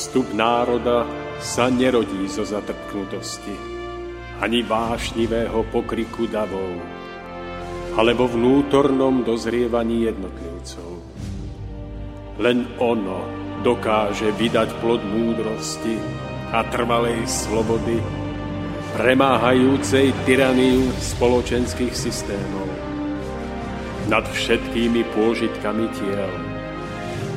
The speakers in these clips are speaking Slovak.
Zostup národa sa nerodí zo zatrpknutosti, ani vášnivého pokriku davov, ale vo vnútornom dozrievaní jednotlivcov. Len ono dokáže vydať plod múdrosti a trvalej slobody, premáhajúcej tyraniu spoločenských systémov. Nad všetkými pôžitkami tiel,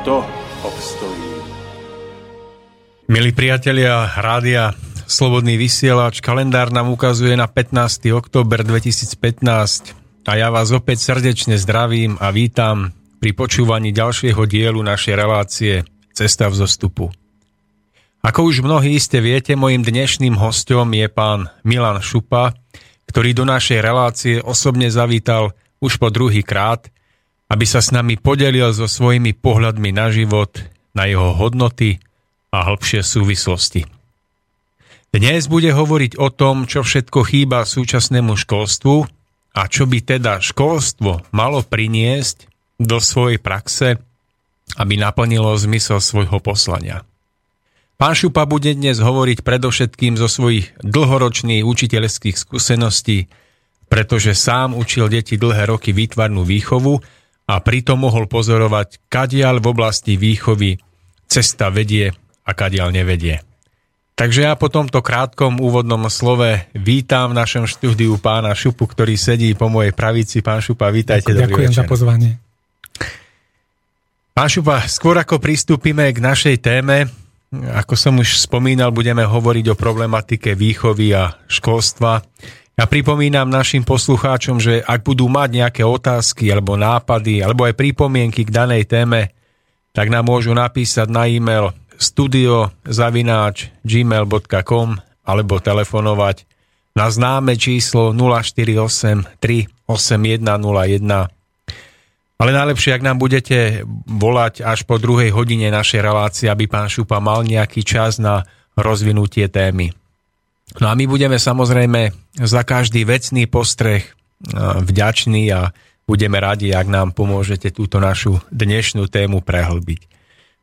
kto obstojí? Milí priatelia rádia Slobodný vysielač, kalendár nám ukazuje na 15. október 2015 a ja vás opäť srdečne zdravím a vítam pri počúvaní ďalšieho dielu našej relácie Cesta v zostupu. Ako už mnohí iste viete, mojim dnešným hostom je pán Milan Šupa, ktorý do našej relácie osobne zavítal už po druhý krát, aby sa s nami podelil so svojimi pohľadmi na život, na jeho hodnoty, a hĺbšie súvislosti. Dnes bude hovoriť o tom, čo všetko chýba súčasnému školstvu a čo by teda školstvo malo priniesť do svojej praxe, aby naplnilo zmysel svojho poslania. Pán Šupa bude dnes hovoriť predovšetkým zo svojich dlhoročných učiteľských skúseností, pretože sám učil deti dlhé roky výtvarnú výchovu a pritom mohol pozorovať, kadiaľ v oblasti výchovy cesta vedie a kadiaľ nevedie. Takže ja po tomto krátkom úvodnom slove vítam v našom štúdiu pána Šupu, ktorý sedí po mojej pravici. Pán Šupa, vítajte. Ďakujem, ďakujem za pozvanie. Pán Šupa, skôr ako pristúpime k našej téme, ako som už spomínal, budeme hovoriť o problematike výchovy a školstva. Ja pripomínam našim poslucháčom, že ak budú mať nejaké otázky alebo nápady alebo aj pripomienky k danej téme, tak nám môžu napísať na e-mail studio zavináč gmail.com alebo telefonovať na známe číslo 048 38101. Ale najlepšie, ak nám budete volať až po druhej hodine našej relácie, aby pán Šupa mal nejaký čas na rozvinutie témy. No a my budeme samozrejme za každý vecný postreh vďační a budeme radi, ak nám pomôžete túto našu dnešnú tému prehlbiť.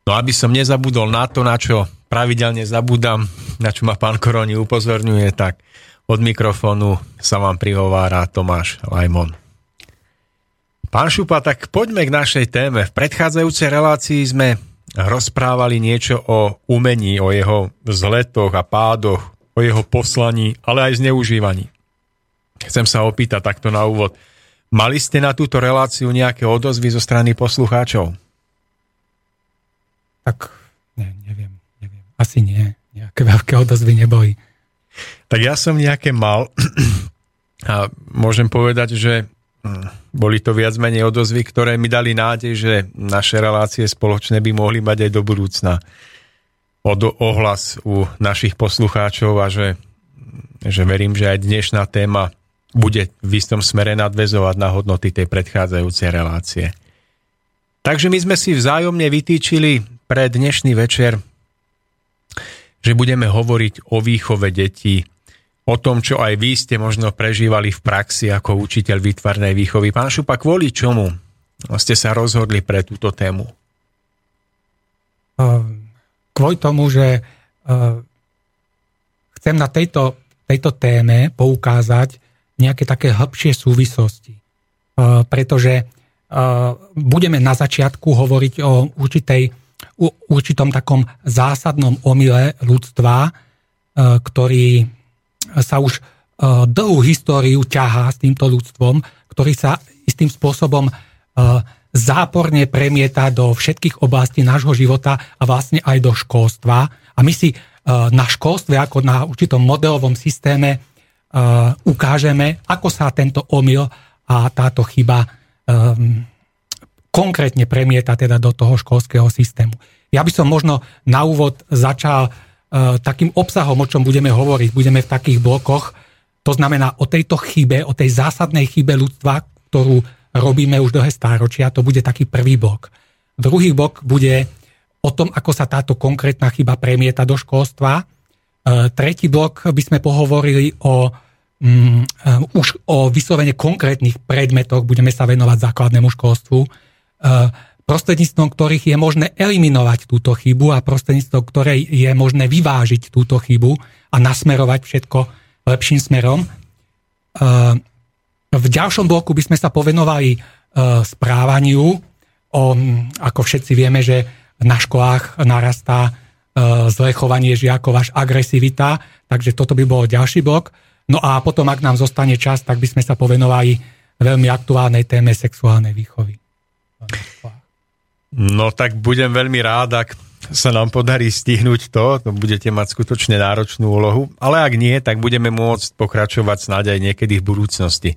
No aby som nezabudol na to, na čo pravidelne zabudám, na čo ma pán Koroni upozorňuje, tak od mikrofónu sa vám prihovára Tomáš Lajmon. Pán Šupa, tak poďme k našej téme. V predchádzajúcej relácii sme rozprávali niečo o umení, o jeho vzletoch a pádoch, o jeho poslaní, ale aj zneužívaní. Chcem sa opýtať takto na úvod. Mali ste na túto reláciu nejaké odozvy zo strany poslucháčov? tak ne, neviem, neviem. Asi nie. Nejaké veľké odozvy neboli. Tak ja som nejaké mal a môžem povedať, že hm, boli to viac menej odozvy, ktoré mi dali nádej, že naše relácie spoločné by mohli mať aj do budúcna od ohlas u našich poslucháčov a že, že verím, že aj dnešná téma bude v istom smere nadvezovať na hodnoty tej predchádzajúcej relácie. Takže my sme si vzájomne vytýčili pre dnešný večer, že budeme hovoriť o výchove detí, o tom, čo aj vy ste možno prežívali v praxi ako učiteľ výtvarnej výchovy. Pán Šupa, kvôli čomu ste sa rozhodli pre túto tému? Kvôli tomu, že chcem na tejto, tejto téme poukázať nejaké také hĺbšie súvislosti. Pretože budeme na začiatku hovoriť o určitej určitom takom zásadnom omyle ľudstva, e, ktorý sa už e, dlhú históriu ťahá s týmto ľudstvom, ktorý sa istým spôsobom e, záporne premieta do všetkých oblastí nášho života a vlastne aj do školstva. A my si na školstve ako na určitom modelovom systéme ukážeme, ako sa tento omyl a táto chyba konkrétne premieta teda do toho školského systému. Ja by som možno na úvod začal takým obsahom, o čom budeme hovoriť. Budeme v takých blokoch, to znamená o tejto chybe, o tej zásadnej chybe ľudstva, ktorú robíme už dlhé stáročia, to bude taký prvý blok. Druhý blok bude o tom, ako sa táto konkrétna chyba premieta do školstva. Uh, tretí blok by sme pohovorili o um, už o vyslovene konkrétnych predmetoch, budeme sa venovať základnému školstvu, uh, prostredníctvom ktorých je možné eliminovať túto chybu a prostredníctvom ktorej je možné vyvážiť túto chybu a nasmerovať všetko lepším smerom. Uh, v ďalšom bloku by sme sa povenovali uh, správaniu. O, ako všetci vieme, že na školách narastá uh, zlé chovanie žiakov až agresivita, takže toto by bol ďalší blok. No a potom, ak nám zostane čas, tak by sme sa povenovali veľmi aktuálnej téme sexuálnej výchovy. No tak budem veľmi rád, ak sa nám podarí stihnúť to, to budete mať skutočne náročnú úlohu, ale ak nie, tak budeme môcť pokračovať snáď aj niekedy v budúcnosti.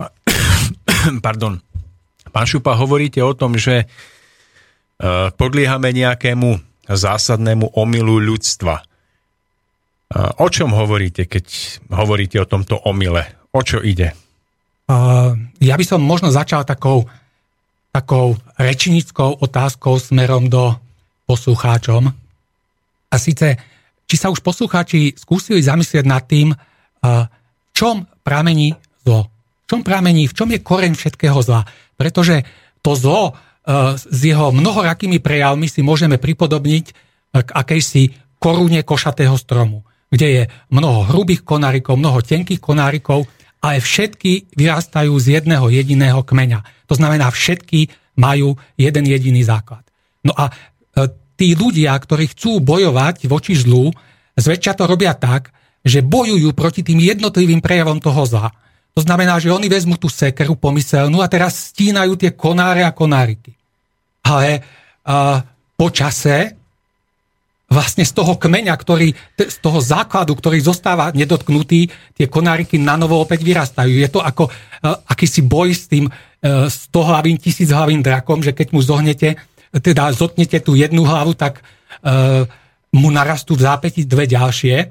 Pa- Pardon. Pán Šupa, hovoríte o tom, že e, podliehame nejakému zásadnému omylu ľudstva. O čom hovoríte, keď hovoríte o tomto omyle? O čo ide? Ja by som možno začal takou, takou rečnickou otázkou smerom do poslucháčom. A síce, či sa už poslucháči skúsili zamyslieť nad tým, čom pramení zlo. Čom pramení, v čom je koreň všetkého zla. Pretože to zlo s jeho mnohorakými prejavmi si môžeme pripodobniť k akejsi korune košatého stromu kde je mnoho hrubých konárikov, mnoho tenkých konárikov, ale všetky vyrastajú z jedného jediného kmeňa. To znamená, všetky majú jeden jediný základ. No a e, tí ľudia, ktorí chcú bojovať voči zlu, zväčša to robia tak, že bojujú proti tým jednotlivým prejavom toho zla. To znamená, že oni vezmú tú sekeru pomyselnú a teraz stínajú tie konáre a konáriky. Ale uh, po čase vlastne z toho kmeňa, ktorý, z toho základu, ktorý zostáva nedotknutý, tie konáriky na novo opäť vyrastajú. Je to ako uh, akýsi boj s tým uh, stohlavým, tisíchlavým drakom, že keď mu zohnete, teda zotnete tú jednu hlavu, tak uh, mu narastú v zápäti dve ďalšie.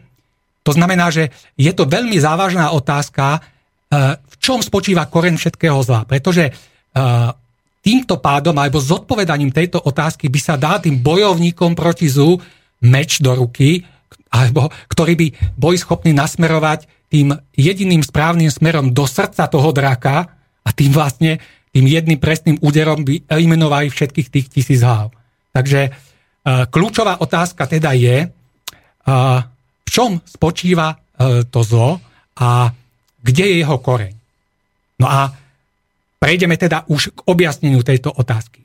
To znamená, že je to veľmi závažná otázka, v čom spočíva koren všetkého zla. Pretože uh, týmto pádom alebo zodpovedaním tejto otázky by sa dá tým bojovníkom proti zlu meč do ruky, alebo ktorý by boli schopní nasmerovať tým jediným správnym smerom do srdca toho draka a tým vlastne tým jedným presným úderom by eliminovali všetkých tých tisíc hlav. Takže uh, kľúčová otázka teda je, v čom spočíva to zlo a kde je jeho koreň. No a prejdeme teda už k objasneniu tejto otázky.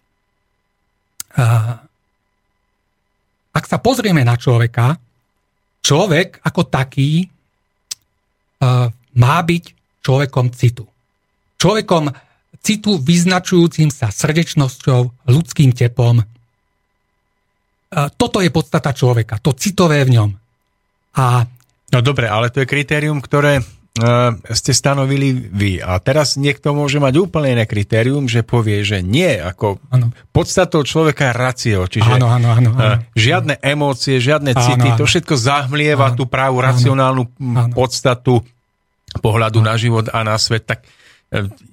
Ak sa pozrieme na človeka, človek ako taký má byť človekom citu. Človekom citu vyznačujúcim sa srdečnosťou, ľudským tepom. Toto je podstata človeka, to citové v ňom. A No dobre, ale to je kritérium, ktoré ste stanovili vy. A teraz niekto môže mať úplne iné kritérium, že povie, že nie, ako ano. podstatou človeka je racio, čiže ano, ano, ano, ano. Uh, žiadne emócie, žiadne city, ano, to všetko zahmlieva ano, tú právu racionálnu ano. podstatu pohľadu ano. na život a na svet. Tak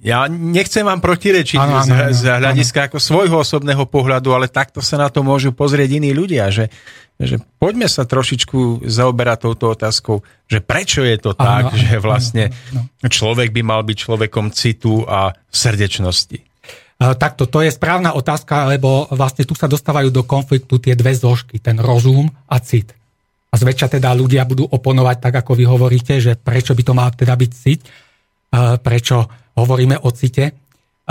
ja nechcem vám protirečiť ano, ano, z, z hľadiska ano. ako svojho osobného pohľadu, ale takto sa na to môžu pozrieť iní ľudia, že že poďme sa trošičku zaoberať touto otázkou, že prečo je to tak, áno, že vlastne áno, áno. človek by mal byť človekom citu a srdečnosti. Takto, to je správna otázka, lebo vlastne tu sa dostávajú do konfliktu tie dve zložky, ten rozum a cit. A zväčša teda ľudia budú oponovať tak, ako vy hovoríte, že prečo by to mal teda byť cit, prečo hovoríme o cite.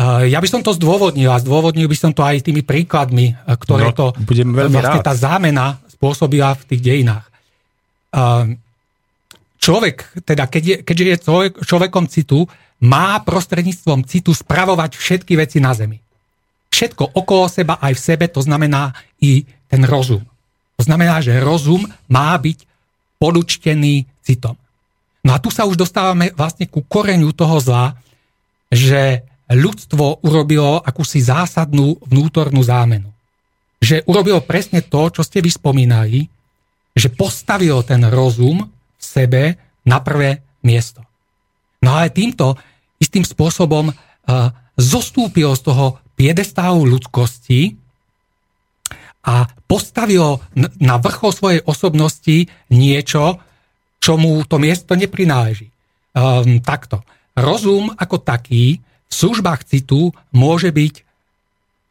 Ja by som to zdôvodnil a zdôvodnil by som to aj tými príkladmi, ktoré no, to vlastne rád. tá zámena spôsobila v tých dejinách. Človek, teda keď je, keďže je človek, človekom citu, má prostredníctvom citu spravovať všetky veci na Zemi. Všetko okolo seba aj v sebe, to znamená i ten rozum. To znamená, že rozum má byť podúčtený citom. No a tu sa už dostávame vlastne ku koreňu toho zla, že ľudstvo urobilo akúsi zásadnú vnútornú zámenu. Že urobilo presne to, čo ste vyspomínali, že postavilo ten rozum v sebe na prvé miesto. No ale týmto istým spôsobom uh, zostúpilo z toho piedestálu ľudskosti a postavilo na vrchol svojej osobnosti niečo, čo mu to miesto neprináleží. Um, takto. Rozum ako taký v službách citu môže byť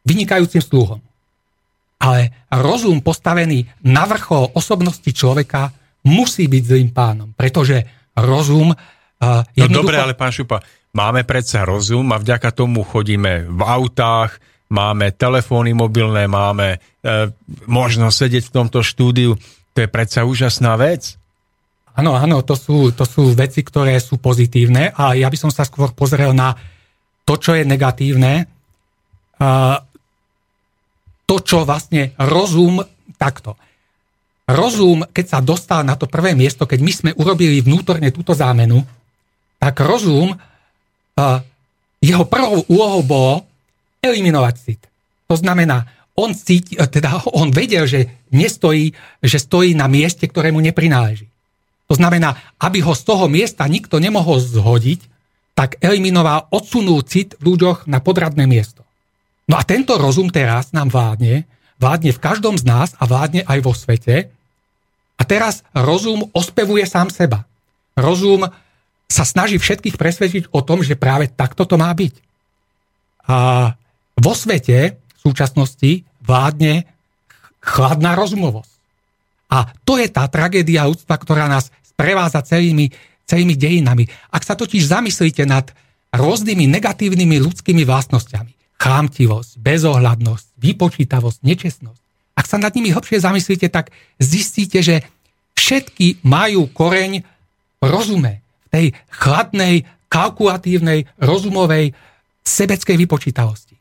vynikajúcim sluhom. Ale rozum postavený na vrchol osobnosti človeka musí byť zlým pánom, pretože rozum... Uh, jednoducho... No dobre, ale pán Šupa, máme predsa rozum a vďaka tomu chodíme v autách, máme telefóny mobilné, máme e, možnosť sedieť v tomto štúdiu. To je predsa úžasná vec. Áno, áno, to sú, to sú veci, ktoré sú pozitívne a ja by som sa skôr pozrel na to, čo je negatívne. To, čo vlastne rozum takto. Rozum, keď sa dostal na to prvé miesto, keď my sme urobili vnútorne túto zámenu, tak rozum, jeho prvou úlohou bolo eliminovať cit. To znamená, on, cíti, teda on vedel, že nestojí, že stojí na mieste, ktorému neprináleží. To znamená, aby ho z toho miesta nikto nemohol zhodiť, tak eliminoval, odsunul cit v ľuďoch na podradné miesto. No a tento rozum teraz nám vládne, vládne v každom z nás a vládne aj vo svete. A teraz rozum ospevuje sám seba. Rozum sa snaží všetkých presvedčiť o tom, že práve takto to má byť. A vo svete v súčasnosti vládne chladná rozumovosť. A to je tá tragédia ľudstva, ktorá nás sprevádza celými, celými dejinami. Ak sa totiž zamyslíte nad rôznymi negatívnymi ľudskými vlastnosťami, chámtivosť, bezohľadnosť, vypočítavosť, nečestnosť, ak sa nad nimi hlbšie zamyslíte, tak zistíte, že všetky majú koreň v rozume, v tej chladnej, kalkulatívnej, rozumovej, sebeckej vypočítavosti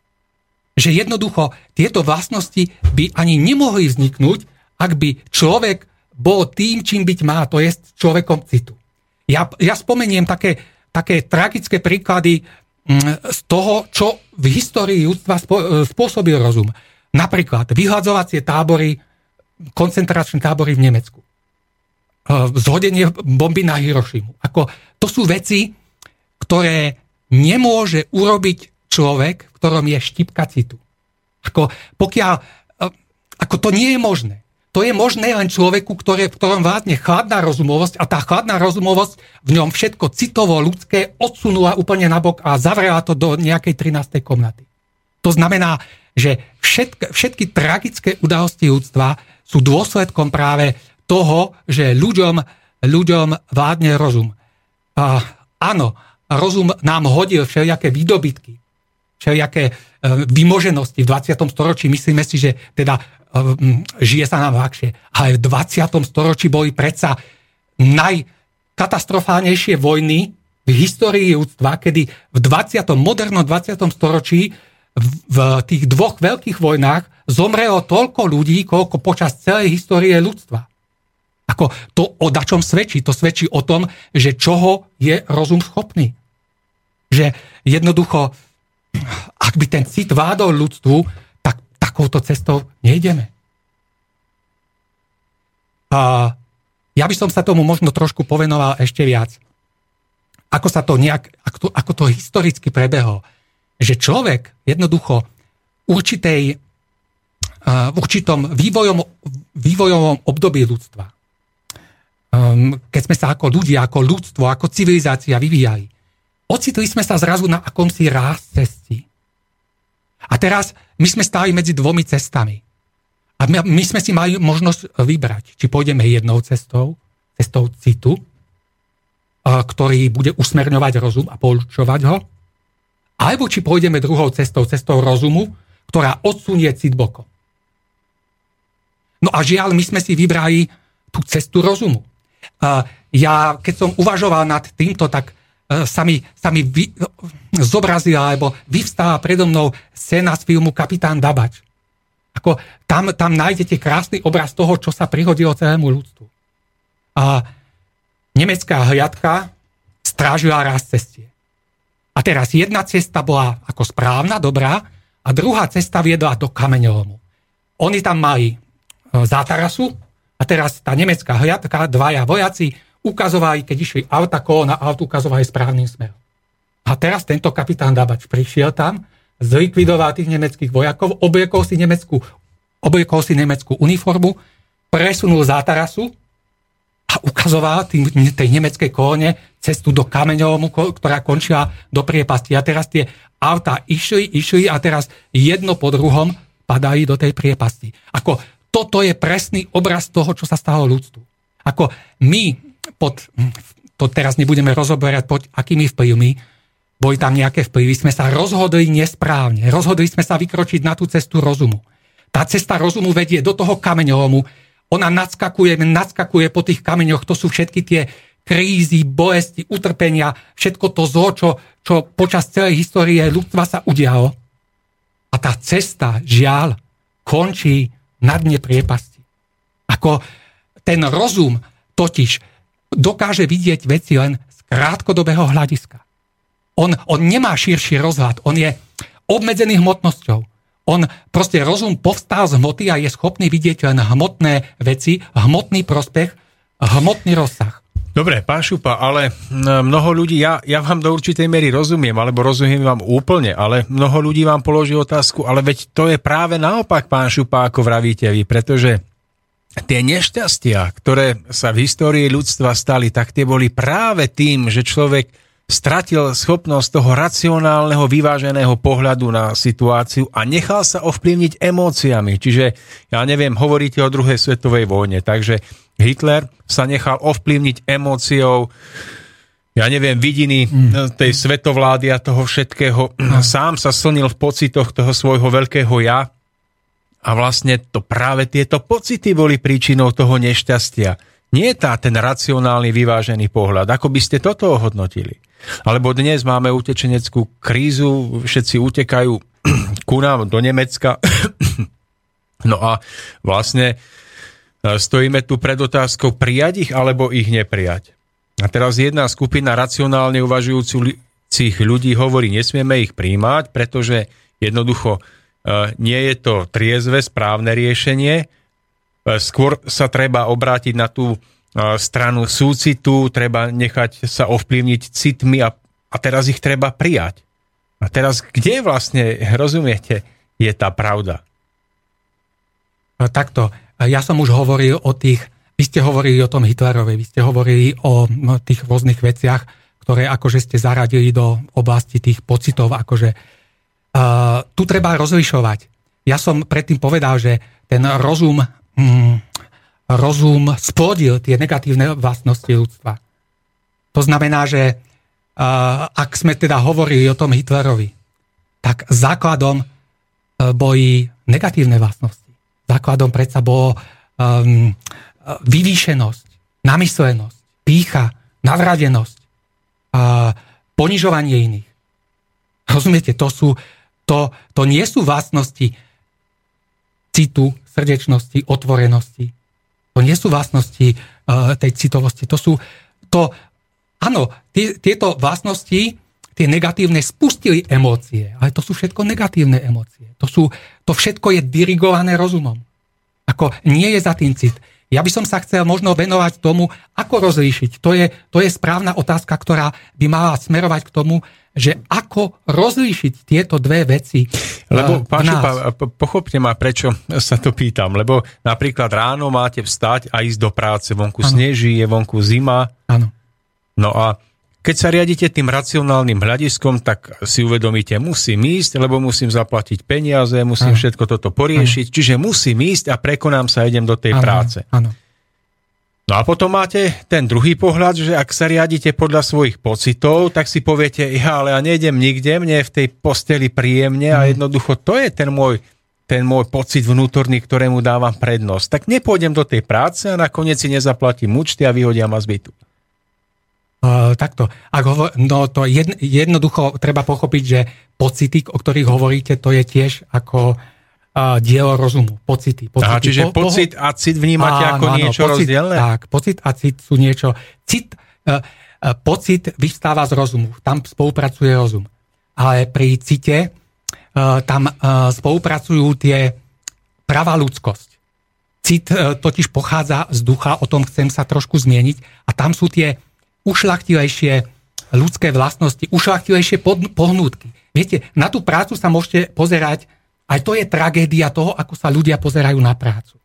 že jednoducho tieto vlastnosti by ani nemohli vzniknúť, ak by človek bol tým, čím byť má, to je človekom citu. Ja, ja spomeniem také, také tragické príklady mm, z toho, čo v histórii ľudstva spôsobil rozum. Napríklad vyhľadzovacie tábory, koncentračné tábory v Nemecku. E, zhodenie bomby na Hirošimu. Ako, to sú veci, ktoré nemôže urobiť človek, v ktorom je štipka citu. Ako, pokiaľ, e, ako to nie je možné. To je možné len človeku, ktoré, v ktorom vládne chladná rozumovosť a tá chladná rozumovosť v ňom všetko citovo ľudské odsunula úplne nabok a zavrela to do nejakej 13. komnaty. To znamená, že všetky, všetky tragické udalosti ľudstva sú dôsledkom práve toho, že ľuďom, ľuďom vládne rozum. A, áno, rozum nám hodil všelijaké výdobytky, všelijaké e, vymoženosti v 20. storočí. Myslíme si, že teda žije sa nám ľahšie. Ale v 20. storočí boli predsa najkatastrofálnejšie vojny v histórii ľudstva, kedy v 20. modernom 20. storočí v tých dvoch veľkých vojnách zomrelo toľko ľudí, koľko počas celej histórie ľudstva. Ako to o dačom svedčí? To svedčí o tom, že čoho je rozum schopný. Že jednoducho ak by ten cit vádol ľudstvu, takouto cestou nejdeme. A ja by som sa tomu možno trošku povenoval ešte viac. Ako sa to nejak, ako to, ako to historicky prebehlo. Že človek jednoducho určitej, v určitom vývojom, vývojovom období ľudstva, um, keď sme sa ako ľudia, ako ľudstvo, ako civilizácia vyvíjali, ocitli sme sa zrazu na akomsi ráz cesti. A teraz my sme stáli medzi dvomi cestami. A my, my sme si mali možnosť vybrať, či pôjdeme jednou cestou, cestou citu, ktorý bude usmerňovať rozum a poučovať ho, alebo či pôjdeme druhou cestou, cestou rozumu, ktorá odsunie cit bokom. No a žiaľ, my sme si vybrali tú cestu rozumu. Ja, keď som uvažoval nad týmto, tak sa mi, sa mi vy, zobrazila, alebo vyvstáva predo mnou scéna z filmu Kapitán Dabač. Ako tam, tam nájdete krásny obraz toho, čo sa prihodilo celému ľudstvu. A nemecká hliadka strážila raz cestie. A teraz jedna cesta bola ako správna, dobrá, a druhá cesta viedla do kameňovomu. Oni tam mali e, zátarasu a teraz tá nemecká hliadka, dvaja vojaci, ukazovali, keď išli auta, kolo na auto, ukazovali správnym smerom. A teraz tento kapitán Dabač prišiel tam, zlikvidoval tých nemeckých vojakov, obliekol si nemeckú, obliekol si nemeckú uniformu, presunul zátarasu a ukazoval tým, tej nemeckej kolone cestu do kameňovomu, ktorá končila do priepasti. A teraz tie auta išli, išli a teraz jedno po druhom padali do tej priepasti. Ako toto je presný obraz toho, čo sa stalo ľudstvu. Ako my pod, to teraz nebudeme rozoberať pod akými vplyvmi, boli tam nejaké vplyvy, sme sa rozhodli nesprávne. Rozhodli sme sa vykročiť na tú cestu rozumu. Tá cesta rozumu vedie do toho kameňovomu, ona nadskakuje, nadskakuje po tých kameňoch, to sú všetky tie krízy, bolesti, utrpenia, všetko to zlo, čo, čo počas celej histórie ľudstva sa udialo. A tá cesta, žiaľ, končí na dne priepasti. Ako ten rozum totiž dokáže vidieť veci len z krátkodobého hľadiska. On, on nemá širší rozhľad, on je obmedzený hmotnosťou. On proste rozum povstal z hmoty a je schopný vidieť len hmotné veci, hmotný prospech, hmotný rozsah. Dobre, pán Šupa, ale mnoho ľudí, ja, ja vám do určitej miery rozumiem, alebo rozumiem vám úplne, ale mnoho ľudí vám položí otázku, ale veď to je práve naopak, pán Šupa, ako vravíte vy, pretože tie nešťastia, ktoré sa v histórii ľudstva stali, tak tie boli práve tým, že človek stratil schopnosť toho racionálneho, vyváženého pohľadu na situáciu a nechal sa ovplyvniť emóciami. Čiže, ja neviem, hovoríte o druhej svetovej vojne, takže Hitler sa nechal ovplyvniť emóciou, ja neviem, vidiny tej svetovlády a toho všetkého. Mm. Sám sa slnil v pocitoch toho svojho veľkého ja a vlastne to práve tieto pocity boli príčinou toho nešťastia. Nie tá ten racionálny, vyvážený pohľad. Ako by ste toto ohodnotili? Alebo dnes máme utečeneckú krízu, všetci utekajú ku nám do Nemecka. no a vlastne e, stojíme tu pred otázkou prijať ich alebo ich neprijať. A teraz jedna skupina racionálne uvažujúcich ľudí hovorí, nesmieme ich príjmať, pretože jednoducho nie je to triezve, správne riešenie, E, skôr sa treba obrátiť na tú e, stranu súcitu, treba nechať sa ovplyvniť citmi a, a teraz ich treba prijať. A teraz kde vlastne, rozumiete, je tá pravda? No, takto, ja som už hovoril o tých, vy ste hovorili o tom Hitlerovi, vy ste hovorili o no, tých rôznych veciach, ktoré akože ste zaradili do oblasti tých pocitov, akože tu treba rozlišovať. Ja som predtým povedal, že ten rozum mm, rozum splodil tie negatívne vlastnosti ľudstva. To znamená, že uh, ak sme teda hovorili o tom Hitlerovi, tak základom uh, boli negatívne vlastnosti. Základom predsa bolo um, vyvýšenosť, namyslenosť, pícha, navradenosť, uh, ponižovanie iných. Rozumiete, to, sú, to, to nie sú vlastnosti citu, srdečnosti, otvorenosti. To nie sú vlastnosti uh, tej citovosti. To sú, to, áno, tie, tieto vlastnosti, tie negatívne spustili emócie, ale to sú všetko negatívne emócie. To, sú, to všetko je dirigované rozumom. Ako nie je za tým cit. Ja by som sa chcel možno venovať tomu, ako rozlíšiť. To je, to je správna otázka, ktorá by mala smerovať k tomu, že ako rozlíšiť tieto dve veci. Lebo, pán Šupa, pochopte ma, prečo sa to pýtam. Lebo napríklad ráno máte vstať a ísť do práce. Vonku ano. sneží, je vonku zima. Áno. No a keď sa riadite tým racionálnym hľadiskom, tak si uvedomíte, musím ísť, lebo musím zaplatiť peniaze, musím ano. všetko toto poriešiť, ano. čiže musím ísť a prekonám sa, idem do tej ano. práce. Ano. No a potom máte ten druhý pohľad, že ak sa riadite podľa svojich pocitov, tak si poviete, ja, ale ja nejdem nikde, mne je v tej posteli príjemne a mhm. jednoducho to je ten môj, ten môj pocit vnútorný, ktorému dávam prednosť. Tak nepôjdem do tej práce a nakoniec si nezaplatím účty a vyhodia ma z bytu. Uh, takto. Ak hovor, no to jedno, jednoducho treba pochopiť, že pocity, o ktorých hovoríte, to je tiež ako uh, dielo rozumu. Pocity. pocity. Aha, čiže po, pocit a cit vnímate áno, ako áno, niečo pocit, rozdielne? Tak, pocit a cit sú niečo. Cit, uh, pocit vystáva z rozumu. Tam spolupracuje rozum. Ale pri cite e, tam e, spolupracujú tie pravá ľudskosť. Cit totiž pochádza z ducha, o tom chcem sa trošku zmieniť. A tam sú tie ušlachtilejšie ľudské vlastnosti, ušlachtilejšie pohnútky. Viete, na tú prácu sa môžete pozerať, aj to je tragédia toho, ako sa ľudia pozerajú na prácu.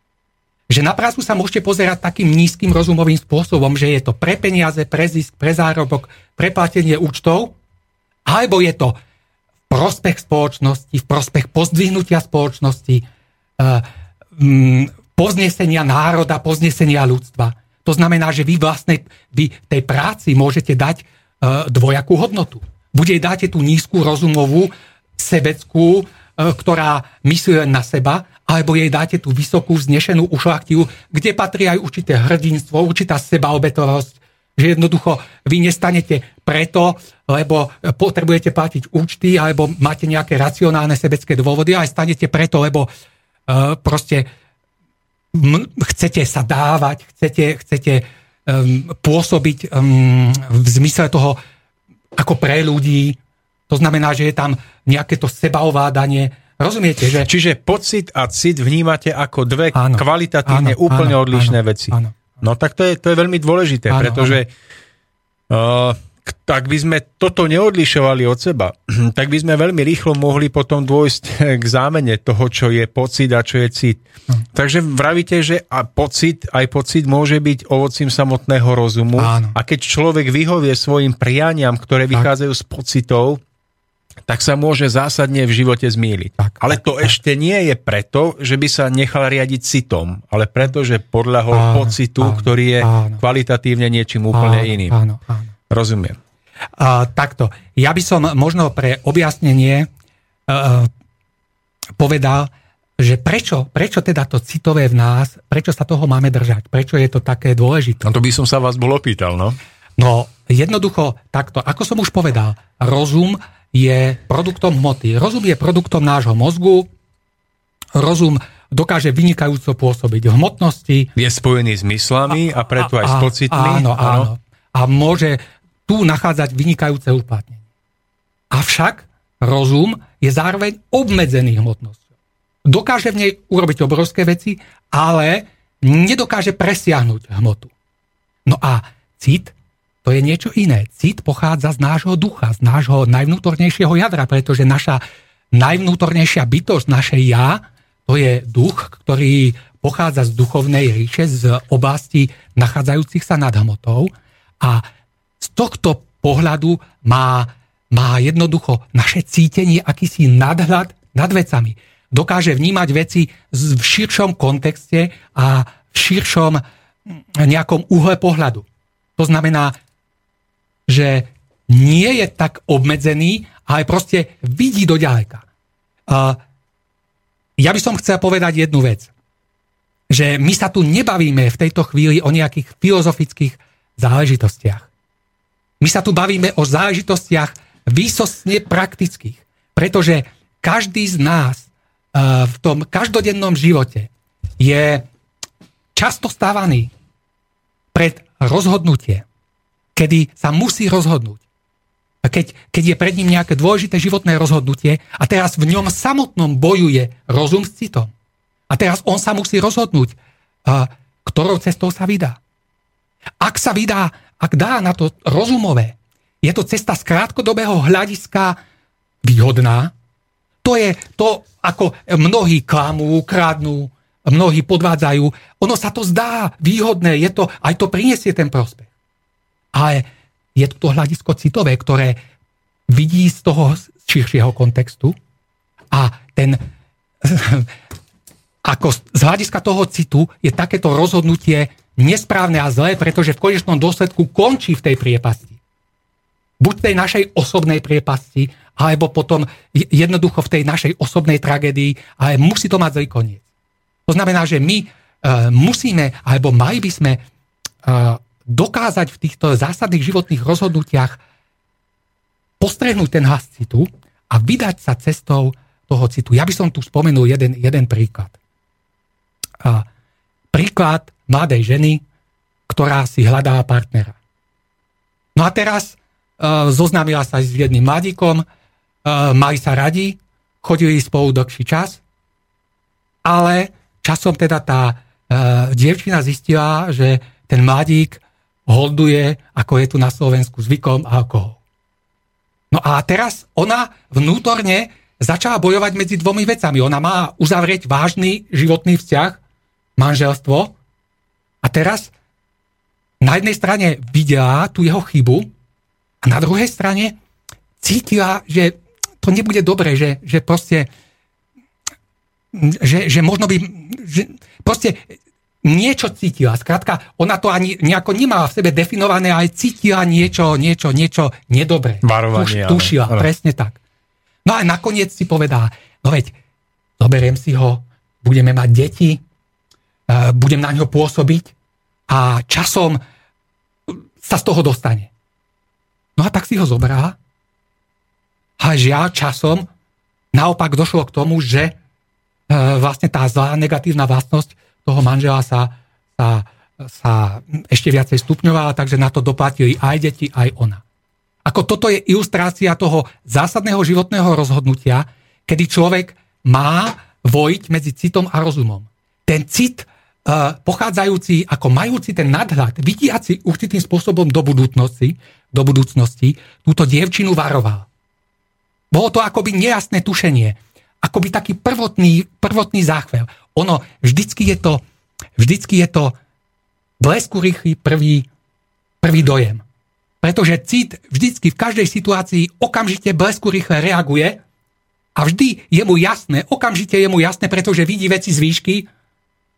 Že na prácu sa môžete pozerať takým nízkym rozumovým spôsobom, že je to pre peniaze, pre zisk, pre zárobok, pre platenie účtov, alebo je to v prospech spoločnosti, v prospech pozdvihnutia spoločnosti, eh, mm, poznesenia národa, poznesenia ľudstva. To znamená, že vy vlastne vy tej práci môžete dať eh, dvojakú hodnotu. Buď jej dáte tú nízku rozumovú, sebeckú, eh, ktorá myslí len na seba, alebo jej dáte tú vysokú, vznešenú ušlachtiu, kde patrí aj určité hrdinstvo, určitá sebaobetovosť, že jednoducho vy nestanete preto, lebo potrebujete platiť účty, alebo máte nejaké racionálne sebecké dôvody, ale stanete preto, lebo uh, proste chcete sa dávať, chcete, chcete um, pôsobiť um, v zmysle toho ako pre ľudí. To znamená, že je tam nejaké to sebaovládanie, Rozumiete, že... Čiže pocit a cit vnímate ako dve áno, kvalitatívne áno, úplne áno, odlišné áno, veci. Áno. No tak to je, to je veľmi dôležité, áno, pretože áno. Uh, tak by sme toto neodlišovali od seba, tak by sme veľmi rýchlo mohli potom dôjsť k zámene toho, čo je pocit a čo je cit. Hm. Takže vravíte, že a pocit, aj pocit môže byť ovocím samotného rozumu. Áno. A keď človek vyhovie svojim prianiam, ktoré vychádzajú z pocitov, tak sa môže zásadne v živote zmýliť. Tak, ale to tak, ešte nie je preto, že by sa nechal riadiť citom, ale preto, že podľahol áno, pocitu, áno, ktorý je áno. kvalitatívne niečím úplne áno, iným. Áno, áno. Rozumiem. A, takto. Ja by som možno pre objasnenie uh, povedal, že prečo, prečo teda to citové v nás, prečo sa toho máme držať, prečo je to také dôležité. No to by som sa vás bol opýtal, no. No, jednoducho takto, ako som už povedal, rozum je produktom hmoty. Rozum je produktom nášho mozgu. Rozum dokáže vynikajúco pôsobiť v hmotnosti. Je spojený s myslami a, a preto aj a, s pocitmi. Áno, áno. A môže tu nachádzať vynikajúce uplatnenie. Avšak rozum je zároveň obmedzený hmotnosťou. Dokáže v nej urobiť obrovské veci, ale nedokáže presiahnuť hmotu. No a cit to je niečo iné. Cit pochádza z nášho ducha, z nášho najvnútornejšieho jadra, pretože naša najvnútornejšia bytosť, naše ja, to je duch, ktorý pochádza z duchovnej ríše, z oblasti nachádzajúcich sa nad hmotou a z tohto pohľadu má, má jednoducho naše cítenie akýsi nadhľad nad vecami. Dokáže vnímať veci v širšom kontexte a v širšom nejakom uhle pohľadu. To znamená, že nie je tak obmedzený, ale proste vidí do ďaleka. Ja by som chcel povedať jednu vec. Že my sa tu nebavíme v tejto chvíli o nejakých filozofických záležitostiach. My sa tu bavíme o záležitostiach výsostne praktických. Pretože každý z nás uh, v tom každodennom živote je často stávaný pred rozhodnutie kedy sa musí rozhodnúť. Keď, keď je pred ním nejaké dôležité životné rozhodnutie a teraz v ňom samotnom bojuje rozum s citom. A teraz on sa musí rozhodnúť, a, ktorou cestou sa vydá. Ak sa vydá, ak dá na to rozumové, je to cesta z krátkodobého hľadiska výhodná. To je to, ako mnohí klamú, kradnú, mnohí podvádzajú. Ono sa to zdá výhodné, je to, aj to prinesie ten prospech ale je to hľadisko citové, ktoré vidí z toho širšieho kontextu a ten ako z hľadiska toho citu je takéto rozhodnutie nesprávne a zlé, pretože v konečnom dôsledku končí v tej priepasti. Buď v tej našej osobnej priepasti, alebo potom jednoducho v tej našej osobnej tragédii, ale musí to mať zlý koniec. To znamená, že my uh, musíme, alebo mali by sme uh, dokázať v týchto zásadných životných rozhodnutiach postrehnúť ten hlas citu a vydať sa cestou toho citu. Ja by som tu spomenul jeden, jeden príklad. A príklad mladej ženy, ktorá si hľadá partnera. No a teraz uh, zoznámila sa s jedným mladíkom, uh, mali sa radi, chodili spolu dlhší čas, ale časom teda tá uh, dievčina zistila, že ten mladík holduje, ako je tu na Slovensku zvykom, alkohol. No a teraz ona vnútorne začala bojovať medzi dvomi vecami. Ona má uzavrieť vážny životný vzťah, manželstvo, a teraz na jednej strane videla tú jeho chybu a na druhej strane cítila, že to nebude dobre, že, že proste že, že možno by že proste niečo cítila. Skrátka, ona to ani nejako nemala v sebe definované, ale cítila niečo, niečo, niečo nedobré. Varovanie. Tuš, tušila, ale... presne tak. No a nakoniec si povedala, no veď, zoberiem si ho, budeme mať deti, budem na ňo pôsobiť a časom sa z toho dostane. No a tak si ho zobrala a žiaľ časom naopak došlo k tomu, že eh, vlastne tá zlá negatívna vlastnosť toho manžela sa, sa, sa ešte viacej stupňovala, takže na to doplatili aj deti, aj ona. Ako toto je ilustrácia toho zásadného životného rozhodnutia, kedy človek má vojiť medzi citom a rozumom. Ten cit pochádzajúci, ako majúci ten nadhľad, vidiaci určitým spôsobom do budúcnosti, do budúcnosti, túto dievčinu varoval. Bolo to akoby nejasné tušenie, akoby taký prvotný, prvotný záchvel. Ono, vždycky je to, vždycky je to blesku rýchly prvý, prvý dojem. Pretože cit vždycky v každej situácii okamžite blesku rýchle reaguje a vždy je mu jasné, okamžite je mu jasné, pretože vidí veci z výšky,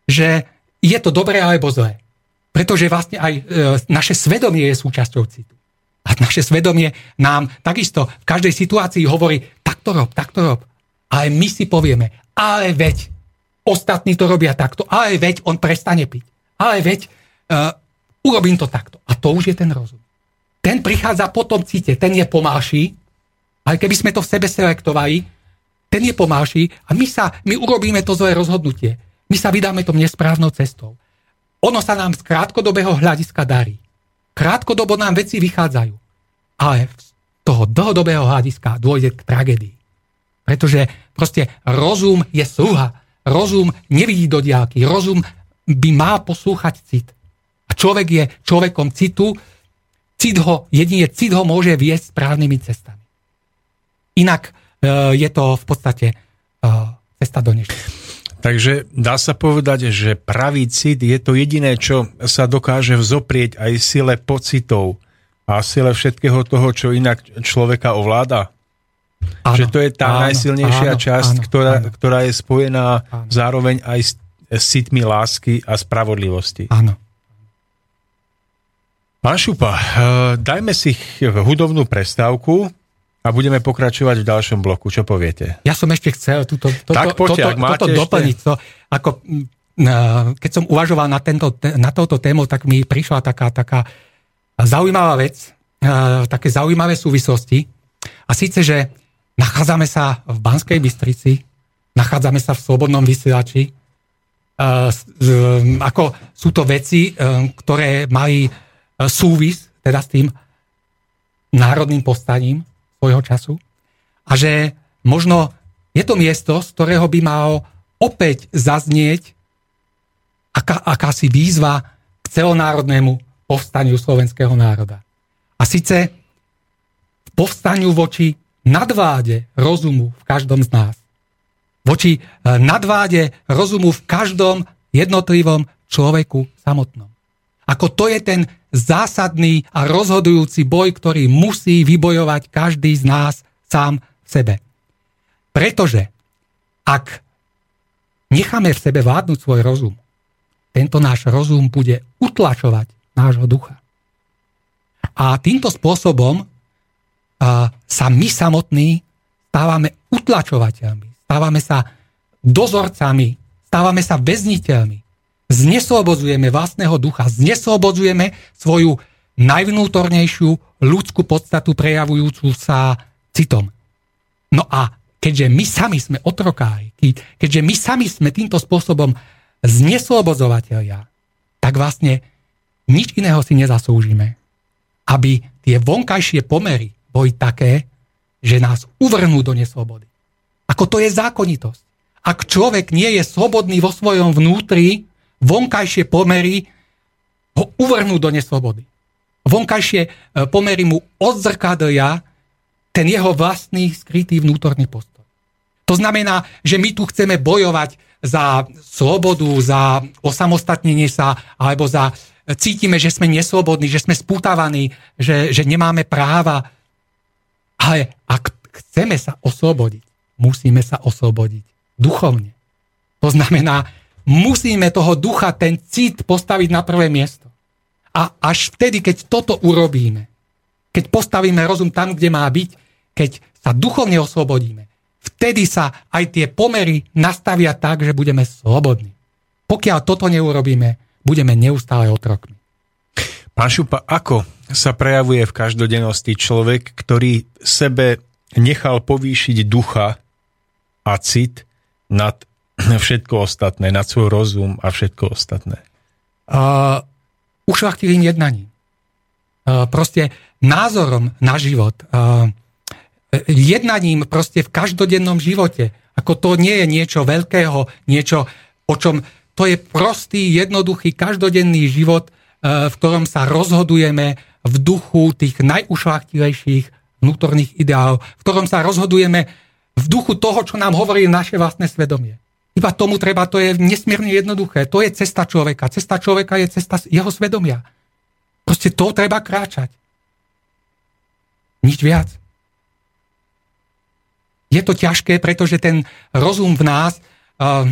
že je to dobré alebo zlé. Pretože vlastne aj e, naše svedomie je súčasťou citu. A naše svedomie nám takisto v každej situácii hovorí, takto rob, takto rob. Ale my si povieme, ale veď, ostatní to robia takto, ale veď on prestane piť. Ale veď uh, urobím to takto. A to už je ten rozum. Ten prichádza po tom cite, ten je pomalší, ale keby sme to v sebe selektovali, ten je pomalší a my, sa, my urobíme to zlé rozhodnutie. My sa vydáme tom nesprávnou cestou. Ono sa nám z krátkodobého hľadiska darí. Krátkodobo nám veci vychádzajú. Ale z toho dlhodobého hľadiska dôjde k tragédii. Pretože proste rozum je sluha rozum nevidí do diálky. Rozum by mal poslúchať cit. A človek je človekom citu. Cit ho, jedine cit ho môže viesť správnymi cestami. Inak e, je to v podstate e, cesta do nešťastia. Takže dá sa povedať, že pravý cit je to jediné, čo sa dokáže vzoprieť aj sile pocitov a sile všetkého toho, čo inak človeka ovláda. Áno, že to je tá áno, najsilnejšia áno, časť, áno, ktorá, áno. ktorá je spojená áno. zároveň aj s, s citmi lásky a spravodlivosti. Áno. Pán Šupa, eh, dajme si hudobnú prestávku a budeme pokračovať v ďalšom bloku. Čo poviete? Ja som ešte chcel túto, toto, tak poďte, toto, toto ešte... doplniť. To, ako, keď som uvažoval na, tento, na touto tému, tak mi prišla taká, taká zaujímavá vec, také zaujímavé súvislosti. A síce, že Nachádzame sa v Banskej Bystrici, nachádzame sa v Slobodnom vysielači. Ako sú to veci, e, ktoré mali e, súvis teda s tým národným postaním svojho času. A že možno je to miesto, z ktorého by mal opäť zaznieť aká, akási výzva k celonárodnému povstaniu slovenského národa. A síce povstaniu voči nadváde rozumu v každom z nás. Voči e, nadváde rozumu v každom jednotlivom človeku samotnom. Ako to je ten zásadný a rozhodujúci boj, ktorý musí vybojovať každý z nás sám v sebe. Pretože ak necháme v sebe vládnuť svoj rozum, tento náš rozum bude utlačovať nášho ducha. A týmto spôsobom sa my samotní stávame utlačovateľmi, stávame sa dozorcami, stávame sa väzniteľmi. Zneslobozujeme vlastného ducha, zneslobodzujeme svoju najvnútornejšiu ľudskú podstatu prejavujúcu sa citom. No a keďže my sami sme otrokári, keďže my sami sme týmto spôsobom zneslobodzovateľia, tak vlastne nič iného si nezaslúžime, aby tie vonkajšie pomery boli také, že nás uvrhnú do neslobody. Ako to je zákonitosť. Ak človek nie je slobodný vo svojom vnútri, vonkajšie pomery ho uvrhnú do neslobody. Vonkajšie e, pomery mu odzrkadlia ten jeho vlastný skrytý vnútorný postoj. To znamená, že my tu chceme bojovať za slobodu, za osamostatnenie sa, alebo za cítime, že sme neslobodní, že sme spútavaní, že, že nemáme práva. Ale ak chceme sa oslobodiť, musíme sa oslobodiť duchovne. To znamená, musíme toho ducha, ten cit postaviť na prvé miesto. A až vtedy, keď toto urobíme, keď postavíme rozum tam, kde má byť, keď sa duchovne oslobodíme, vtedy sa aj tie pomery nastavia tak, že budeme slobodní. Pokiaľ toto neurobíme, budeme neustále otrokmi. Pán Šupa, ako sa prejavuje v každodennosti človek, ktorý sebe nechal povýšiť ducha a cit nad všetko ostatné, nad svoj rozum a všetko ostatné? Uh, ušlachtilým jednaním. Uh, proste názorom na život. Uh, jednaním proste v každodennom živote. Ako to nie je niečo veľkého, niečo, o čom... To je prostý, jednoduchý, každodenný život, v ktorom sa rozhodujeme v duchu tých najušlachtilejších vnútorných ideálov, v ktorom sa rozhodujeme v duchu toho, čo nám hovorí naše vlastné svedomie. Iba tomu treba, to je nesmierne jednoduché. To je cesta človeka. Cesta človeka je cesta jeho svedomia. Proste to treba kráčať. Nič viac. Je to ťažké, pretože ten rozum v nás uh,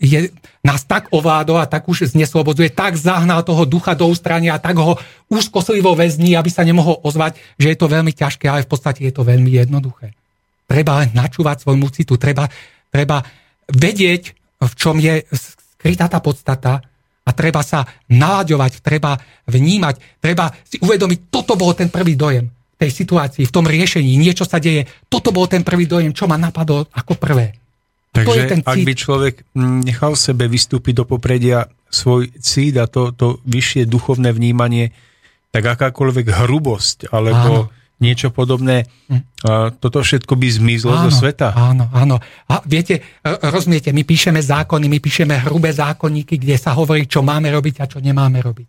je, nás tak ovládol a tak už zneslobodzuje, tak zahnal toho ducha do ústrania a tak ho úzkoslivo väzní, aby sa nemohol ozvať, že je to veľmi ťažké, ale v podstate je to veľmi jednoduché. Treba len načúvať svojmu citu, treba, treba vedieť, v čom je skrytá tá podstata a treba sa náľaďovať, treba vnímať, treba si uvedomiť, toto bol ten prvý dojem tej situácii, v tom riešení, niečo sa deje, toto bol ten prvý dojem, čo ma napadlo ako prvé. Takže ak by človek nechal sebe vystúpiť do popredia svoj cít a to, to vyššie duchovné vnímanie, tak akákoľvek hrubosť alebo Áno niečo podobné. Hm. Toto všetko by zmizlo áno, zo sveta. Áno, áno. A viete, rozumiete, my píšeme zákony, my píšeme hrubé zákonníky, kde sa hovorí, čo máme robiť a čo nemáme robiť.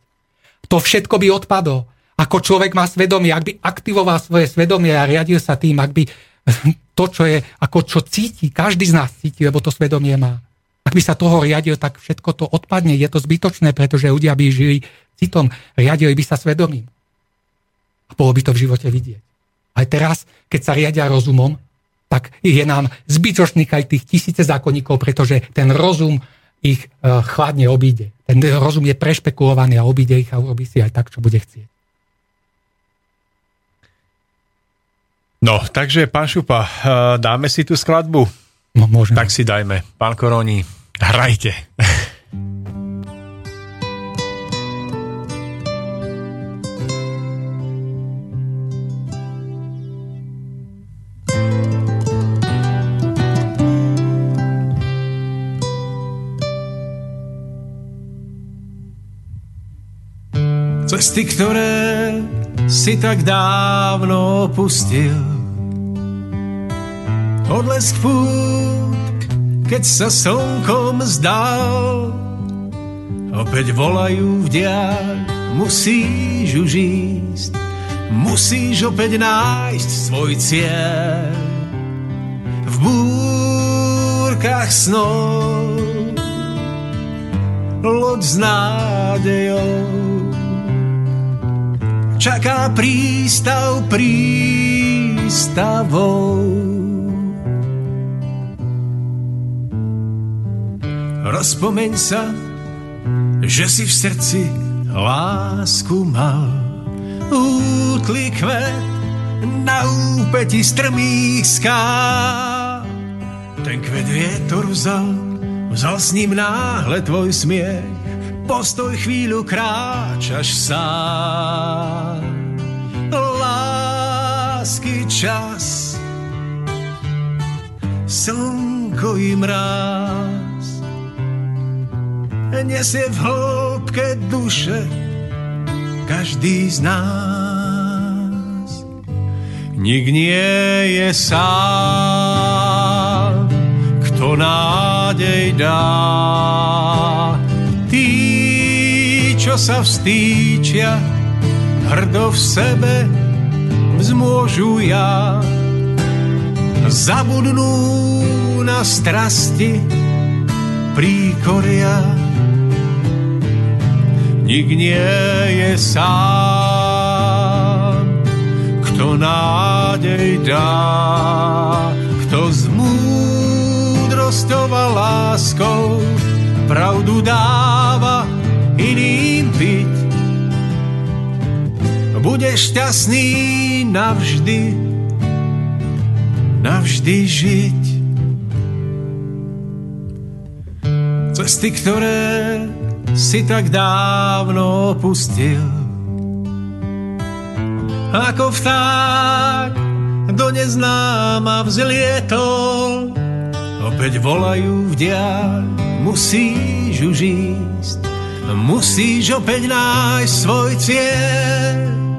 To všetko by odpadlo. Ako človek má svedomie, ak by aktivoval svoje svedomie a riadil sa tým, ak by to, čo je, ako čo cíti, každý z nás cíti, lebo to svedomie má. Ak by sa toho riadil, tak všetko to odpadne. Je to zbytočné, pretože ľudia by žili citom, riadili by sa svedomím. A bolo by to v živote vidieť. Aj teraz, keď sa riadia rozumom, tak je nám zbytočných aj tých tisíce zákonníkov, pretože ten rozum ich e, chladne obíde. Ten rozum je prešpekulovaný a obíde ich a urobí si aj tak, čo bude chcieť. No, takže, pán Šupa, e, dáme si tú skladbu? No, môžeme. Tak si dajme. Pán Koroni, hrajte. Cesty, ktoré si tak dávno opustil. Odlesk pút, keď sa slnkom zdal. Opäť volajú v diaľ, musíš už ísť. Musíš opäť nájsť svoj cieľ. V búrkach snov loď s nádejou čaká prístav prístavou. Rozpomeň sa, že si v srdci lásku mal. Útly kvet na úpeti strmých skál. Ten kvet vietor vzal, vzal s ním náhle tvoj smiech postoj chvíľu kráčaš sám. Lásky čas, slnko i mráz, nesie v hĺbke duše každý z nás. nik nie je sám, kto nádej dá. Tí, čo sa vstýčia, hrdo v sebe vzmôžu ja. Zabudnú na strasti príkoria. Nik nie je sám, kto nádej dá, kto s múdrosťou a láskou pravdu dáva Budeš šťastný navždy, navždy žiť. Cesty, ktoré si tak dávno opustil. Ako vták do neznáma vzlietol, opäť volajú v diaľ, musíš už ísť, musíš opäť nájsť svoj cieľ.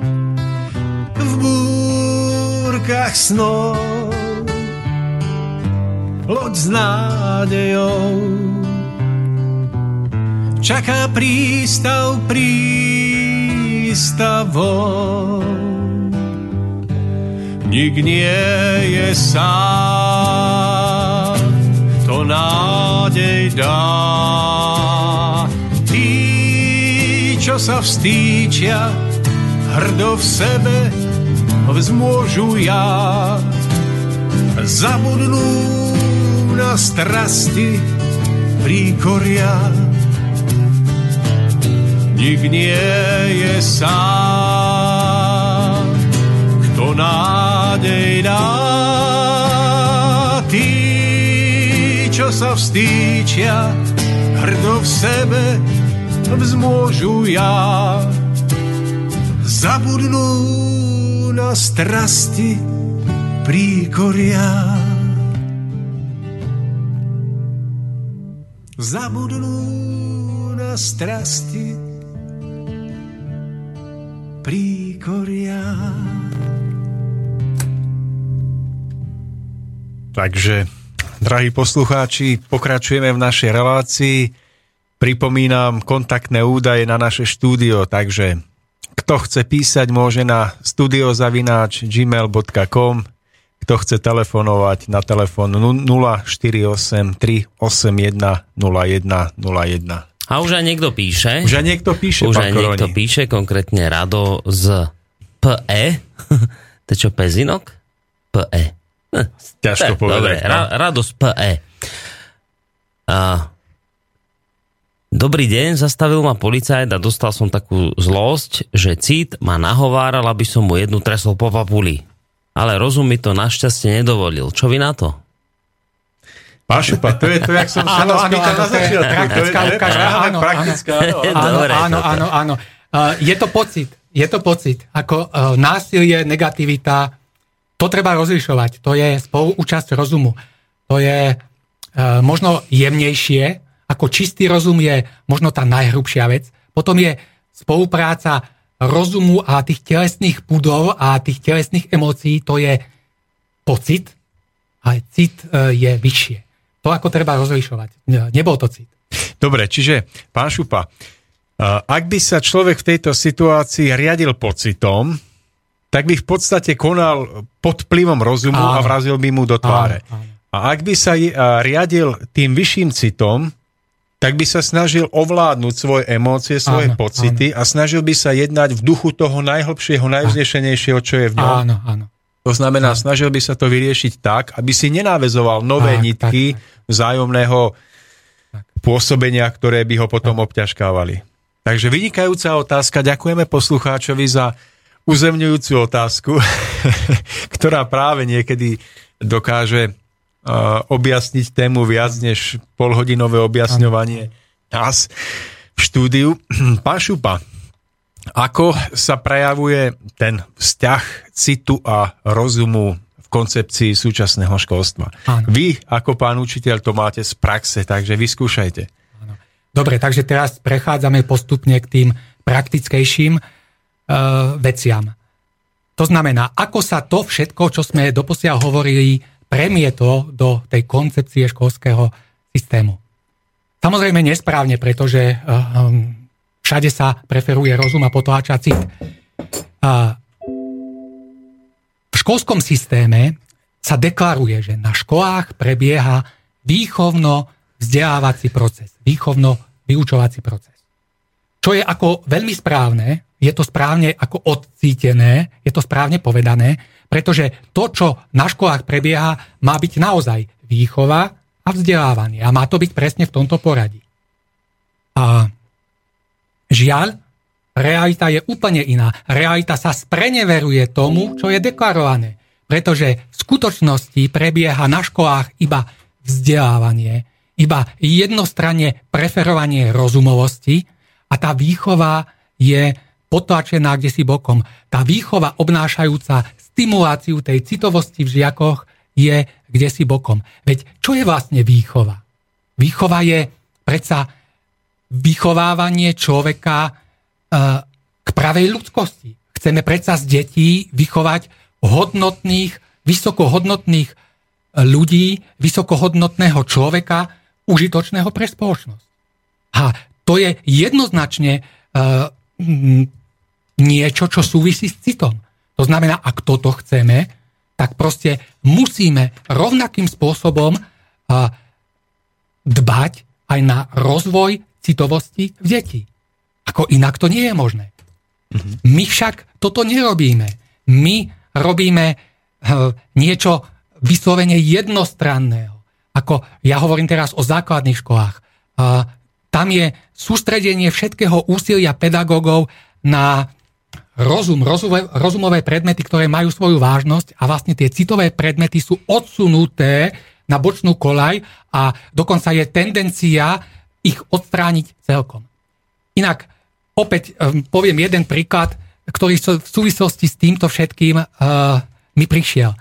V búrkach snov, loď s nádejou, čaká prístav prístavou. Nik nie je sám, to nádej dá. Tí, čo sa vstýčia, hrdo v sebe vzmôžu ja. Zabudnú na strasti príkoria nik nie je sám, kto nádej dá. Tí, čo sa vstýčia, hrdo v sebe vzmôžu ja. Zabudnú na strasti príkoria. Zabudnú na strasti príkoria. Takže, drahí poslucháči, pokračujeme v našej relácii. Pripomínam kontaktné údaje na naše štúdio, takže kto chce písať, môže na studiozavináč gmail.com kto chce telefonovať na telefón 048 381 0101. A už aj niekto píše. Už aj niekto píše, Už aj Koroni. niekto píše, konkrétne Rado z PE. to čo, Pezinok? PE. Hm, Ťažko tak, povedať. Dobre, no. Ra- Rado z PE. A, Dobrý deň, zastavil ma policajt a dostal som takú zlosť, že cít ma nahováral, aby som mu jednu tresol po papuli. Ale rozum mi to našťastie nedovolil. Čo vy na to? Pán Šupa, to je to, jak som sa Áno, áno, áno, začiatku. Praktická ukážka, áno, praktická, áno, áno. Áno, áno. Uh, je to pocit, je to pocit. Ako uh, násilie, negativita, to treba rozlišovať. To je spoluúčasť rozumu. To je uh, možno jemnejšie, ako čistý rozum je možno tá najhrubšia vec. Potom je spolupráca rozumu a tých telesných pudov a tých telesných emócií, to je pocit, ale cit uh, je vyššie. To ako treba rozlišovať. Ne- Nebol to cit. Dobre, čiže, pán Šupa, uh, ak by sa človek v tejto situácii riadil pocitom, tak by v podstate konal pod vplyvom rozumu Áno. a vrazil by mu do tváre. Áno, áno. A ak by sa riadil tým vyšším citom, tak by sa snažil ovládnuť svoje emócie, svoje Áno, pocity a snažil by sa jednať v duchu toho najhlbšieho, najvznešenejšieho, čo je v ňom. Áno, áno. To znamená, snažil by sa to vyriešiť tak, aby si nenávezoval nové Tak, nitky tak, vzájomného pôsobenia, ktoré by ho potom obťažkávali. Takže vynikajúca otázka. Ďakujeme poslucháčovi za uzemňujúcu otázku, ktorá práve niekedy dokáže objasniť tému viac než polhodinové objasňovanie nás v štúdiu. Pán Šupa, ako sa prejavuje ten vzťah citu a rozumu v koncepcii súčasného školstva? Áno. Vy, ako pán učiteľ, to máte z praxe, takže vyskúšajte. Dobre, takže teraz prechádzame postupne k tým praktickejším uh, veciam. To znamená, ako sa to všetko, čo sme doposiaľ hovorili, premietlo do tej koncepcie školského systému. Samozrejme nesprávne, pretože um, všade sa preferuje rozum a potláča cit. A v školskom systéme sa deklaruje, že na školách prebieha výchovno-vzdelávací proces, výchovno-vyučovací proces. Čo je ako veľmi správne, je to správne ako odcítené, je to správne povedané, pretože to, čo na školách prebieha, má byť naozaj výchova a vzdelávanie. A má to byť presne v tomto poradí. A žiaľ, realita je úplne iná. Realita sa spreneveruje tomu, čo je deklarované. Pretože v skutočnosti prebieha na školách iba vzdelávanie, iba jednostranne preferovanie rozumovosti a tá výchova je potlačená kde si bokom. Tá výchova obnášajúca stimuláciu tej citovosti v žiakoch je kde si bokom. Veď čo je vlastne výchova? Výchova je predsa vychovávanie človeka e, k pravej ľudskosti. Chceme predsa z detí vychovať hodnotných, vysokohodnotných e, ľudí, vysokohodnotného človeka, užitočného pre spoločnosť. A to je jednoznačne uh, niečo, čo súvisí s citom. To znamená, ak toto chceme, tak proste musíme rovnakým spôsobom dbať aj na rozvoj citovosti v deti. Ako inak to nie je možné. Mm-hmm. My však toto nerobíme. My robíme e, niečo vyslovene jednostranného. Ako ja hovorím teraz o základných školách. Tam je sústredenie všetkého úsilia pedagógov na rozum, rozumové, rozumové predmety, ktoré majú svoju vážnosť a vlastne tie citové predmety sú odsunuté na bočnú kolaj a dokonca je tendencia ich odstrániť celkom. Inak opäť um, poviem jeden príklad, ktorý v súvislosti s týmto všetkým uh, mi prišiel.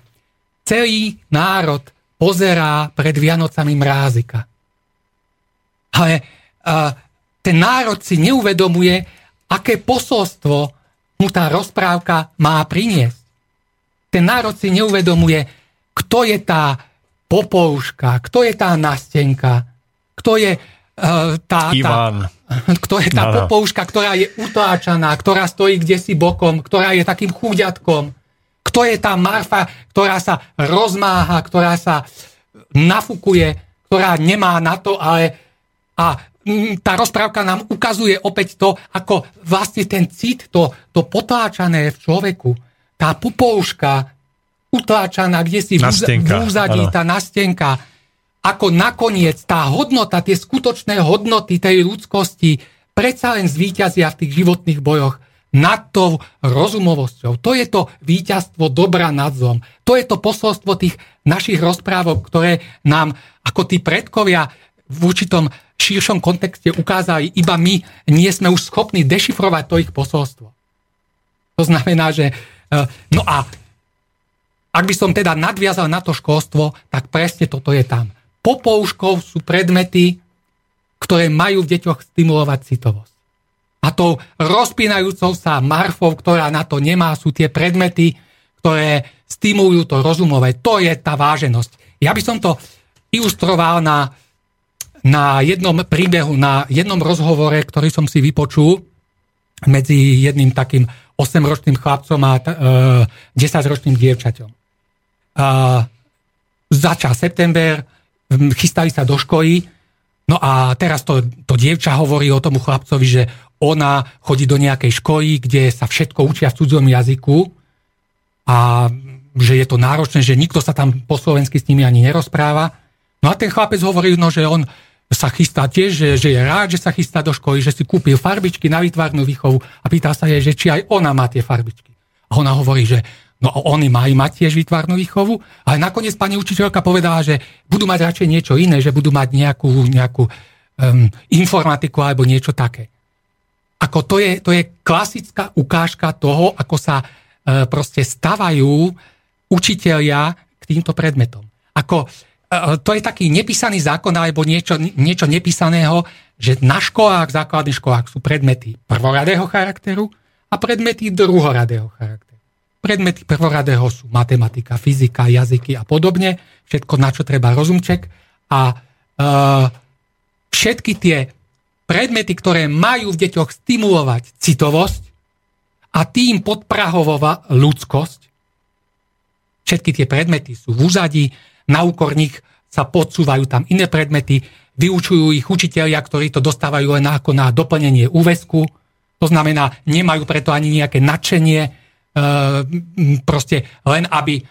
Celý národ pozerá pred Vianocami mrázika. Ale uh, ten národ si neuvedomuje, aké posolstvo mu tá rozprávka má priniesť. Ten národ si neuvedomuje, kto je tá popouška, kto je tá nastenka, kto je uh, tá, Ivan. tá, kto je tá no, no. popouška, ktorá je utáčaná, ktorá stojí kde si bokom, ktorá je takým chúďatkom. Kto je tá Marfa, ktorá sa rozmáha, ktorá sa nafukuje, ktorá nemá na to, ale a tá rozprávka nám ukazuje opäť to, ako vlastne ten cit, to, to potláčané v človeku, tá pupouška utláčaná, kde si v úzadí, tá nastenka, ako nakoniec tá hodnota, tie skutočné hodnoty tej ľudskosti predsa len zvíťazia v tých životných bojoch nad tou rozumovosťou. To je to víťazstvo dobra nad zlom. To je to posolstvo tých našich rozprávok, ktoré nám ako tí predkovia v určitom širšom kontexte ukázali, iba my nie sme už schopní dešifrovať to ich posolstvo. To znamená, že... E, no a ak by som teda nadviazal na to školstvo, tak presne toto je tam. Popouškov sú predmety, ktoré majú v deťoch stimulovať citovosť. A tou rozpínajúcou sa marfou, ktorá na to nemá, sú tie predmety, ktoré stimulujú to rozumové. To je tá váženosť. Ja by som to ilustroval na na jednom príbehu, na jednom rozhovore, ktorý som si vypočul medzi jedným takým 8-ročným chlapcom a e, 10-ročným dievčaťom. A, začal september, chystali sa do školy, no a teraz to, to dievča hovorí o tomu chlapcovi, že ona chodí do nejakej školy, kde sa všetko učia v cudzom jazyku a že je to náročné, že nikto sa tam po slovensky s nimi ani nerozpráva. No a ten chlapec hovorí, no, že on sa chystá tiež, že, že je rád, že sa chystá do školy, že si kúpil farbičky na výtvarnú výchovu a pýta sa jej, že či aj ona má tie farbičky. A ona hovorí, že no oni majú mať tiež výtvarnú výchovu, ale nakoniec pani učiteľka povedala, že budú mať radšej niečo iné, že budú mať nejakú, nejakú um, informatiku alebo niečo také. Ako to je, to je klasická ukážka toho, ako sa uh, proste stavajú učitelia k týmto predmetom. Ako to je taký nepísaný zákon alebo niečo, niečo nepísaného, že na školách, základných školách sú predmety prvoradého charakteru a predmety druhoradého charakteru. predmety prvoradého sú matematika, fyzika, jazyky a podobne, všetko na čo treba rozumček a e, všetky tie predmety, ktoré majú v deťoch stimulovať citovosť a tým podprahovova ľudskosť, všetky tie predmety sú v úzadí, na úkor nich sa podsúvajú tam iné predmety, vyučujú ich učiteľia, ktorí to dostávajú len ako na doplnenie úvesku, to znamená, nemajú preto ani nejaké nadšenie, e, proste len aby e,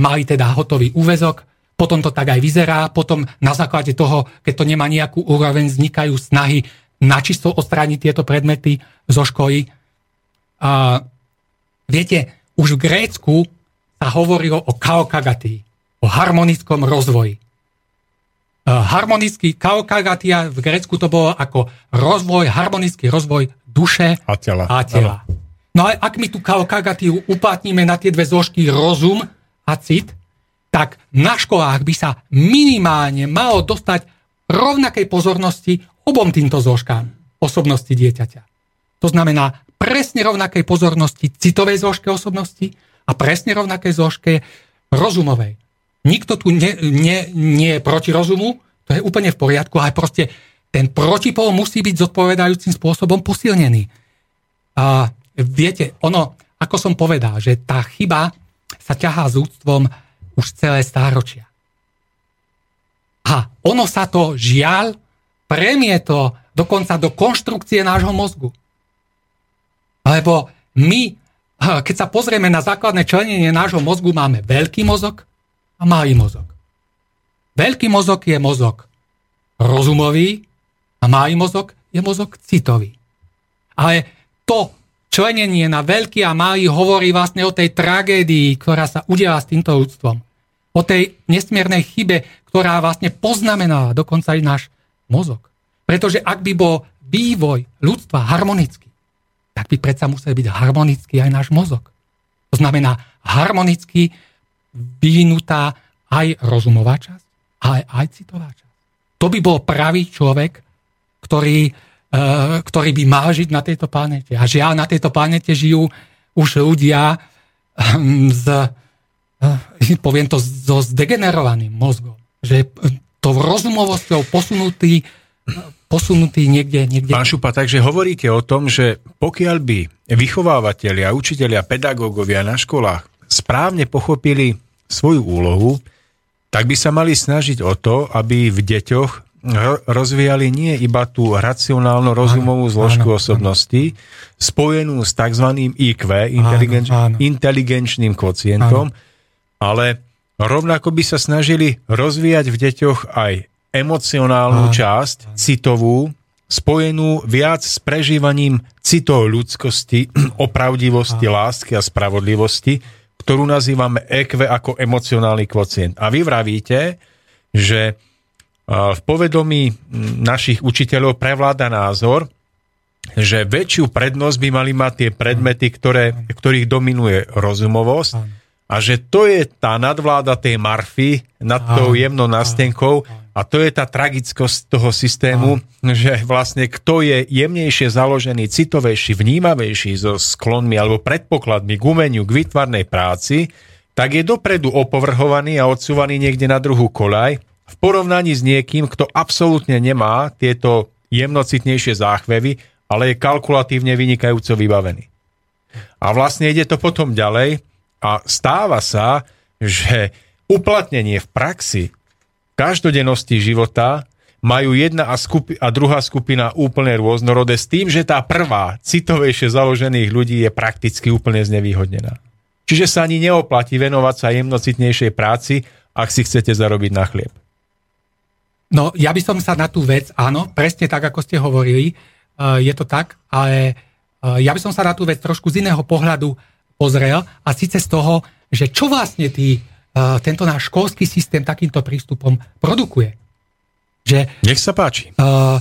mali teda hotový úvezok. Potom to tak aj vyzerá, potom na základe toho, keď to nemá nejakú úroveň, vznikajú snahy načisto odstrániť tieto predmety zo školy. Viete, už v Grécku sa hovorilo o kaokagatii, o harmonickom rozvoji. Harmonický kaokagatia v Grécku to bolo ako rozvoj, harmonický rozvoj duše a tela. A tela. No a ak my tú kaokagatiu uplatníme na tie dve zložky rozum a cit, tak na školách by sa minimálne malo dostať rovnakej pozornosti obom týmto zložkám osobnosti dieťaťa. To znamená presne rovnakej pozornosti citovej zložke osobnosti a presne rovnakej zložke rozumovej. Nikto tu nie, nie, nie je proti rozumu, to je úplne v poriadku, ale proste ten protipol musí byť zodpovedajúcim spôsobom posilnený. A viete, ono, ako som povedal, že tá chyba sa ťahá s úctvom už celé stáročia. A ono sa to žiaľ premietlo dokonca do konštrukcie nášho mozgu. Lebo my, keď sa pozrieme na základné členenie nášho mozgu, máme veľký mozog a malý mozog. Veľký mozog je mozog rozumový, a malý mozog je mozog citový. Ale to členenie na veľký a malý hovorí vlastne o tej tragédii, ktorá sa udiela s týmto ľudstvom. O tej nesmiernej chybe, ktorá vlastne poznamenala dokonca aj náš mozog. Pretože ak by bol vývoj ľudstva harmonický, tak by predsa musel byť harmonický aj náš mozog. To znamená harmonicky vyvinutá aj rozumová časť, ale aj citová časť. To by bol pravý človek, ktorý, e, ktorý by mal žiť na tejto planete. A žiaľ, na tejto planete žijú už ľudia hm, s, e, poviem to, so zdegenerovaným mozgom. Že to rozumovosťou posunutý, posunutý niekde, niekde. Pán Šupa, takže hovoríte o tom, že pokiaľ by vychovávateľia, učiteľia, pedagógovia na školách správne pochopili svoju úlohu, tak by sa mali snažiť o to, aby v deťoch rozvíjali nie iba tú racionálno rozumovú zložku áno, osobnosti, áno. spojenú s tzv. IQ, inteligenč, áno, áno. inteligenčným kocientom, áno. ale rovnako by sa snažili rozvíjať v deťoch aj emocionálnu áno, časť, áno. citovú, spojenú viac s prežívaním citov ľudskosti, opravdivosti, áno. lásky a spravodlivosti, ktorú nazývame EQ ako emocionálny kvocient. A vy vravíte, že v povedomí našich učiteľov prevláda názor, že väčšiu prednosť by mali mať tie predmety, ktoré, ktorých dominuje rozumovosť a že to je tá nadvláda tej marfy nad tou jemnou nástenkou a to je tá tragickosť toho systému, že vlastne kto je jemnejšie založený, citovejší, vnímavejší so sklonmi alebo predpokladmi k umeniu, k výtvarnej práci, tak je dopredu opovrhovaný a odsúvaný niekde na druhú kolaj v porovnaní s niekým, kto absolútne nemá tieto jemnocitnejšie záchvevy, ale je kalkulatívne vynikajúco vybavený. A vlastne ide to potom ďalej a stáva sa, že uplatnenie v praxi každodennosti života majú jedna a, skupi- a druhá skupina úplne rôznorodé s tým, že tá prvá, citovejšie založených ľudí je prakticky úplne znevýhodnená. Čiže sa ani neoplatí venovať sa jemnocitnejšej práci, ak si chcete zarobiť na chlieb. No, ja by som sa na tú vec, áno, presne tak, ako ste hovorili, uh, je to tak, ale uh, ja by som sa na tú vec trošku z iného pohľadu pozrel a síce z toho, že čo vlastne uh, tento náš školský systém takýmto prístupom produkuje. Že, Nech sa páči. Uh,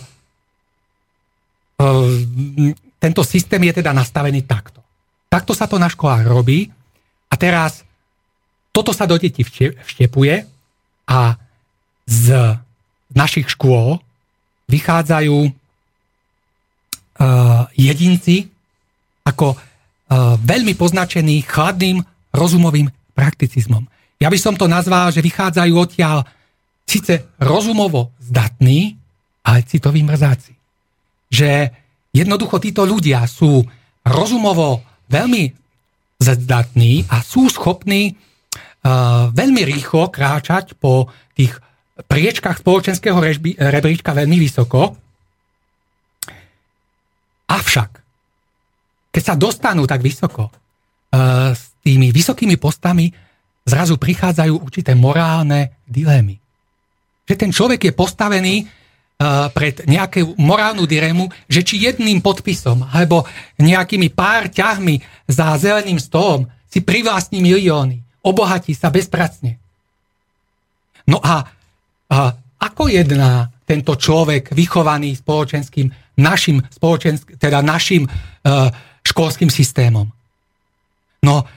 uh, tento systém je teda nastavený takto. Takto sa to na školách robí a teraz toto sa do detí vštepuje a z našich škôl vychádzajú uh, jedinci ako uh, veľmi poznačení chladným rozumovým prakticizmom. Ja by som to nazval, že vychádzajú odtiaľ síce rozumovo zdatní, ale citoví mrzáci. Že jednoducho títo ľudia sú rozumovo veľmi zdatní a sú schopní uh, veľmi rýchlo kráčať po tých priečkách spoločenského rebríčka veľmi vysoko. Avšak, keď sa dostanú tak vysoko, uh, s tými vysokými postami zrazu prichádzajú určité morálne dilemy. Že ten človek je postavený uh, pred nejakú morálnu dilemu, že či jedným podpisom alebo nejakými pár ťahmi za zeleným stolom si privlastní milióny, obohatí sa bezpracne. No a, a ako jedná tento človek vychovaný spoločenským, našim, spoločensk, teda našim uh, školským systémom? No,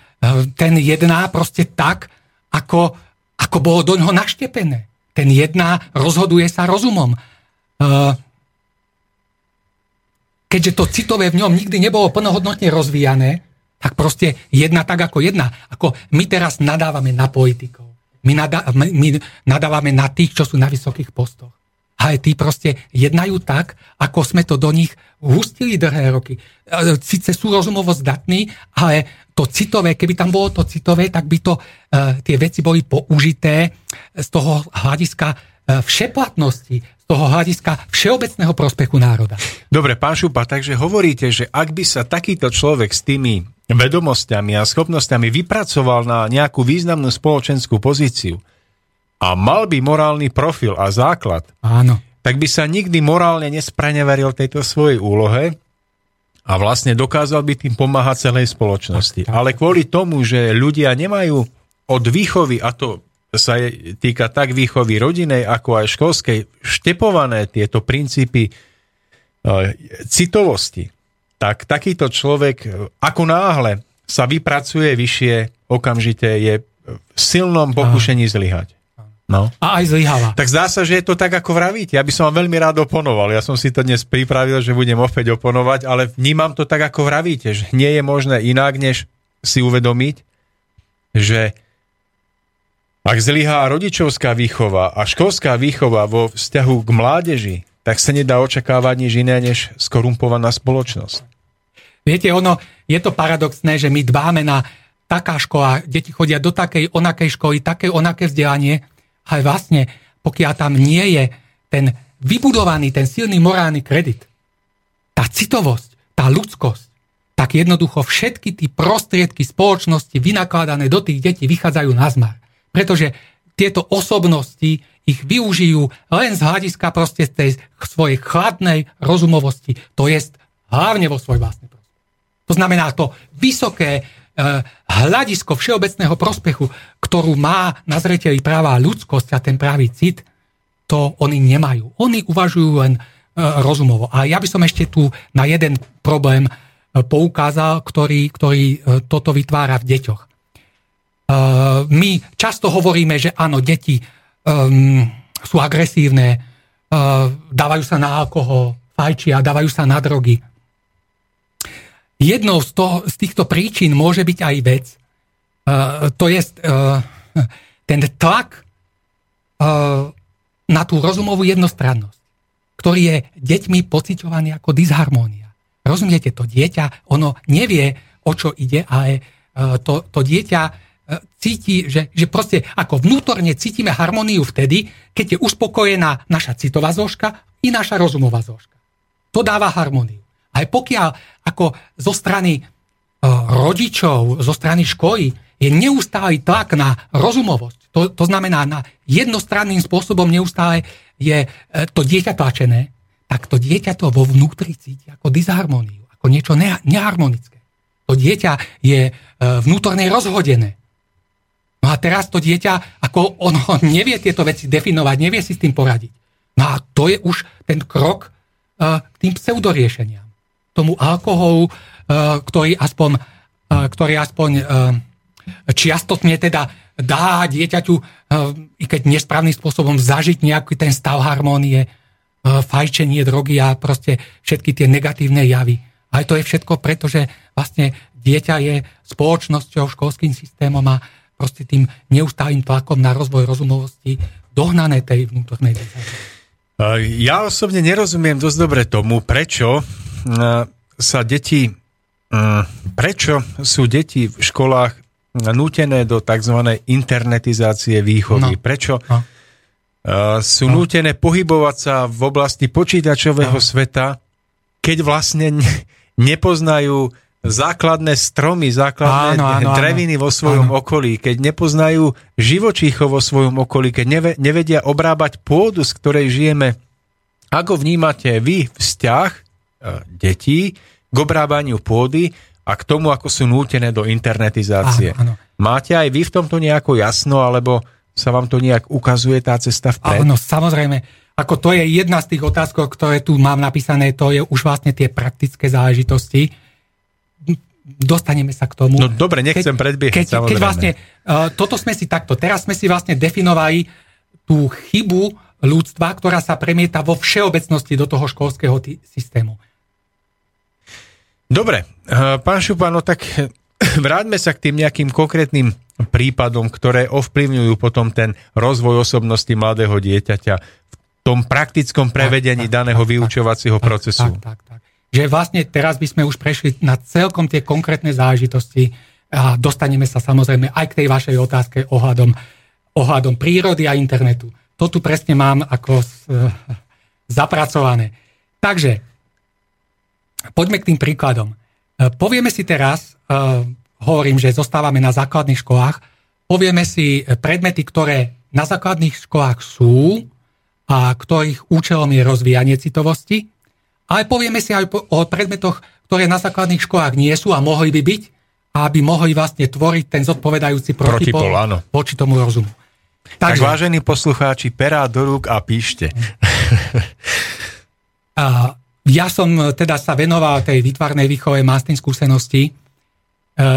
ten jedná proste tak, ako, ako bolo do ňoho naštepené. Ten jedná rozhoduje sa rozumom. Eh, keďže to citové v ňom nikdy nebolo plnohodnotne rozvíjané, tak proste jedna tak ako jedna. Ako my teraz nadávame na politikov. My, nadá, my nadávame na tých, čo sú na vysokých postoch. Ale tí proste jednajú tak, ako sme to do nich hustili dlhé roky. Sice sú rozumovo zdatní, ale to citové, keby tam bolo to citové, tak by to, uh, tie veci boli použité z toho hľadiska uh, všeplatnosti, z toho hľadiska všeobecného prospechu národa. Dobre, pán Šupa, takže hovoríte, že ak by sa takýto človek s tými vedomosťami a schopnosťami vypracoval na nejakú významnú spoločenskú pozíciu a mal by morálny profil a základ, Áno. tak by sa nikdy morálne nespraneveril tejto svojej úlohe, a vlastne dokázal by tým pomáhať celej spoločnosti. Tak, tak. Ale kvôli tomu, že ľudia nemajú od výchovy, a to sa je, týka tak výchovy rodinej, ako aj školskej, štepované tieto princípy e, citovosti, tak takýto človek, e, ako náhle sa vypracuje vyššie, okamžite je v silnom pokušení zlyhať. No. A aj zlyhala. Tak zdá sa, že je to tak, ako vravíte. Ja by som vám veľmi rád oponoval. Ja som si to dnes pripravil, že budem opäť oponovať, ale vnímam to tak, ako vravíte, že nie je možné inak, než si uvedomiť, že ak zlyhá rodičovská výchova a školská výchova vo vzťahu k mládeži, tak sa nedá očakávať nič iné, než skorumpovaná spoločnosť. Viete, ono, je to paradoxné, že my dbáme na taká škola, deti chodia do takej, onakej školy, také, onaké vzdelanie, ale vlastne, pokiaľ tam nie je ten vybudovaný, ten silný morálny kredit, tá citovosť, tá ľudskosť, tak jednoducho všetky tie prostriedky spoločnosti vynakladané do tých detí vychádzajú na zmar. Pretože tieto osobnosti ich využijú len z hľadiska proste tej svojej chladnej rozumovosti, to je hlavne vo svoj vlastnej prospech. To znamená to vysoké hľadisko všeobecného prospechu, ktorú má na zreteli práva ľudskosť a ten právý cit, to oni nemajú. Oni uvažujú len eh, rozumovo. A ja by som ešte tu na jeden problém eh, poukázal, ktorý, ktorý toto vytvára v deťoch. My často hovoríme, že áno, deti sú agresívne, dávajú sa na alkohol, fajčia, dávajú sa na drogy. Jednou z, toho, z týchto príčin môže byť aj vec, uh, to je uh, ten tlak uh, na tú rozumovú jednostrannosť, ktorý je deťmi pociťovaný ako disharmónia. Rozumiete, to dieťa, ono nevie, o čo ide, ale uh, to, to dieťa cíti, že, že proste ako vnútorne cítime harmóniu vtedy, keď je uspokojená naša citová zložka i naša rozumová zložka. To dáva harmóniu. Aj pokiaľ ako zo strany e, rodičov, zo strany školy je neustály tlak na rozumovosť, to, to znamená na jednostranným spôsobom neustále je e, to dieťa tlačené, tak to dieťa to vo vnútri cíti ako disharmóniu, ako niečo ne, neharmonické. To dieťa je e, vnútorne rozhodené. No a teraz to dieťa, ako ono nevie tieto veci definovať, nevie si s tým poradiť. No a to je už ten krok k tým pseudoriešeniam tomu alkoholu, eh, ktorý aspoň, eh, ktorý aspoň eh, čiastotne teda dá dieťaťu, i keď nesprávnym spôsobom, zažiť nejaký ten stav harmónie, fajčenie, drogy a proste všetky tie negatívne javy. Ale to je všetko preto, že vlastne dieťa je spoločnosťou, školským systémom a proste tým neustálým tlakom na rozvoj rozumovosti dohnané tej vnútornej Ja osobne nerozumiem dosť dobre tomu, prečo sa deti, prečo sú deti v školách nútené do tzv. internetizácie výchovy. No. Prečo no. sú no. nútené pohybovať sa v oblasti počítačového no. sveta, keď vlastne nepoznajú základné stromy, základné áno, áno, dreviny áno. vo svojom áno. okolí, keď nepoznajú živočíchov vo svojom okolí, keď nevedia obrábať pôdu, z ktorej žijeme. Ako vnímate vy vzťah detí k obrábaniu pôdy a k tomu, ako sú nútené do internetizácie? Áno, áno. Máte aj vy v tomto nejako jasno, alebo sa vám to nejak ukazuje tá cesta vpred? Áno, samozrejme. Ako to je jedna z tých otázok, ktoré tu mám napísané, to je už vlastne tie praktické záležitosti dostaneme sa k tomu. No dobre, nechcem keď, predbiehať, keď, samozrejme. Keď vlastne, uh, toto sme si takto, teraz sme si vlastne definovali tú chybu ľudstva, ktorá sa premieta vo všeobecnosti do toho školského t- systému. Dobre, uh, pán Šupa, no tak vráťme sa k tým nejakým konkrétnym prípadom, ktoré ovplyvňujú potom ten rozvoj osobnosti mladého dieťaťa v tom praktickom prevedení tak, tak, daného tak, vyučovacieho tak, procesu. Tak, tak, tak že vlastne teraz by sme už prešli na celkom tie konkrétne záležitosti a dostaneme sa samozrejme aj k tej vašej otázke ohľadom, ohľadom prírody a internetu. To tu presne mám ako z, uh, zapracované. Takže, poďme k tým príkladom. Uh, povieme si teraz, uh, hovorím, že zostávame na základných školách, povieme si predmety, ktoré na základných školách sú a ktorých účelom je rozvíjanie citovosti, ale povieme si aj o predmetoch, ktoré na základných školách nie sú a mohli by byť, aby mohli vlastne tvoriť ten zodpovedajúci protipol, protipol áno. voči tomu rozumu. Takže, tak vážení poslucháči, perá do rúk a píšte. a ja som teda sa venoval tej výtvarnej výchove, mám s tým skúsenosti, e,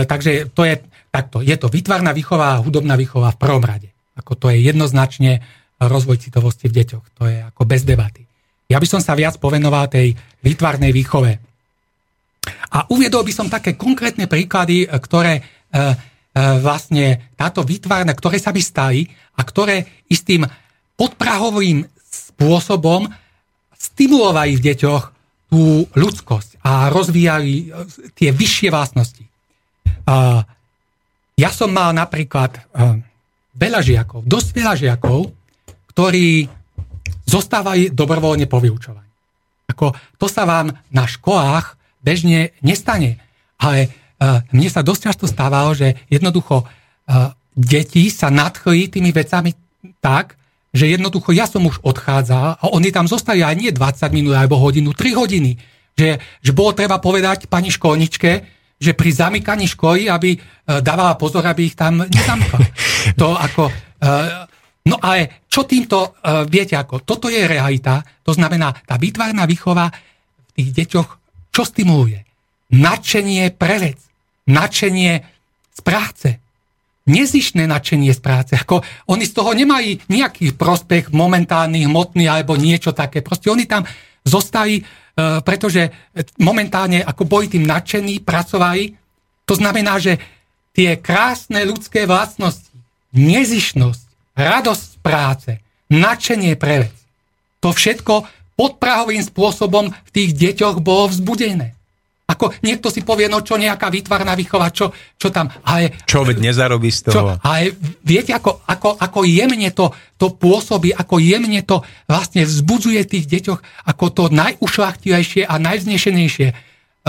takže to je takto. Je to výtvarná výchova a hudobná výchova v prvom rade. Ako to je jednoznačne rozvoj citovosti v deťoch. To je ako bez debaty. Ja by som sa viac povenoval tej výtvarnej výchove. A uviedol by som také konkrétne príklady, ktoré e, e, vlastne táto výtvarná, ktoré sa by stali a ktoré istým podprahovým spôsobom stimulovali v deťoch tú ľudskosť a rozvíjali e, tie vyššie vlastnosti. Ja som mal napríklad veľa žiakov, dosť veľa žiakov, ktorí zostávajú dobrovoľne po vyučovaní. Ako, to sa vám na školách bežne nestane. Ale uh, mne sa dosť často stávalo, že jednoducho deti sa nadchli tými vecami tak, že jednoducho ja som už odchádzal a oni tam zostali aj nie 20 minút alebo hodinu, 3 hodiny. Že, že bolo treba povedať pani školničke, že pri zamykaní školy, aby uh, dávala pozor, aby ich tam nezamkla. To ako... Uh, No ale čo týmto, uh, viete ako, toto je realita, to znamená, tá výtvarná výchova v tých deťoch čo stimuluje? Nadšenie pre vec, nadšenie z práce, nezišné nadšenie z práce. Ako oni z toho nemajú nejaký prospech momentálny, hmotný alebo niečo také. Proste oni tam zostali, uh, pretože momentálne ako boli tým nadšení, pracovali. To znamená, že tie krásne ľudské vlastnosti, nezišnosť, radosť z práce, nadšenie pre vec. To všetko podprahovým spôsobom v tých deťoch bolo vzbudené. Ako niekto si povie, no čo nejaká výtvarná výchova, čo, čo tam... Ale, čo veď nezarobí z toho. Čo, ale viete, ako, ako, ako jemne to, to pôsobí, ako jemne to vlastne vzbudzuje tých deťoch ako to najušlachtilejšie a najvznešenejšie.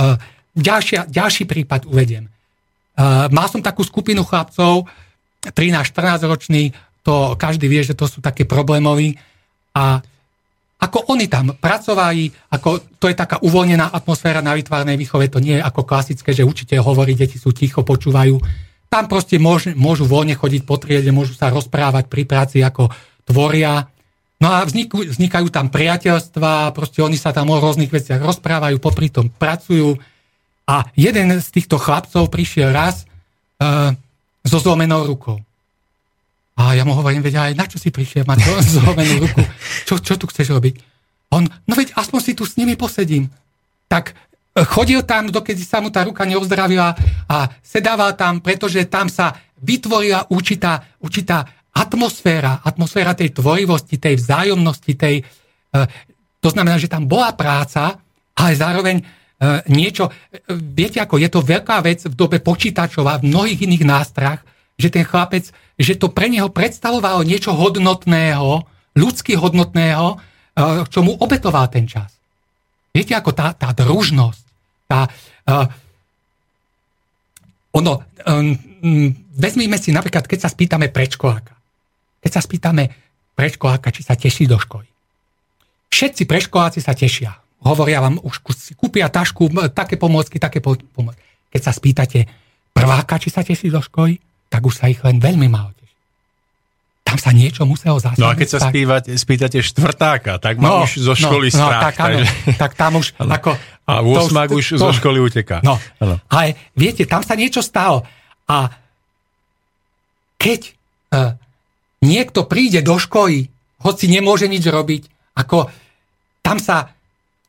Uh, ďalšia, ďalší prípad uvediem. Uh, mal som takú skupinu chlapcov, 13-14 roční, to každý vie, že to sú také problémoví. A ako oni tam pracovali, ako to je taká uvoľnená atmosféra na vytvárnej výchove, to nie je ako klasické, že učiteľ hovorí, deti sú ticho, počúvajú. Tam proste môžu, môžu voľne chodiť po triede, môžu sa rozprávať pri práci, ako tvoria. No a vzniku, vznikajú tam priateľstva, proste oni sa tam o rôznych veciach rozprávajú, popri tom pracujú. A jeden z týchto chlapcov prišiel raz uh, so zlomenou rukou. A ja mu hovorím, veď aj na čo si prišiel mať zlomenú ruku? Čo, čo tu chceš robiť? On, no veď aspoň si tu s nimi posedím. Tak chodil tam, dokedy sa mu tá ruka neozdravila a sedával tam, pretože tam sa vytvorila určitá, určitá atmosféra, atmosféra tej tvorivosti, tej vzájomnosti, tej, e, to znamená, že tam bola práca, ale zároveň e, niečo, e, viete ako, je to veľká vec v dobe počítačov a v mnohých iných nástrach, že ten chlapec, že to pre neho predstavovalo niečo hodnotného, ľudsky hodnotného, čo mu obetoval ten čas. Viete, ako tá, tá družnosť, tá... Uh, ono, um, vezmime si napríklad, keď sa spýtame predškoláka. Keď sa spýtame predškoláka, či sa teší do školy. Všetci predškoláci sa tešia. Hovoria vám, už kúpia tašku, také pomôcky, také pomôcky. Keď sa spýtate prváka, či sa teší do školy, tak už sa ich len veľmi málo tam sa niečo muselo zasiahnuť. No a keď sa tak... spívate, spýtate štvrtáka, tak má no, už zo školy no, strach. No, tak, áno, tak tam už ano. ako... A osmák už to, zo školy uteká. No, ano. ale viete, tam sa niečo stalo. A keď uh, niekto príde do školy, hoci nemôže nič robiť, ako tam sa,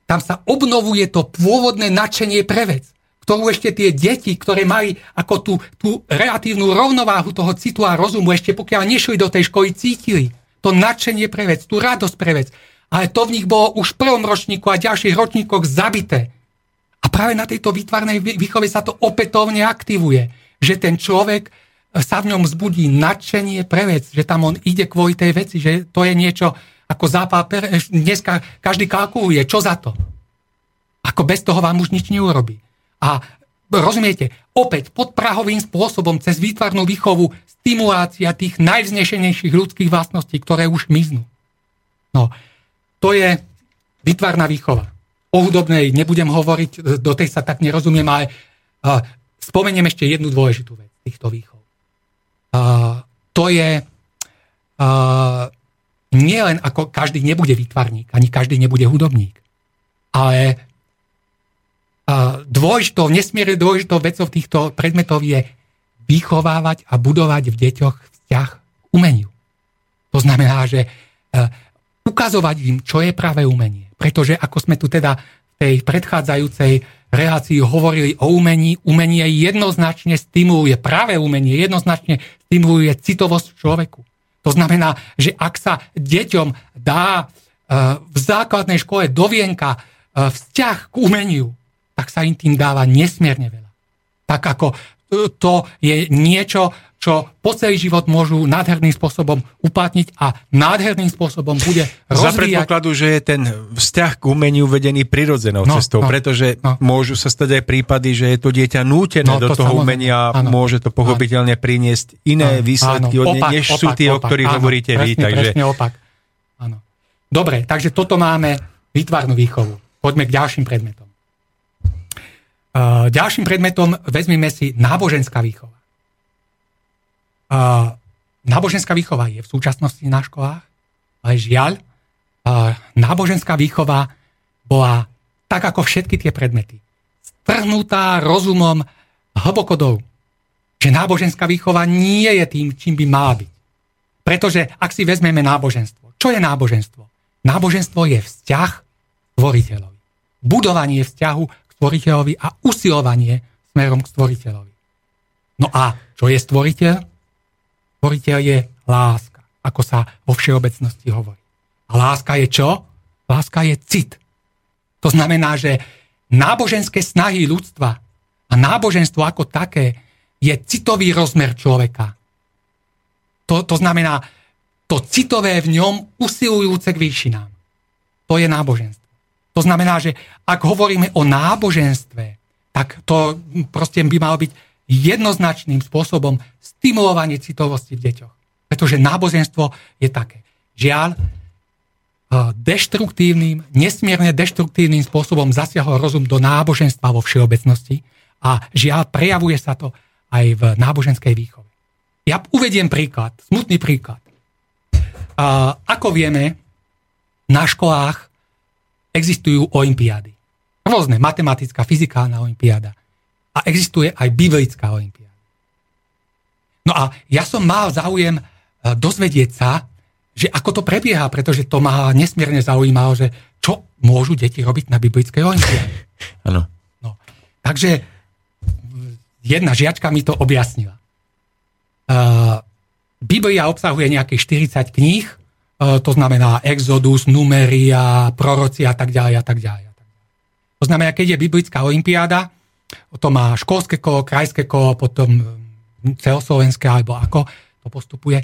tam sa obnovuje to pôvodné nadšenie pre vec ktorú ešte tie deti, ktoré mali ako tú, tú relatívnu rovnováhu toho citu a rozumu, ešte pokiaľ nešli do tej školy, cítili. To nadšenie pre vec, tú radosť pre vec. Ale to v nich bolo už v prvom ročníku a ďalších ročníkoch zabité. A práve na tejto výtvarnej výchove sa to opätovne aktivuje. Že ten človek sa v ňom zbudí nadšenie pre vec, že tam on ide kvôli tej veci, že to je niečo ako zápal, dneska každý kalkuluje, čo za to. Ako bez toho vám už nič neurobi. A rozumiete, opäť podprahovým spôsobom cez výtvarnú výchovu stimulácia tých najvznešenejších ľudských vlastností, ktoré už miznú. No, to je výtvarná výchova. O hudobnej nebudem hovoriť, do tej sa tak nerozumiem, ale uh, spomeniem ešte jednu dôležitú vec týchto výchov. Uh, to je uh, nie len ako každý nebude výtvarník, ani každý nebude hudobník, ale dôležitou, nesmierne dôležitou vecou týchto predmetov je vychovávať a budovať v deťoch vzťah k umeniu. To znamená, že e, ukazovať im, čo je práve umenie. Pretože ako sme tu teda v tej predchádzajúcej relácii hovorili o umení, umenie jednoznačne stimuluje, práve umenie jednoznačne stimuluje citovosť človeku. To znamená, že ak sa deťom dá e, v základnej škole do vienka e, vzťah k umeniu, tak sa im tým dáva nesmierne veľa. Tak ako e, to je niečo, čo po celý život môžu nádherným spôsobom uplatniť a nádherným spôsobom bude rozvíjať. Za predpokladu, že je ten vzťah k umeniu vedený prirodzenou no, cestou, no, pretože no. môžu sa stať aj prípady, že je to dieťa nútené no, do to toho umenia a môže to pochopiteľne priniesť iné áno, výsledky, áno, opak, než opak, sú tie, opak, o ktorých áno, hovoríte presne, vy. Takže... Presne opak. Áno. Dobre, takže toto máme výtvarnú výchovu. Poďme k ďalším predmetom. Ďalším predmetom vezmeme si náboženská výchova. Náboženská výchova je v súčasnosti na školách, ale žiaľ, náboženská výchova bola tak ako všetky tie predmety. Strhnutá rozumom hlboko dolu. Že náboženská výchova nie je tým, čím by mala byť. Pretože ak si vezmeme náboženstvo, čo je náboženstvo? Náboženstvo je vzťah tvoriteľovi. Budovanie vzťahu stvoriteľovi a usilovanie smerom k stvoriteľovi. No a čo je stvoriteľ? Stvoriteľ je láska, ako sa vo všeobecnosti hovorí. A láska je čo? Láska je cit. To znamená, že náboženské snahy ľudstva a náboženstvo ako také je citový rozmer človeka. To, to znamená to citové v ňom usilujúce k výšinám. To je náboženstvo. To znamená, že ak hovoríme o náboženstve, tak to proste by malo byť jednoznačným spôsobom stimulovanie citovosti v deťoch. Pretože náboženstvo je také. Žiaľ, e, deštruktívnym, nesmierne deštruktívnym spôsobom zasiahol rozum do náboženstva vo všeobecnosti a žiaľ, prejavuje sa to aj v náboženskej výchove. Ja uvediem príklad, smutný príklad. Ako vieme, na školách existujú olimpiády. Rôzne, matematická, fyzikálna olimpiáda. A existuje aj biblická olimpiáda. No a ja som mal záujem e, dozvedieť sa, že ako to prebieha, pretože to ma nesmierne zaujímalo, že čo môžu deti robiť na biblickej olimpiáde. Áno. Takže jedna žiačka mi to objasnila. Uh, Biblia obsahuje nejakých 40 kníh, to znamená Exodus, Numeria, proroci a tak ďalej a tak ďalej. To znamená, keď je biblická olimpiáda, to má školské kolo, krajské kolo, potom hm, celoslovenské alebo ako to postupuje.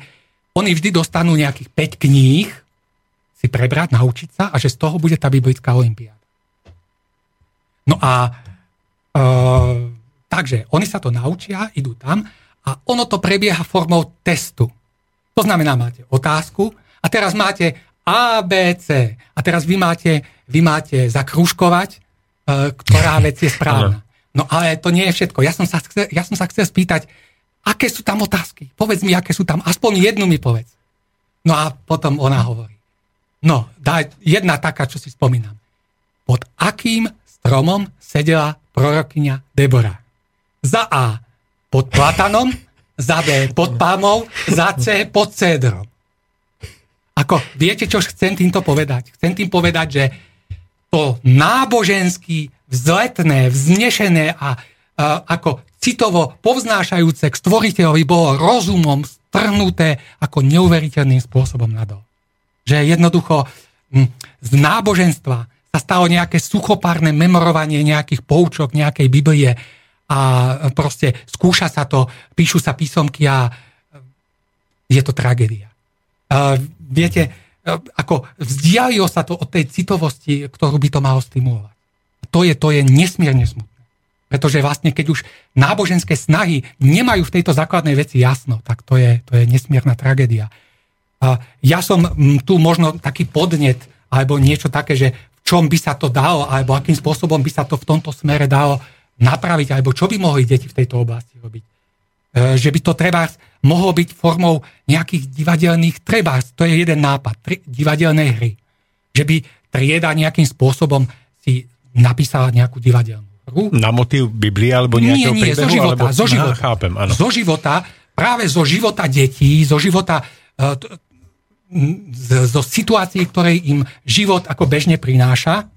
Oni vždy dostanú nejakých 5 kníh si prebrať, naučiť sa a že z toho bude tá biblická olimpiáda. No a e, takže oni sa to naučia, idú tam a ono to prebieha formou testu. To znamená, máte otázku a teraz máte A, B, C. A teraz vy máte, vy máte zakružkovať, e, ktorá vec je správna. No ale to nie je všetko. Ja som sa, chce, ja som sa chcel spýtať, aké sú tam otázky? Povedz mi, aké sú tam. Aspoň jednu mi povedz. No a potom ona hovorí. No, daj jedna taká, čo si spomínam. Pod akým stromom sedela prorokyňa Debora. Za A pod platanom, za B pod palmou, za C pod cédrom. Ako, viete, čo chcem týmto povedať? Chcem tým povedať, že to náboženský, vzletné, vznešené a, a ako citovo povznášajúce k stvoriteľovi bolo rozumom strhnuté ako neuveriteľným spôsobom nadol. Že jednoducho z náboženstva sa stalo nejaké suchopárne memorovanie nejakých poučok, nejakej Biblie a proste skúša sa to, píšu sa písomky a je to tragédia. Viete, uh, ako vzdialilo sa to od tej citovosti, ktorú by to malo stimulovať. To je, to je nesmierne smutné. Pretože vlastne, keď už náboženské snahy nemajú v tejto základnej veci jasno, tak to je, to je nesmierna tragédia. Ja som tu možno taký podnet, alebo niečo také, že čom by sa to dalo, alebo akým spôsobom by sa to v tomto smere dalo napraviť, alebo čo by mohli deti v tejto oblasti robiť. E, že by to treba mohlo byť formou nejakých divadelných treba, to je jeden nápad, tri, divadelnej hry. Že by trieda nejakým spôsobom si napísala nejakú divadelnú hru. Na motív Biblie alebo nejakého nie, nie, príbehu? zo života, alebo... zo života. Aha, chápem, áno. Zo života, práve zo života detí, zo života z, zo situácií, ktoré im život ako bežne prináša,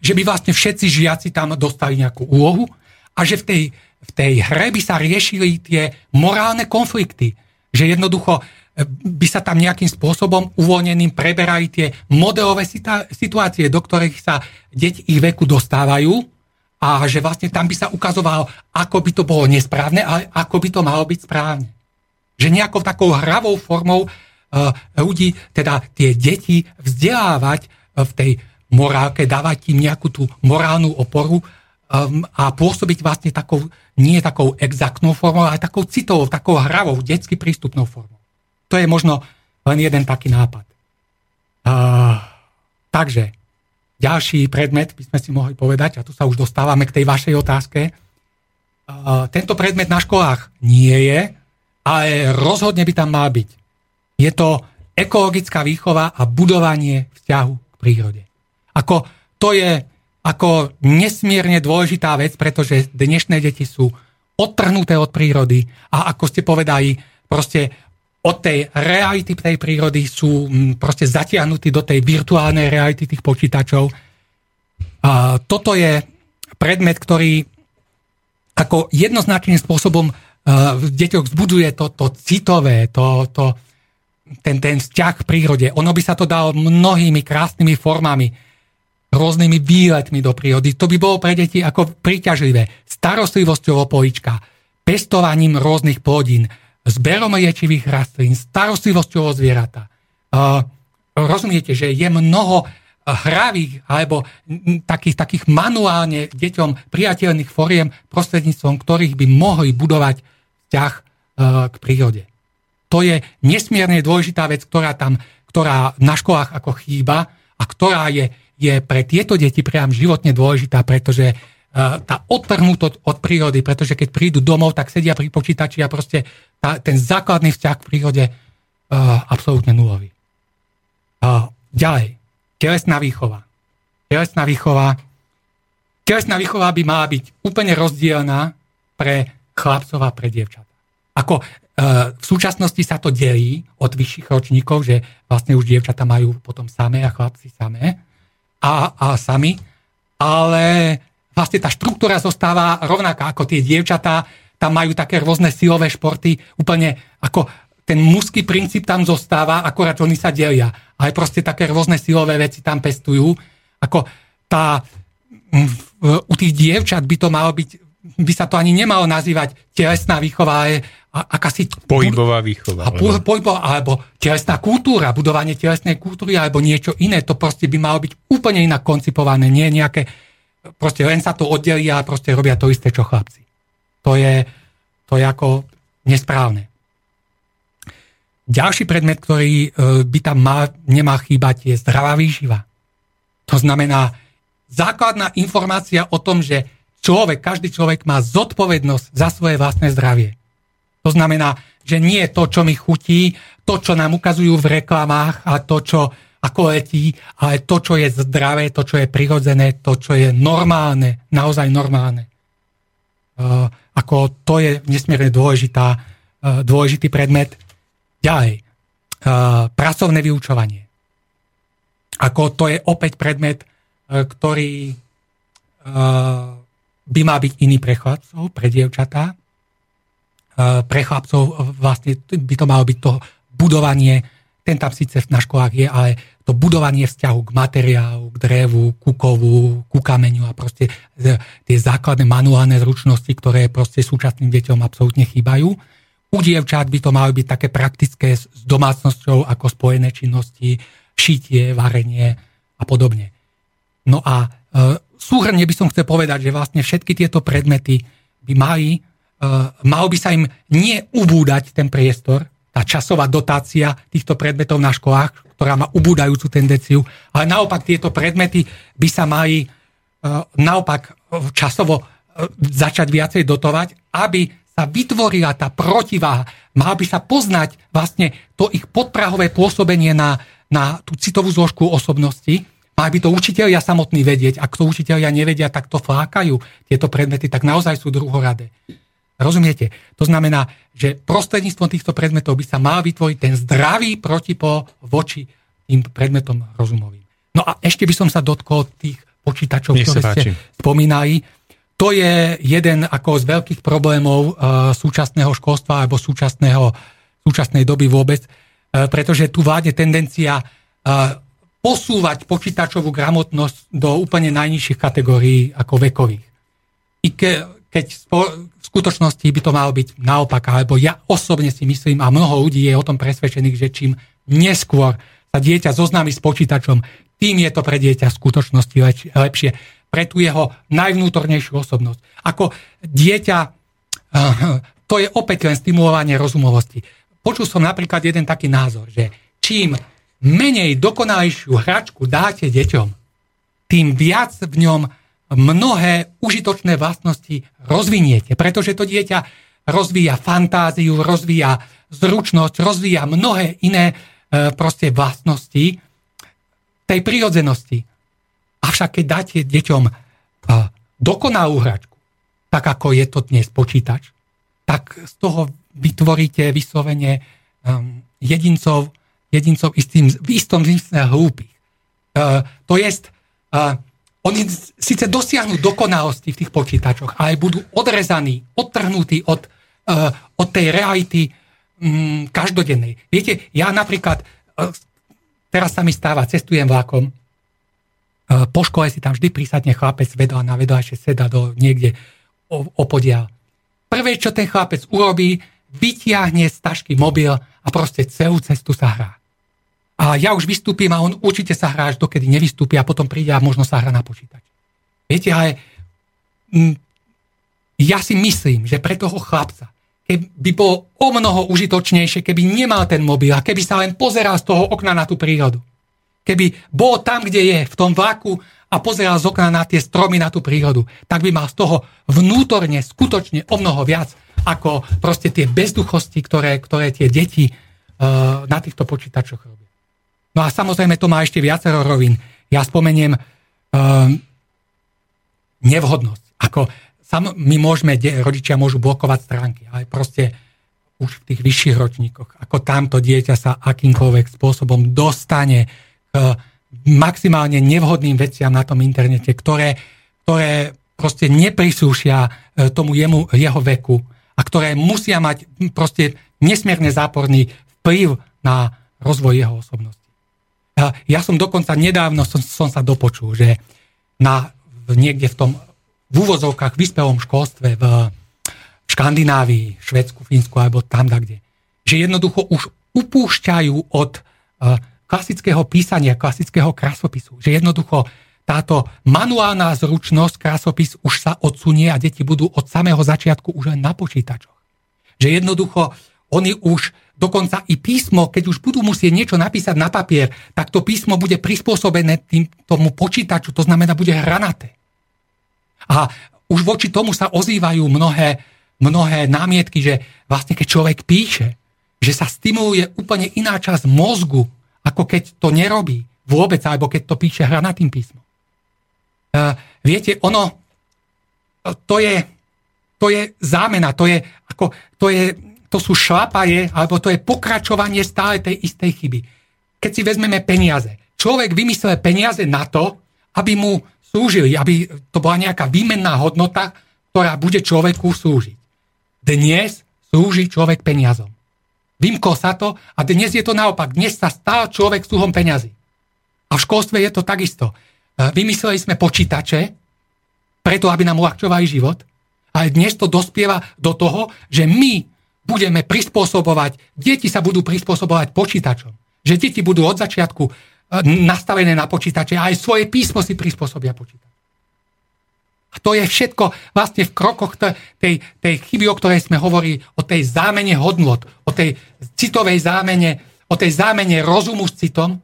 že by vlastne všetci žiaci tam dostali nejakú úlohu a že v tej, v tej hre by sa riešili tie morálne konflikty. Že jednoducho e, by sa tam nejakým spôsobom uvoľneným preberali tie modelové situácie, do ktorých sa deti ich veku dostávajú a že vlastne tam by sa ukazovalo, ako by to bolo nesprávne, ale ako by to malo byť správne. Že nejakou takou hravou formou Eh, ľudí, teda tie deti vzdelávať eh, v tej morálke, dávať im nejakú tú morálnu oporu um, a pôsobiť vlastne takou, nie takou exaktnou formou, ale takou citovou, takou hravou, detsky prístupnou formou. To je možno len jeden taký nápad. Uh, takže, ďalší predmet by sme si mohli povedať, a tu sa už dostávame k tej vašej otázke. Uh, tento predmet na školách nie je, ale rozhodne by tam mal byť. Je to ekologická výchova a budovanie vzťahu k prírode. Ako to je ako nesmierne dôležitá vec, pretože dnešné deti sú odtrhnuté od prírody a ako ste povedali, proste od tej reality tej prírody sú mm, proste zatiahnutí do tej virtuálnej reality tých počítačov. A toto je predmet, ktorý ako jednoznačným spôsobom v deťoch vzbudzuje to, to citové, to, to, ten, ten vzťah k prírode. Ono by sa to dalo mnohými krásnymi formami, rôznymi výletmi do prírody. To by bolo pre deti ako príťažlivé. Starostlivosťou o polička, pestovaním rôznych plodín, zberom liečivých rastlín, starostlivosťou o zvieratá. Uh, rozumiete, že je mnoho hravých alebo takých, takých manuálne deťom priateľných foriem, prostredníctvom ktorých by mohli budovať vzťah uh, k prírode. To je nesmierne dôležitá vec, ktorá tam, ktorá na školách ako chýba a ktorá je, je pre tieto deti priam životne dôležitá, pretože uh, tá odtrhnutosť od prírody, pretože keď prídu domov, tak sedia pri počítači a proste tá, ten základný vzťah k prírode uh, absolútne nulový. Uh, ďalej, telesná výchova. Telesná výchova. Telesná výchova by mala byť úplne rozdielná pre chlapcov a pre dievčatá. Ako v súčasnosti sa to delí od vyšších ročníkov, že vlastne už dievčata majú potom samé a chlapci samé a, a sami, ale vlastne tá štruktúra zostáva rovnaká ako tie dievčatá, tam majú také rôzne silové športy, úplne ako ten mužský princíp tam zostáva, akorát oni sa delia. Aj proste také rôzne silové veci tam pestujú. Ako tá, u tých dievčat by to malo byť, by sa to ani nemalo nazývať telesná výchova, ale akási... Pohybová výchova. A po, pohybová, alebo telesná kultúra, budovanie telesnej kultúry, alebo niečo iné. To proste by malo byť úplne inak koncipované. Nie nejaké... Proste len sa to oddelí a proste robia to isté, čo chlapci. To je, to je ako nesprávne. Ďalší predmet, ktorý e, by tam mal, nemá chýbať, je zdravá výživa. To znamená základná informácia o tom, že človek, každý človek má zodpovednosť za svoje vlastné zdravie. To znamená, že nie to, čo mi chutí, to, čo nám ukazujú v reklamách a to, čo ako letí, ale to, čo je zdravé, to, čo je prirodzené, to, čo je normálne, naozaj normálne. Uh, ako to je nesmierne dôležitá, uh, dôležitý predmet. Ďalej, uh, pracovné vyučovanie. Ako to je opäť predmet, ktorý by mal byť iný pre chlapcov, pre dievčatá, Eh, pre chlapcov eh, vlastne by to malo byť to budovanie, ten tam síce na školách je, ale to budovanie vzťahu k materiálu, k drevu, ku kovu, ku kameňu a proste tie základné manuálne zručnosti, ktoré proste súčasným deťom absolútne chýbajú. U dievčat by to malo byť také praktické s domácnosťou ako spojené činnosti, šitie, varenie a podobne. No a e, súhrne by som chcel povedať, že vlastne všetky tieto predmety by mali Uh, mal by sa im nie ubúdať ten priestor, tá časová dotácia týchto predmetov na školách, ktorá má ubúdajúcu tendenciu, ale naopak tieto predmety by sa mali uh, naopak časovo uh, začať viacej dotovať, aby sa vytvorila tá protiváha. Mal by sa poznať vlastne to ich podprahové pôsobenie na, na tú citovú zložku osobnosti, Mali by to učiteľia samotní vedieť. Ak to učiteľia nevedia, tak to flákajú tieto predmety, tak naozaj sú druhoradé. Rozumiete? To znamená, že prostredníctvom týchto predmetov by sa mal vytvoriť ten zdravý protipo voči tým predmetom rozumovým. No a ešte by som sa dotkol tých počítačov, Nech ktoré ste spomínali. To je jeden ako z veľkých problémov uh, súčasného školstva alebo súčasného, súčasnej doby vôbec, uh, pretože tu vládne tendencia uh, posúvať počítačovú gramotnosť do úplne najnižších kategórií ako vekových. I ke, keď v skutočnosti by to malo byť naopak, alebo ja osobne si myslím, a mnoho ľudí je o tom presvedčených, že čím neskôr sa dieťa zoznámi s počítačom, tým je to pre dieťa v skutočnosti lepšie, pre tú jeho najvnútornejšiu osobnosť. Ako dieťa, to je opäť len stimulovanie rozumovosti. Počul som napríklad jeden taký názor, že čím menej dokonalejšiu hračku dáte deťom, tým viac v ňom mnohé užitočné vlastnosti rozviniete, pretože to dieťa rozvíja fantáziu, rozvíja zručnosť, rozvíja mnohé iné e, proste vlastnosti tej prirodzenosti. Avšak keď dáte deťom e, dokonalú hračku, tak ako je to dnes počítač, tak z toho vytvoríte vyslovene um, jedincov, jedincov istým, v istom zmysle hlúpych. Uh, to jest, uh, oni síce dosiahnu dokonalosti v tých počítačoch, ale budú odrezaní, odtrhnutí od, uh, od tej reality um, každodennej. Viete, ja napríklad, uh, teraz sa mi stáva, cestujem vlakom, uh, po škole si tam vždy prísadne chlapec vedľa na vedľajšie seda do niekde opodial. Prvé, čo ten chlapec urobí, vytiahne z tašky mobil a proste celú cestu sa hrá a ja už vystúpim a on určite sa hrá až dokedy nevystúpi a potom príde a možno sa hrá na počítač. Viete, ale mm, ja si myslím, že pre toho chlapca, keby bolo o mnoho užitočnejšie, keby nemal ten mobil a keby sa len pozeral z toho okna na tú prírodu. Keby bol tam, kde je, v tom vlaku a pozeral z okna na tie stromy, na tú prírodu, tak by mal z toho vnútorne skutočne o mnoho viac, ako proste tie bezduchosti, ktoré, ktoré tie deti uh, na týchto počítačoch robia. No a samozrejme to má ešte viacero rovín. Ja spomeniem uh, nevhodnosť. Ako sam, my môžeme, rodičia môžu blokovať stránky, ale proste už v tých vyšších ročníkoch, ako tamto dieťa sa akýmkoľvek spôsobom dostane k maximálne nevhodným veciam na tom internete, ktoré, ktoré proste neprisúšia e, tomu jemu, jeho veku a ktoré musia mať proste nesmierne záporný vplyv na rozvoj jeho osobnosti. Ja som dokonca nedávno som, som sa dopočul, že na, niekde v tom v úvozovkách vyspelom školstve v Škandinávii, Švedsku, Fínsku alebo tam kde, že jednoducho už upúšťajú od klasického písania, klasického krasopisu. Že jednoducho táto manuálna zručnosť, krasopis už sa odsunie a deti budú od samého začiatku už len na počítačoch. Že jednoducho oni už dokonca i písmo, keď už budú musieť niečo napísať na papier, tak to písmo bude prispôsobené tým, tomu počítaču, to znamená, bude hranaté. A už voči tomu sa ozývajú mnohé, mnohé námietky, že vlastne keď človek píše, že sa stimuluje úplne iná časť mozgu, ako keď to nerobí vôbec, alebo keď to píše hranatým písmom. Uh, viete, ono, to je, to je zámena, to je, ako, to je, to sú šlapaje, alebo to je pokračovanie stále tej istej chyby. Keď si vezmeme peniaze. Človek vymyslel peniaze na to, aby mu slúžili, aby to bola nejaká výmenná hodnota, ktorá bude človeku slúžiť. Dnes slúži človek peniazom. Vymkol sa to a dnes je to naopak. Dnes sa stal človek sluhom peňazí. A v školstve je to takisto. E, vymysleli sme počítače, preto aby nám uľahčovali život, ale dnes to dospieva do toho, že my budeme prispôsobovať, deti sa budú prispôsobovať počítačom. Že deti budú od začiatku e, nastavené na počítače a aj svoje písmo si prispôsobia počítač. A to je všetko vlastne v krokoch tej, tej chyby, o ktorej sme hovorili, o tej zámene hodnot, o tej citovej zámene, o tej zámene rozumu s citom,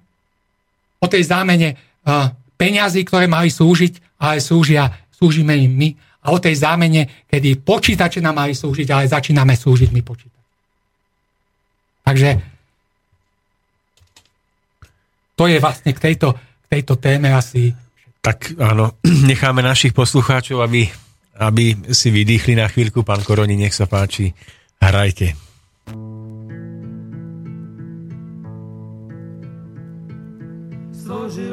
o tej zámene uh, peňazí, ktoré mali slúžiť, ale slúžia, slúžime im my, a o tej zámene, kedy počítače nám mali slúžiť, ale začíname slúžiť my počítač. Takže to je vlastne k tejto, k tejto téme asi tak áno, necháme našich poslucháčov, aby, aby si vydýchli na chvíľku. Pán Koroni, nech sa páči, hrajte. Složil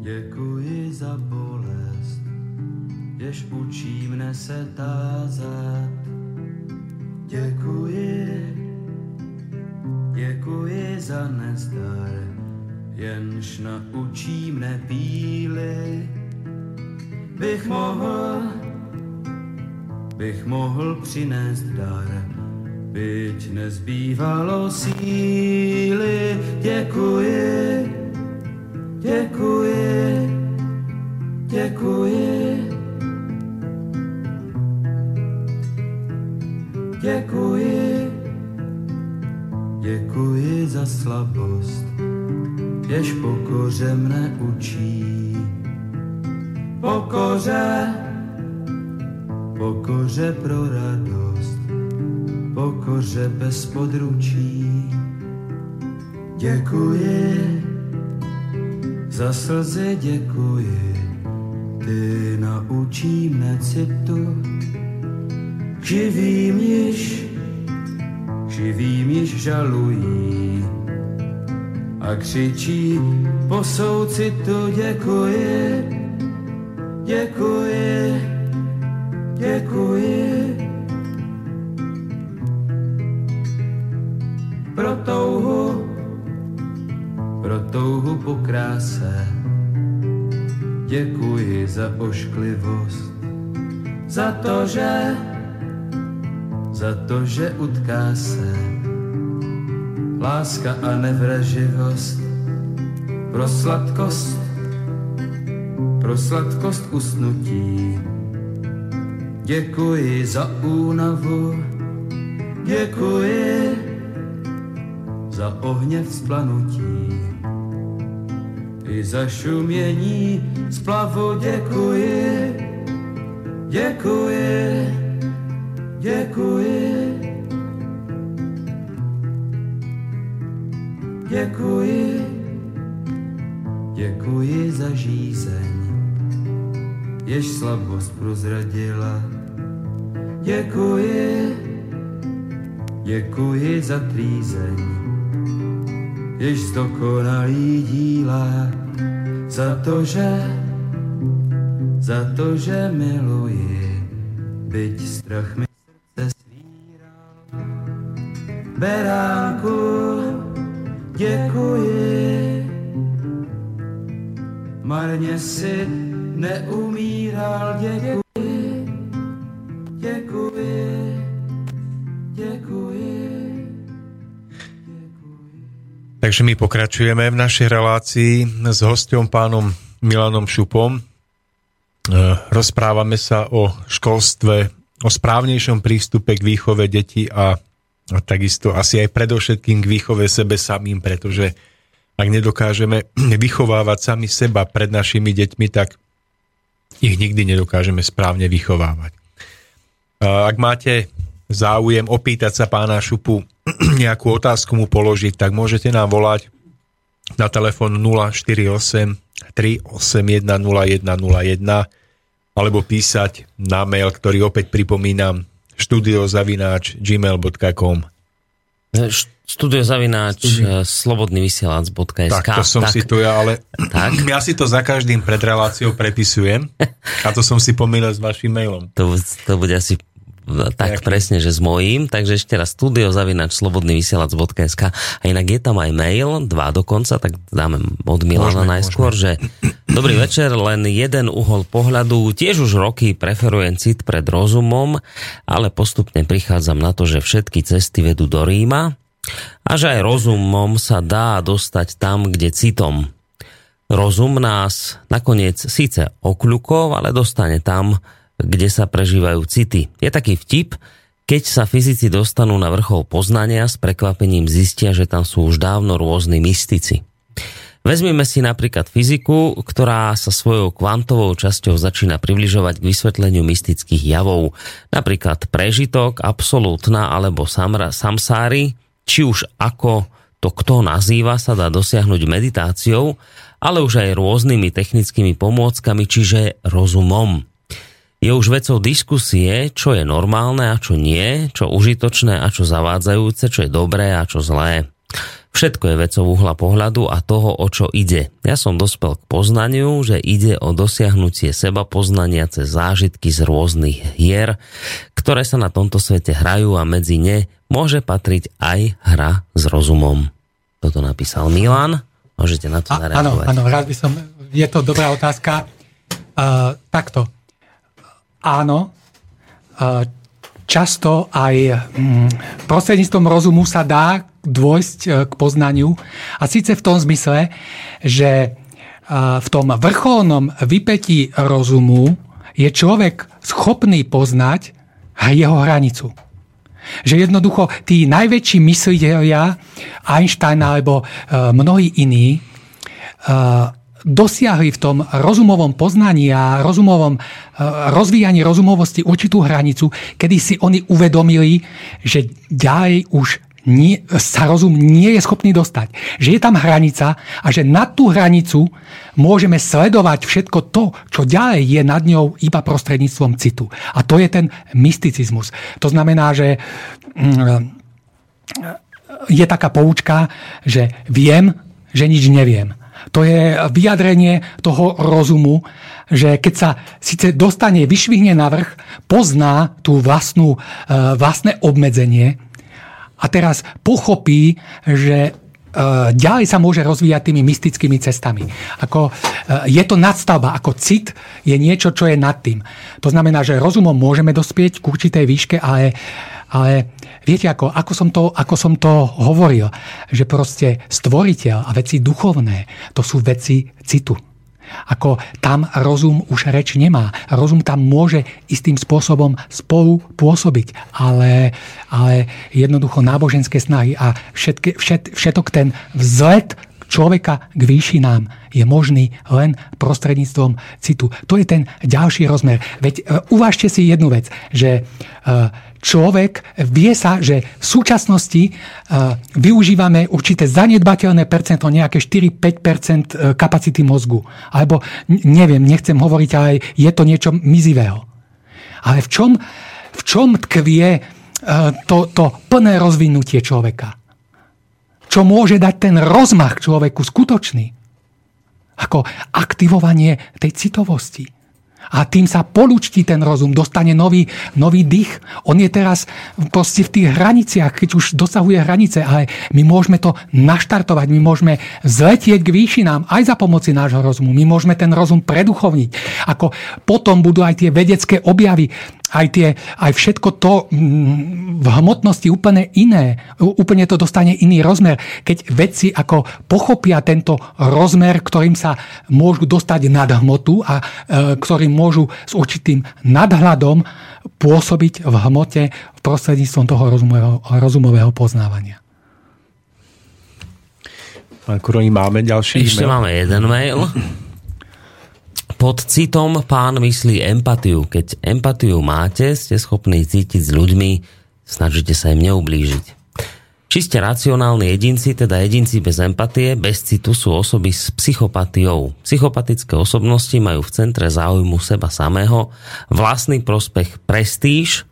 děkuji za bolest, jež učí mne se tázat. Děkuji, děkuji za nezdar, jenž naučí mne píly. Bych mohl, bych mohl přinést dar, byť nezbývalo síly. Děkuji, děkuji, děkuji. Děkuji, děkuji za slabost, jež pokoře mne učí. Pokoře, pokoře pro radost, pokoře bez područí. Děkuji, za slzy děkuji, ty naučí mne citu, Živým již, živým již žalují. A křičí po souci to děkuji, děkuji, děkuji. Ošklivost, za to, že za to, že utká se láska a nevraživost pro sladkost, pro sladkost usnutí. Děkuji za únavu, děkuji za ohně vzplanutí. I za šumění splavu děkuji, děkuji Děkuji. Děkuji. Děkuji za žízeň, jež slabost prozradila. Děkuji, děkuji za trýzeň, jež dokonalý díla, za to, že, za to, že miluji, byť strach mi srdce svíral. Beránku, děkuji, marně si neumíral, děkuji. Děkuji, děkuji. Takže my pokračujeme v našej relácii s hostom pánom Milanom Šupom. E, rozprávame sa o školstve, o správnejšom prístupe k výchove detí a, a takisto asi aj predovšetkým k výchove sebe samým, pretože ak nedokážeme vychovávať sami seba pred našimi deťmi, tak ich nikdy nedokážeme správne vychovávať. Ak máte záujem opýtať sa pána Šupu nejakú otázku mu položiť, tak môžete nám volať na telefon 048 381 0101 alebo písať na mail, ktorý opäť pripomínam studiozavináč gmail.com studiozavináč Studio. slobodnyvysielac.sk Tak, to som tak, si tu ja, ale tak. ja si to za každým pred reláciou prepisujem a to som si pomýlil s vašim mailom. To, to bude asi tak Nejaký. presne, že s mojím. Takže ešte raz studiozavinač slobodnyvysielac.sk a inak je tam aj mail, dva dokonca, tak dáme od Milana môžeme, najskôr, môžeme. že dobrý večer, len jeden uhol pohľadu. Tiež už roky preferujem cit pred rozumom, ale postupne prichádzam na to, že všetky cesty vedú do Ríma a že aj rozumom sa dá dostať tam, kde citom. Rozum nás nakoniec síce okľukov, ale dostane tam, kde sa prežívajú city. Je taký vtip, keď sa fyzici dostanú na vrchol poznania, s prekvapením zistia, že tam sú už dávno rôzni mystici. Vezmeme si napríklad fyziku, ktorá sa svojou kvantovou časťou začína približovať k vysvetleniu mystických javov. Napríklad prežitok, absolútna alebo samra, samsári, či už ako to kto nazýva, sa dá dosiahnuť meditáciou, ale už aj rôznymi technickými pomôckami, čiže rozumom je už vecou diskusie, čo je normálne a čo nie, čo užitočné a čo zavádzajúce, čo je dobré a čo zlé. Všetko je vecou uhla pohľadu a toho, o čo ide. Ja som dospel k poznaniu, že ide o dosiahnutie seba poznania cez zážitky z rôznych hier, ktoré sa na tomto svete hrajú a medzi ne môže patriť aj hra s rozumom. Toto napísal Milan. Môžete na to zareagovať. Áno, áno, rád by som... Je to dobrá otázka. Uh, takto áno, často aj mm, prostredníctvom rozumu sa dá dôjsť e, k poznaniu. A síce v tom zmysle, že e, v tom vrcholnom vypetí rozumu je človek schopný poznať jeho hranicu. Že jednoducho tí najväčší mysliteľia, Einstein alebo e, mnohí iní, dosiahli v tom rozumovom poznaní a rozumovom e, rozvíjaní rozumovosti určitú hranicu, kedy si oni uvedomili, že ďalej už nie, sa rozum nie je schopný dostať. Že je tam hranica a že na tú hranicu môžeme sledovať všetko to, čo ďalej je nad ňou iba prostredníctvom citu. A to je ten mysticizmus. To znamená, že mm, je taká poučka, že viem, že nič neviem. To je vyjadrenie toho rozumu, že keď sa síce dostane, vyšvihne na vrch, pozná tú vlastnú, e, vlastné obmedzenie a teraz pochopí, že e, ďalej sa môže rozvíjať tými mystickými cestami. Ako, e, je to nadstavba, ako cit je niečo, čo je nad tým. To znamená, že rozumom môžeme dospieť k určitej výške, ale ale viete, ako, ako, som to, ako som to hovoril, že proste stvoriteľ a veci duchovné, to sú veci citu. Ako tam rozum už reč nemá. Rozum tam môže istým spôsobom spolu pôsobiť, ale, ale jednoducho náboženské snahy a všetky, všet, všetok ten vzlet človeka k výšinám je možný len prostredníctvom citu. To je ten ďalší rozmer. Veď uh, uvážte si jednu vec, že uh, človek vie sa, že v súčasnosti uh, využívame určité zanedbateľné percento, nejaké 4-5% e, kapacity mozgu. Alebo neviem, nechcem hovoriť, ale je to niečo mizivého. Ale v čom, v čom tkvie to, to plné rozvinutie človeka? Čo môže dať ten rozmach človeku skutočný? Ako aktivovanie tej citovosti a tým sa polúčti ten rozum, dostane nový, nový dých. On je teraz proste v tých hraniciach, keď už dosahuje hranice, ale my môžeme to naštartovať, my môžeme zletieť k výšinám aj za pomoci nášho rozumu. My môžeme ten rozum preduchovniť. Ako potom budú aj tie vedecké objavy, aj, tie, aj všetko to mm, v hmotnosti úplne iné, úplne to dostane iný rozmer. Keď vedci ako pochopia tento rozmer, ktorým sa môžu dostať nad hmotu a e, ktorým môžu s určitým nadhľadom pôsobiť v hmote prostredníctvom toho rozumového, rozumového poznávania. Pán Kuroni, máme ďalší Ešte mail? máme jeden mail. Pod citom pán myslí empatiu. Keď empatiu máte, ste schopní cítiť s ľuďmi, snažíte sa im neublížiť. Čiste racionálni jedinci, teda jedinci bez empatie, bez citu sú osoby s psychopatiou. Psychopatické osobnosti majú v centre záujmu seba samého, vlastný prospech prestíž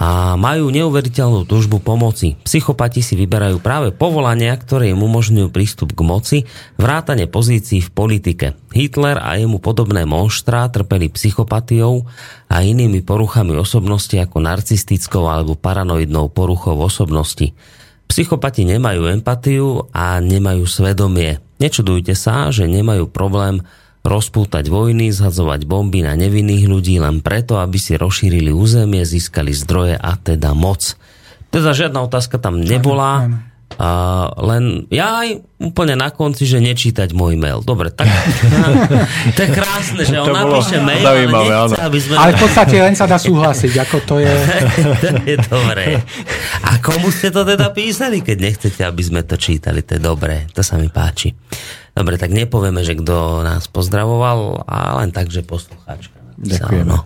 a majú neuveriteľnú túžbu pomoci. Psychopati si vyberajú práve povolania, ktoré im umožňujú prístup k moci, vrátane pozícií v politike. Hitler a jemu podobné monštrá trpeli psychopatiou a inými poruchami osobnosti ako narcistickou alebo paranoidnou poruchou osobnosti. Psychopati nemajú empatiu a nemajú svedomie. Nečudujte sa, že nemajú problém rozpútať vojny, zhadzovať bomby na nevinných ľudí len preto, aby si rozšírili územie, získali zdroje a teda moc. Teda žiadna otázka tam nebola. A len ja aj úplne na konci, že nečítať môj mail. Dobre, tak to je krásne, že on napíše mail, ale zaujímavé, nechce, áno. aby sme... Ale v podstate len sa dá súhlasiť, ako to je... to je dobré. A komu ste to teda písali, keď nechcete, aby sme to čítali? To je dobré, to sa mi páči. Dobre, tak nepovieme, že kto nás pozdravoval, a len tak, že poslucháčka. Ďakujeme. No.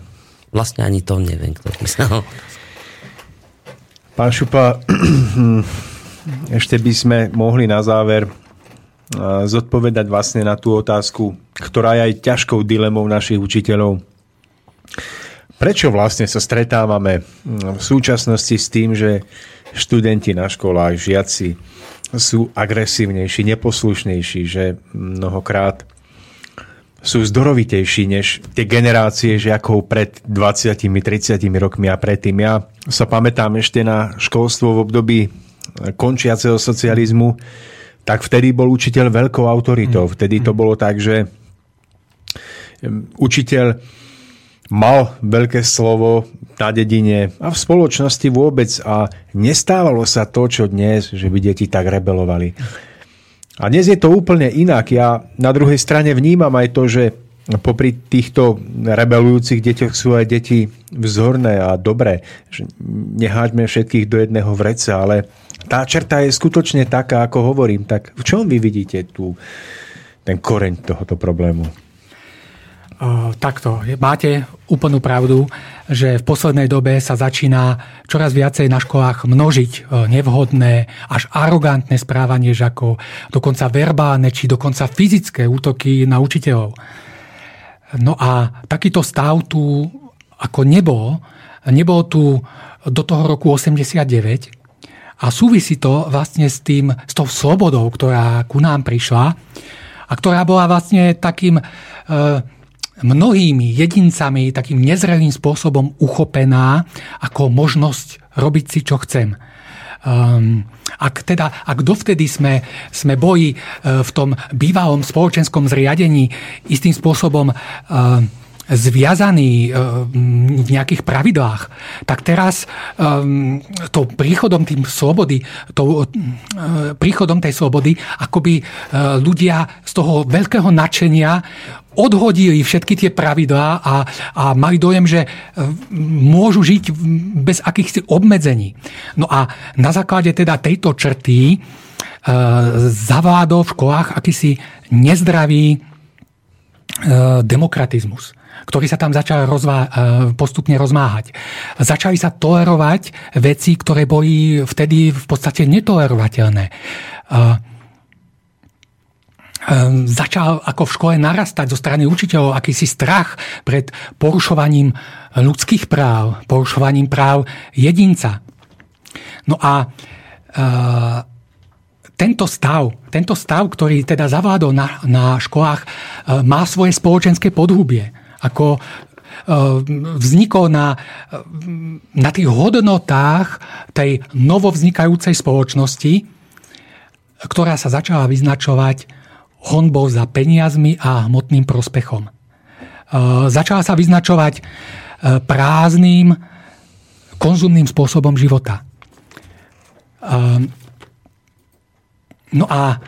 Vlastne ani to neviem, kto písal. Pán Šupa, ešte by sme mohli na záver zodpovedať vlastne na tú otázku, ktorá je aj ťažkou dilemou našich učiteľov. Prečo vlastne sa stretávame v súčasnosti s tým, že študenti na školách, žiaci sú agresívnejší, neposlušnejší, že mnohokrát sú zdorovitejší než tie generácie žiakov pred 20-30 rokmi a predtým. Ja sa pamätám ešte na školstvo v období končiaceho socializmu, tak vtedy bol učiteľ veľkou autoritou. Vtedy to bolo tak, že učiteľ mal veľké slovo na dedine a v spoločnosti vôbec a nestávalo sa to, čo dnes, že by deti tak rebelovali. A dnes je to úplne inak. Ja na druhej strane vnímam aj to, že popri týchto rebelujúcich deťoch sú aj deti vzorné a dobré. Neháďme všetkých do jedného vreca, ale tá čerta je skutočne taká, ako hovorím. Tak v čom vy vidíte tu ten koreň tohoto problému? Takto, máte úplnú pravdu, že v poslednej dobe sa začína čoraz viacej na školách množiť nevhodné, až arogantné správanie žakov, dokonca verbálne či dokonca fyzické útoky na učiteľov. No a takýto stav tu ako nebol, nebol tu do toho roku 89 a súvisí to vlastne s tým, s tou slobodou, ktorá ku nám prišla a ktorá bola vlastne takým e, mnohými jedincami takým nezrelým spôsobom uchopená ako možnosť robiť si, čo chcem. Um, ak, teda, ak dovtedy sme, sme boli uh, v tom bývalom spoločenskom zriadení istým spôsobom uh, zviazaní uh, v nejakých pravidlách, tak teraz um, to príchodom tým slobody, to, uh, príchodom tej slobody, akoby uh, ľudia z toho veľkého nadšenia odhodili všetky tie pravidlá a, a mali dojem, že môžu žiť bez akýchsi obmedzení. No a na základe teda tejto črty e, zavládol v školách akýsi nezdravý e, demokratizmus ktorý sa tam začal rozvá- postupne rozmáhať. Začali sa tolerovať veci, ktoré boli vtedy v podstate netolerovateľné Ehm, začal ako v škole narastať zo strany učiteľov akýsi strach pred porušovaním ľudských práv, porušovaním práv jedinca. No a e, tento stav, tento stav, ktorý teda zavládol na, na školách, e, má svoje spoločenské podhubie. Ako e, vznikol na, na tých hodnotách tej novovznikajúcej spoločnosti, ktorá sa začala vyznačovať honbou za peniazmi a hmotným prospechom. E, začala sa vyznačovať e, prázdnym, konzumným spôsobom života. E, no a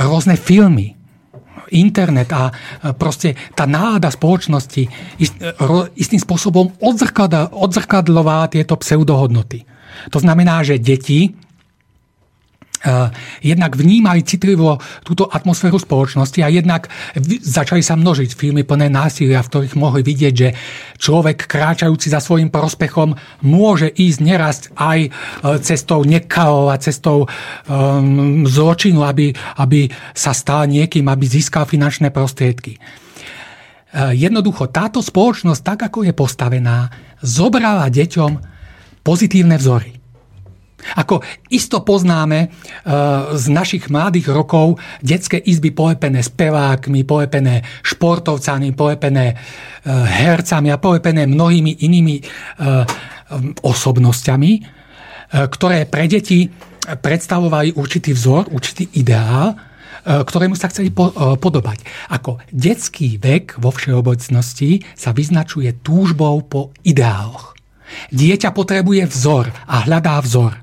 rôzne filmy, internet a proste tá nálada spoločnosti istým spôsobom odzrkadlová tieto pseudohodnoty. To znamená, že deti jednak vnímali citlivo túto atmosféru spoločnosti a jednak začali sa množiť filmy plné násilia, v ktorých mohli vidieť, že človek kráčajúci za svojim prospechom môže ísť neraz aj eh, cestou nekalov a cestou um, zločinu, aby, aby sa stal niekým, aby získal finančné prostriedky. Jednoducho, táto spoločnosť, tak ako je postavená, zobrala deťom pozitívne vzory. Ako isto poznáme uh, z našich mladých rokov detské izby polepené spevákmi, polepené športovcami, polepené uh, hercami a polepené mnohými inými uh, osobnosťami, uh, ktoré pre deti predstavovali určitý vzor, určitý ideál, ktorému sa chceli podobať. Ako detský vek vo všeobecnosti sa vyznačuje túžbou po ideáloch. Dieťa potrebuje vzor a hľadá vzor.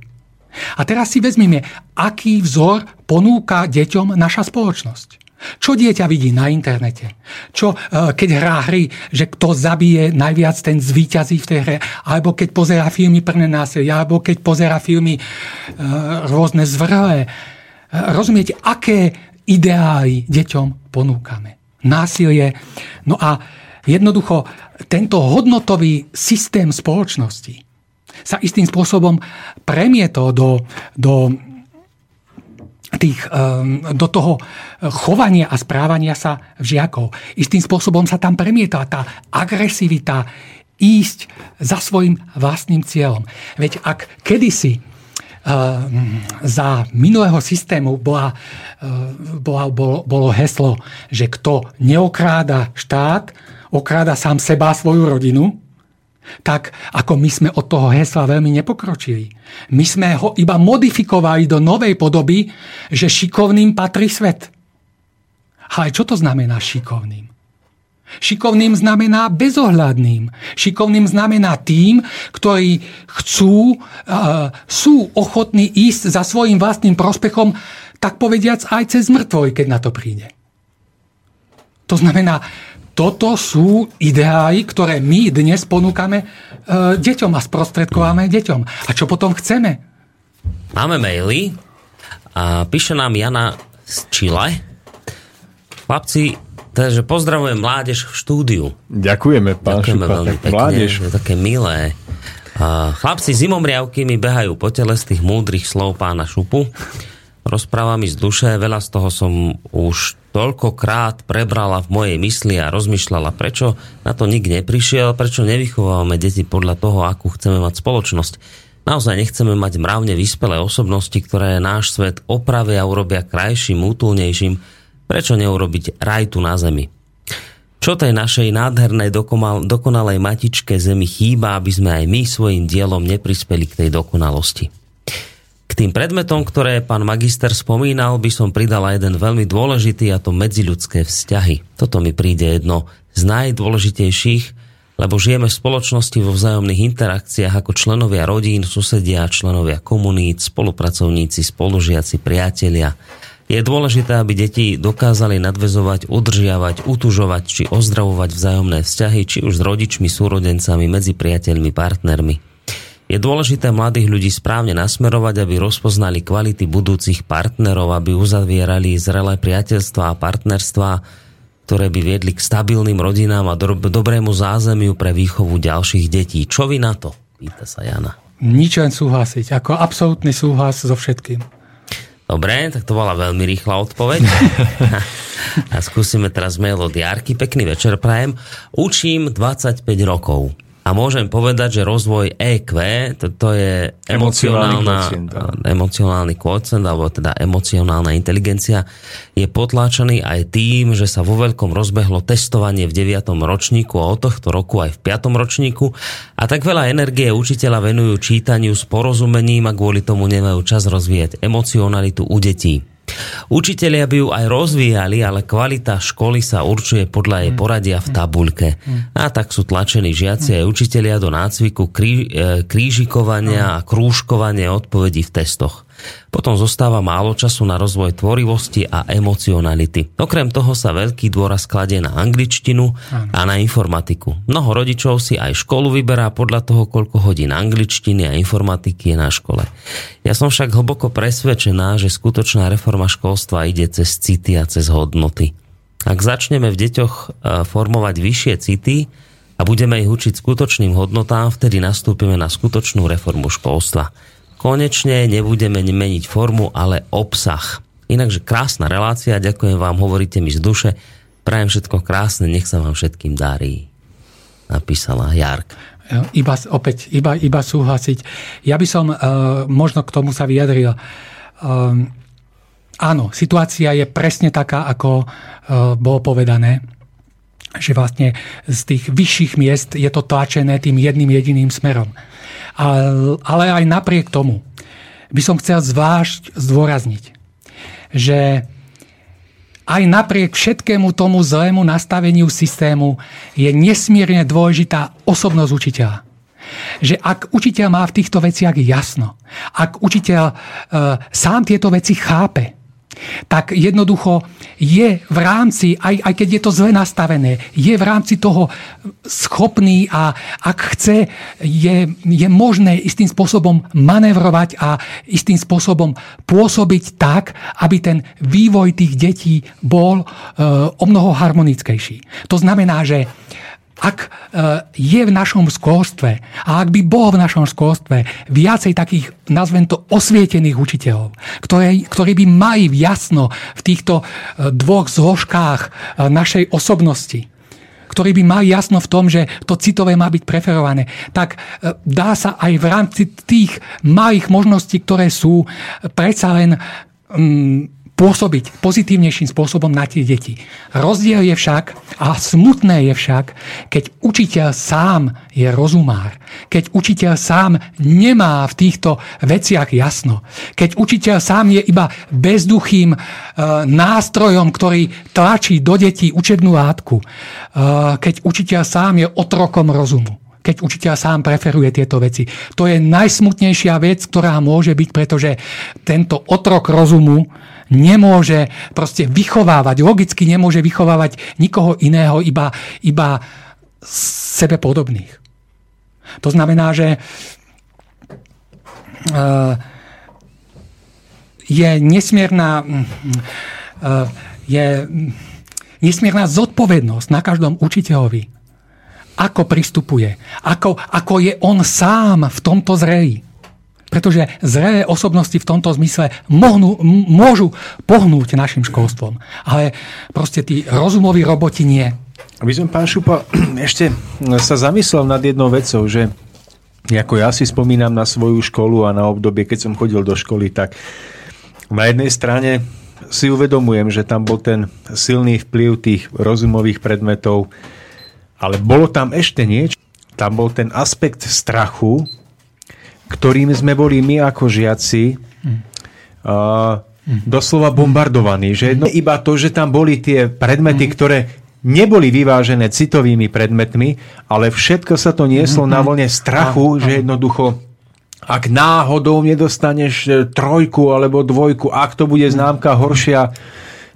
A teraz si vezmeme, aký vzor ponúka deťom naša spoločnosť. Čo dieťa vidí na internete? Čo, e, keď hrá hry, že kto zabije najviac, ten zvíťazí v tej hre? Alebo keď pozerá filmy plné násilia? Alebo keď pozerá filmy e, rôzne zvrhlé? E, rozumiete, aké ideály deťom ponúkame? Násilie. No a jednoducho, tento hodnotový systém spoločnosti sa istým spôsobom premietol do, do tých, ehm, do toho chovania a správania sa žiakov. Istým spôsobom sa tam premieta tá agresivita ísť za svojim vlastným cieľom. Veď ak kedysi ehm, za minulého systému bola, ehm, bola, bolo, bolo heslo, že kto neokráda štát, okráda sám seba a svoju rodinu, tak ako my sme od toho hesla veľmi nepokročili. My sme ho iba modifikovali do novej podoby, že šikovným patrí svet. Ale čo to znamená šikovným? Šikovným znamená bezohľadným. Šikovným znamená tým, ktorí chcú, sú ochotní ísť za svojim vlastným prospechom, tak povediac aj cez mŕtvoj, keď na to príde. To znamená, toto sú ideály, ktoré my dnes ponúkame e, deťom a sprostredkováme deťom. A čo potom chceme? Máme maily a píše nám Jana z Chile. Chlapci, takže pozdravujem mládež v štúdiu. Ďakujeme, pán Ďakujeme Šupa, veľmi pekne, mládež. je také milé. A chlapci zimomriavky mi behajú po tele z tých múdrych slov pána Šupu. Rozpráva mi z duše, veľa z toho som už toľkokrát prebrala v mojej mysli a rozmýšľala, prečo na to nik neprišiel, prečo nevychovávame deti podľa toho, akú chceme mať spoločnosť. Naozaj nechceme mať mravne vyspelé osobnosti, ktoré náš svet opravia a urobia krajším, útulnejším. Prečo neurobiť raj tu na zemi? Čo tej našej nádhernej dokonalej matičke zemi chýba, aby sme aj my svojim dielom neprispeli k tej dokonalosti? Tým predmetom, ktoré pán magister spomínal, by som pridala jeden veľmi dôležitý a to medziľudské vzťahy. Toto mi príde jedno z najdôležitejších, lebo žijeme v spoločnosti vo vzájomných interakciách ako členovia rodín, susedia, členovia komunít, spolupracovníci, spolužiaci, priatelia. Je dôležité, aby deti dokázali nadvezovať, udržiavať, utužovať či ozdravovať vzájomné vzťahy, či už s rodičmi, súrodencami, medzi priateľmi, partnermi. Je dôležité mladých ľudí správne nasmerovať, aby rozpoznali kvality budúcich partnerov, aby uzavierali zrelé priateľstva a partnerstva, ktoré by viedli k stabilným rodinám a do, dobrému zázemiu pre výchovu ďalších detí. Čo vy na to? Pýta sa Jana. Nič len súhlasiť. Ako absolútny súhlas so všetkým. Dobre, tak to bola veľmi rýchla odpoveď. a skúsime teraz mail od Jarky. Pekný večer, prajem. Učím 25 rokov. A môžem povedať, že rozvoj EQ, to, to je emocionálna, emocionálny kvocent, alebo teda emocionálna inteligencia, je potláčaný aj tým, že sa vo veľkom rozbehlo testovanie v 9. ročníku a od tohto roku aj v 5. ročníku. A tak veľa energie učiteľa venujú čítaniu s porozumením a kvôli tomu nemajú čas rozvíjať emocionalitu u detí. Učitelia by ju aj rozvíjali, ale kvalita školy sa určuje podľa jej poradia v tabuľke. A tak sú tlačení žiaci aj učitelia do nácviku krí, e, krížikovania a krúžkovania odpovedí v testoch. Potom zostáva málo času na rozvoj tvorivosti a emocionality. Okrem toho sa veľký dôraz kladie na angličtinu a na informatiku. Mnoho rodičov si aj školu vyberá podľa toho, koľko hodín angličtiny a informatiky je na škole. Ja som však hlboko presvedčená, že skutočná reforma školstva ide cez city a cez hodnoty. Ak začneme v deťoch e, formovať vyššie city a budeme ich učiť skutočným hodnotám, vtedy nastúpime na skutočnú reformu školstva. Konečne nebudeme meniť formu, ale obsah. Inakže krásna relácia, ďakujem vám, hovoríte mi z duše. Prajem všetko krásne, nech sa vám všetkým darí. Napísala Jark. Iba, opäť, iba, iba súhlasiť. Ja by som uh, možno k tomu sa vyjadril. Um, áno, situácia je presne taká, ako uh, bolo povedané že vlastne z tých vyšších miest je to tlačené tým jedným jediným smerom. Ale aj napriek tomu by som chcel zvlášť zdôrazniť, že aj napriek všetkému tomu zlému nastaveniu systému je nesmierne dôležitá osobnosť učiteľa. Že ak učiteľ má v týchto veciach jasno, ak učiteľ e, sám tieto veci chápe, tak jednoducho je v rámci, aj, aj keď je to zle nastavené, je v rámci toho schopný a ak chce, je, je možné istým spôsobom manevrovať a istým spôsobom pôsobiť tak, aby ten vývoj tých detí bol e, o mnoho harmonickejší. To znamená, že ak e, je v našom školstve a ak by bolo v našom školstve viacej takých, nazvem to, osvietených učiteľov, ktorí, ktorí by mali jasno v týchto e, dvoch zložkách e, našej osobnosti, ktorí by mali jasno v tom, že to citové má byť preferované, tak dá sa aj v rámci tých malých možností, ktoré sú, predsa len mm, pôsobiť pozitívnejším spôsobom na tie deti. Rozdiel je však, a smutné je však, keď učiteľ sám je rozumár, keď učiteľ sám nemá v týchto veciach jasno, keď učiteľ sám je iba bezduchým e, nástrojom, ktorý tlačí do detí učebnú látku, e, keď učiteľ sám je otrokom rozumu keď učiteľ sám preferuje tieto veci. To je najsmutnejšia vec, ktorá môže byť, pretože tento otrok rozumu nemôže proste vychovávať, logicky nemôže vychovávať nikoho iného, iba, iba sebe podobných. To znamená, že e, je nesmierna e, je nesmierna zodpovednosť na každom učiteľovi, ako pristupuje, ako, ako je on sám v tomto zrelý. Pretože zrelé osobnosti v tomto zmysle mohnu, môžu pohnúť našim školstvom. Ale proste tí rozumoví roboti nie. Aby som, pán Šupa, ešte sa zamyslel nad jednou vecou, že ako ja si spomínam na svoju školu a na obdobie, keď som chodil do školy, tak na jednej strane si uvedomujem, že tam bol ten silný vplyv tých rozumových predmetov, ale bolo tam ešte niečo. Tam bol ten aspekt strachu, ktorým sme boli my ako žiaci uh, doslova bombardovaní. Že jedno, iba to, že tam boli tie predmety, mm. ktoré neboli vyvážené citovými predmetmi, ale všetko sa to nieslo na vlne strachu, že jednoducho ak náhodou nedostaneš e, trojku alebo dvojku, ak to bude známka horšia,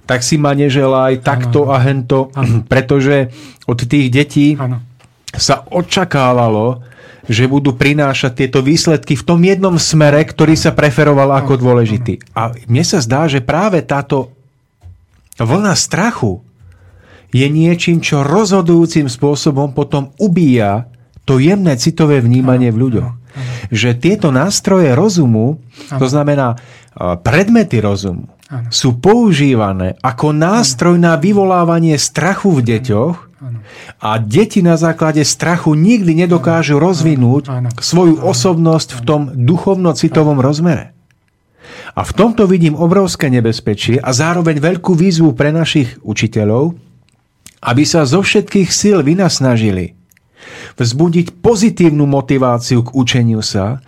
tak si ma neželaj takto a hento, pretože od tých detí sa očakávalo, že budú prinášať tieto výsledky v tom jednom smere, ktorý sa preferoval ako dôležitý. A mne sa zdá, že práve táto vlna strachu je niečím, čo rozhodujúcim spôsobom potom ubíja to jemné citové vnímanie v ľuďoch. že tieto nástroje rozumu, to znamená predmety rozumu, sú používané ako nástroj na vyvolávanie strachu v deťoch a deti na základe strachu nikdy nedokážu rozvinúť Áno. svoju osobnosť v tom duchovno-citovom rozmere. A v tomto vidím obrovské nebezpečie a zároveň veľkú výzvu pre našich učiteľov, aby sa zo všetkých síl vynasnažili vzbudiť pozitívnu motiváciu k učeniu sa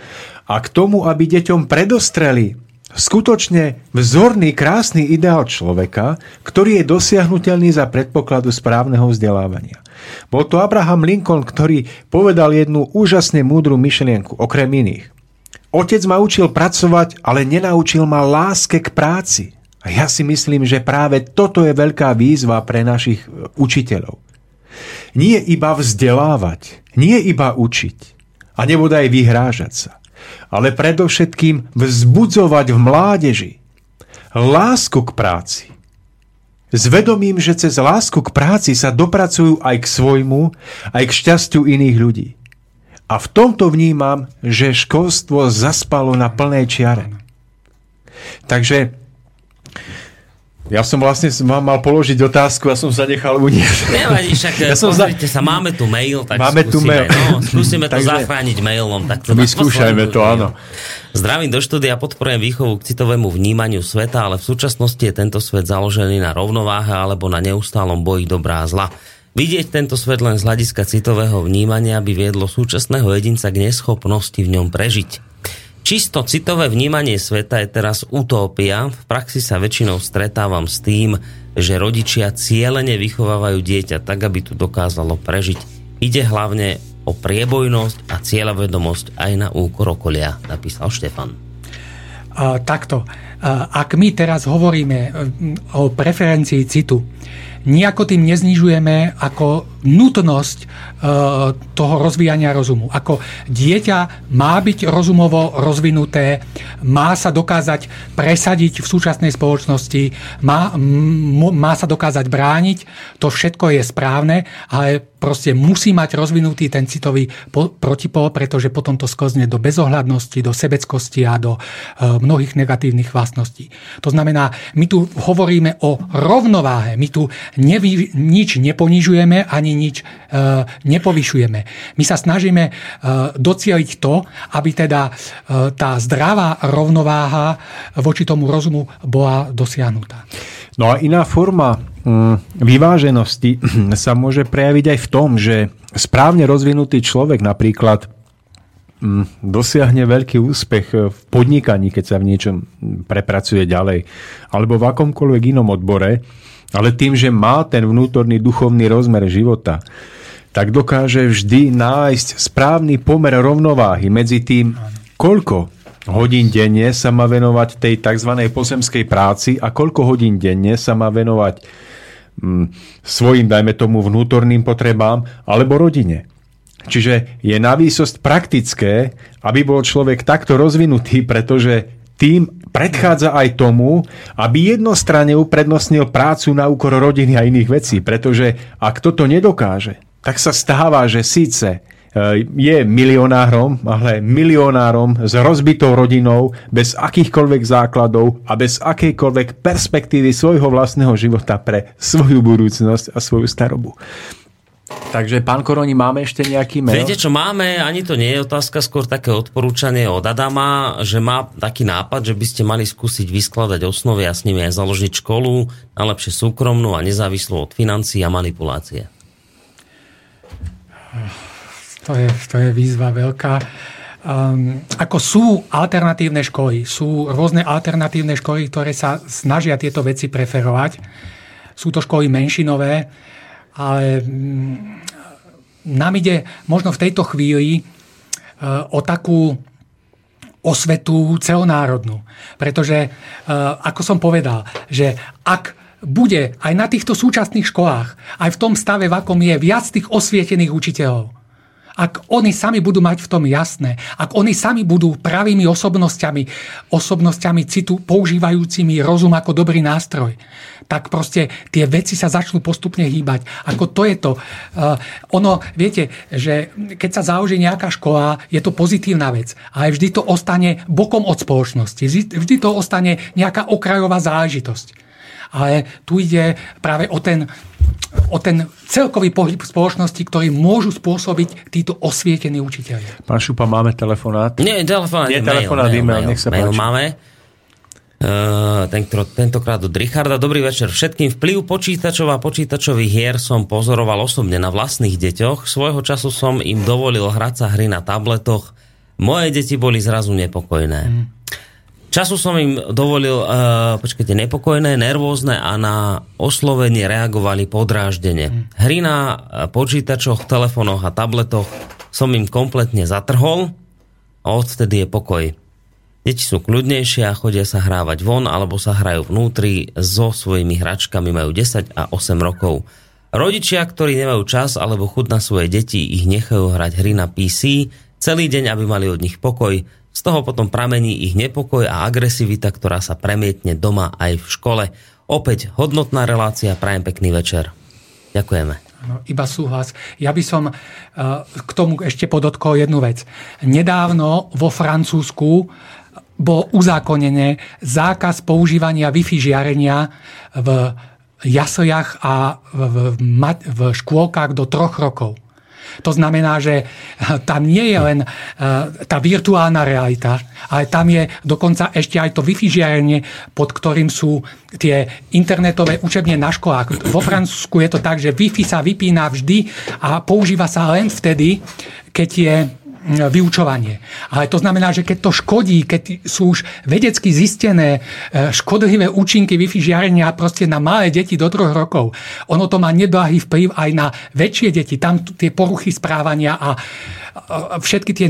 a k tomu, aby deťom predostreli skutočne vzorný, krásny ideál človeka, ktorý je dosiahnutelný za predpokladu správneho vzdelávania. Bol to Abraham Lincoln, ktorý povedal jednu úžasne múdru myšlienku, okrem iných. Otec ma učil pracovať, ale nenaučil ma láske k práci. A ja si myslím, že práve toto je veľká výzva pre našich e, učiteľov. Nie iba vzdelávať, nie iba učiť a nebodaj vyhrážať sa, ale predovšetkým vzbudzovať v mládeži lásku k práci. S vedomím, že cez lásku k práci sa dopracujú aj k svojmu, aj k šťastiu iných ľudí. A v tomto vnímam, že školstvo zaspalo na plnej čiare. Takže ja som vlastne mal položiť otázku a som sa nechal uniesť. Nevadí, však ja som za... sa, máme tu mail, tak máme skúsime, tu mail. No, skúsime to Takže... zachrániť mailom. Tak to Vyskúšajme to, áno. Zdravím do štúdia, podporujem výchovu k citovému vnímaniu sveta, ale v súčasnosti je tento svet založený na rovnováhe alebo na neustálom boji dobrá a zla. Vidieť tento svet len z hľadiska citového vnímania by viedlo súčasného jedinca k neschopnosti v ňom prežiť. Čisto citové vnímanie sveta je teraz utópia. V praxi sa väčšinou stretávam s tým, že rodičia cieľene vychovávajú dieťa tak, aby tu dokázalo prežiť. Ide hlavne o priebojnosť a cieľavedomosť aj na úkor okolia, napísal Štefan. Takto. Ak my teraz hovoríme o preferencii citu, nejako tým neznižujeme ako nutnosť e, toho rozvíjania rozumu. Ako dieťa má byť rozumovo rozvinuté, má sa dokázať presadiť v súčasnej spoločnosti, má, m, má sa dokázať brániť, to všetko je správne, ale proste musí mať rozvinutý ten citový po, protipol, pretože potom to skozne do bezohľadnosti, do sebeckosti a do e, mnohých negatívnych vlastností. To znamená, my tu hovoríme o rovnováhe, my tu nevy, nič neponižujeme, ani nič e, nepovyšujeme. My sa snažíme e, docieliť to, aby teda e, tá zdravá rovnováha voči tomu rozumu bola dosiahnutá. No a iná forma vyváženosti sa môže prejaviť aj v tom, že správne rozvinutý človek napríklad mm, dosiahne veľký úspech v podnikaní, keď sa v niečom prepracuje ďalej, alebo v akomkoľvek inom odbore, ale tým, že má ten vnútorný duchovný rozmer života, tak dokáže vždy nájsť správny pomer rovnováhy medzi tým, koľko hodín denne sa má venovať tej tzv. pozemskej práci a koľko hodín denne sa má venovať mm, svojim, dajme tomu, vnútorným potrebám alebo rodine. Čiže je na výsosť praktické, aby bol človek takto rozvinutý, pretože tým predchádza aj tomu, aby jednostranne uprednostnil prácu na úkor rodiny a iných vecí, pretože ak toto nedokáže, tak sa stáva, že síce je milionárom, ale milionárom s rozbitou rodinou, bez akýchkoľvek základov a bez akejkoľvek perspektívy svojho vlastného života pre svoju budúcnosť a svoju starobu. Takže, pán Koroni, máme ešte nejaký mail? Viete, čo máme? Ani to nie je otázka, skôr také odporúčanie od Adama, že má taký nápad, že by ste mali skúsiť vyskladať osnovy a s nimi aj založiť školu, najlepšie súkromnú a nezávislú od financií a manipulácie. To je, to je výzva veľká. Um, ako sú alternatívne školy, sú rôzne alternatívne školy, ktoré sa snažia tieto veci preferovať. Sú to školy menšinové, ale um, nám ide možno v tejto chvíli uh, o takú osvetu celonárodnú. Pretože, uh, ako som povedal, že ak bude aj na týchto súčasných školách, aj v tom stave, v akom je viac tých osvietených učiteľov, Ak oni sami budú mať v tom jasné, ak oni sami budú pravými osobnosťami, osobnosťami citu, používajúcimi rozum ako dobrý nástroj, tak proste tie veci sa začnú postupne hýbať. Ako to je to. Uh, ono, viete, že keď sa založí nejaká škola, je to pozitívna vec, ale vždy to ostane bokom od spoločnosti. Vždy to ostane nejaká okrajová záležitosť. Ale tu ide práve o ten o ten celkový pohyb spoločnosti, ktorý môžu spôsobiť títo osvietení učiteľia. Pán Šupa, máme telefonát? Nie, telefonát, Nie, telefonát, mail, e-mail, mail, nech sa mail páči. máme. Uh, tento, tentokrát od Richarda. Dobrý večer všetkým. Vplyv počítačov a počítačových hier som pozoroval osobne na vlastných deťoch. Svojho času som im dovolil hrať sa hry na tabletoch. Moje deti boli zrazu nepokojné. Mm. Času som im dovolil, uh, počkajte, nepokojné, nervózne a na oslovenie reagovali podráždene. Mm. Hry na eh, počítačoch, telefónoch a tabletoch som im kompletne zatrhol a odtedy je pokoj. Deti sú kľudnejšie a chodia sa hrávať von alebo sa hrajú vnútri so svojimi hračkami, majú 10 a 8 rokov. Rodičia, ktorí nemajú čas alebo chud na svoje deti, ich nechajú hrať hry na PC celý deň, aby mali od nich pokoj. Z toho potom pramení ich nepokoj a agresivita, ktorá sa premietne doma aj v škole. Opäť hodnotná relácia, prajem pekný večer. Ďakujeme. No, iba súhlas. Ja by som uh, k tomu ešte podotkol jednu vec. Nedávno vo Francúzsku bol uzákonené zákaz používania Wi-Fi žiarenia v jasliach a v, v, v škôlkach do troch rokov. To znamená, že tam nie je len tá virtuálna realita, ale tam je dokonca ešte aj to Wi-Fi žiarenie, pod ktorým sú tie internetové učebne na školách. Vo Francúzsku je to tak, že Wi-Fi sa vypína vždy a používa sa len vtedy, keď je vyučovanie. Ale to znamená, že keď to škodí, keď sú už vedecky zistené e, škodlivé účinky Wi-Fi žiarenia proste na malé deti do troch rokov, ono to má neblahý vplyv aj na väčšie deti. Tam tie poruchy správania a všetky tie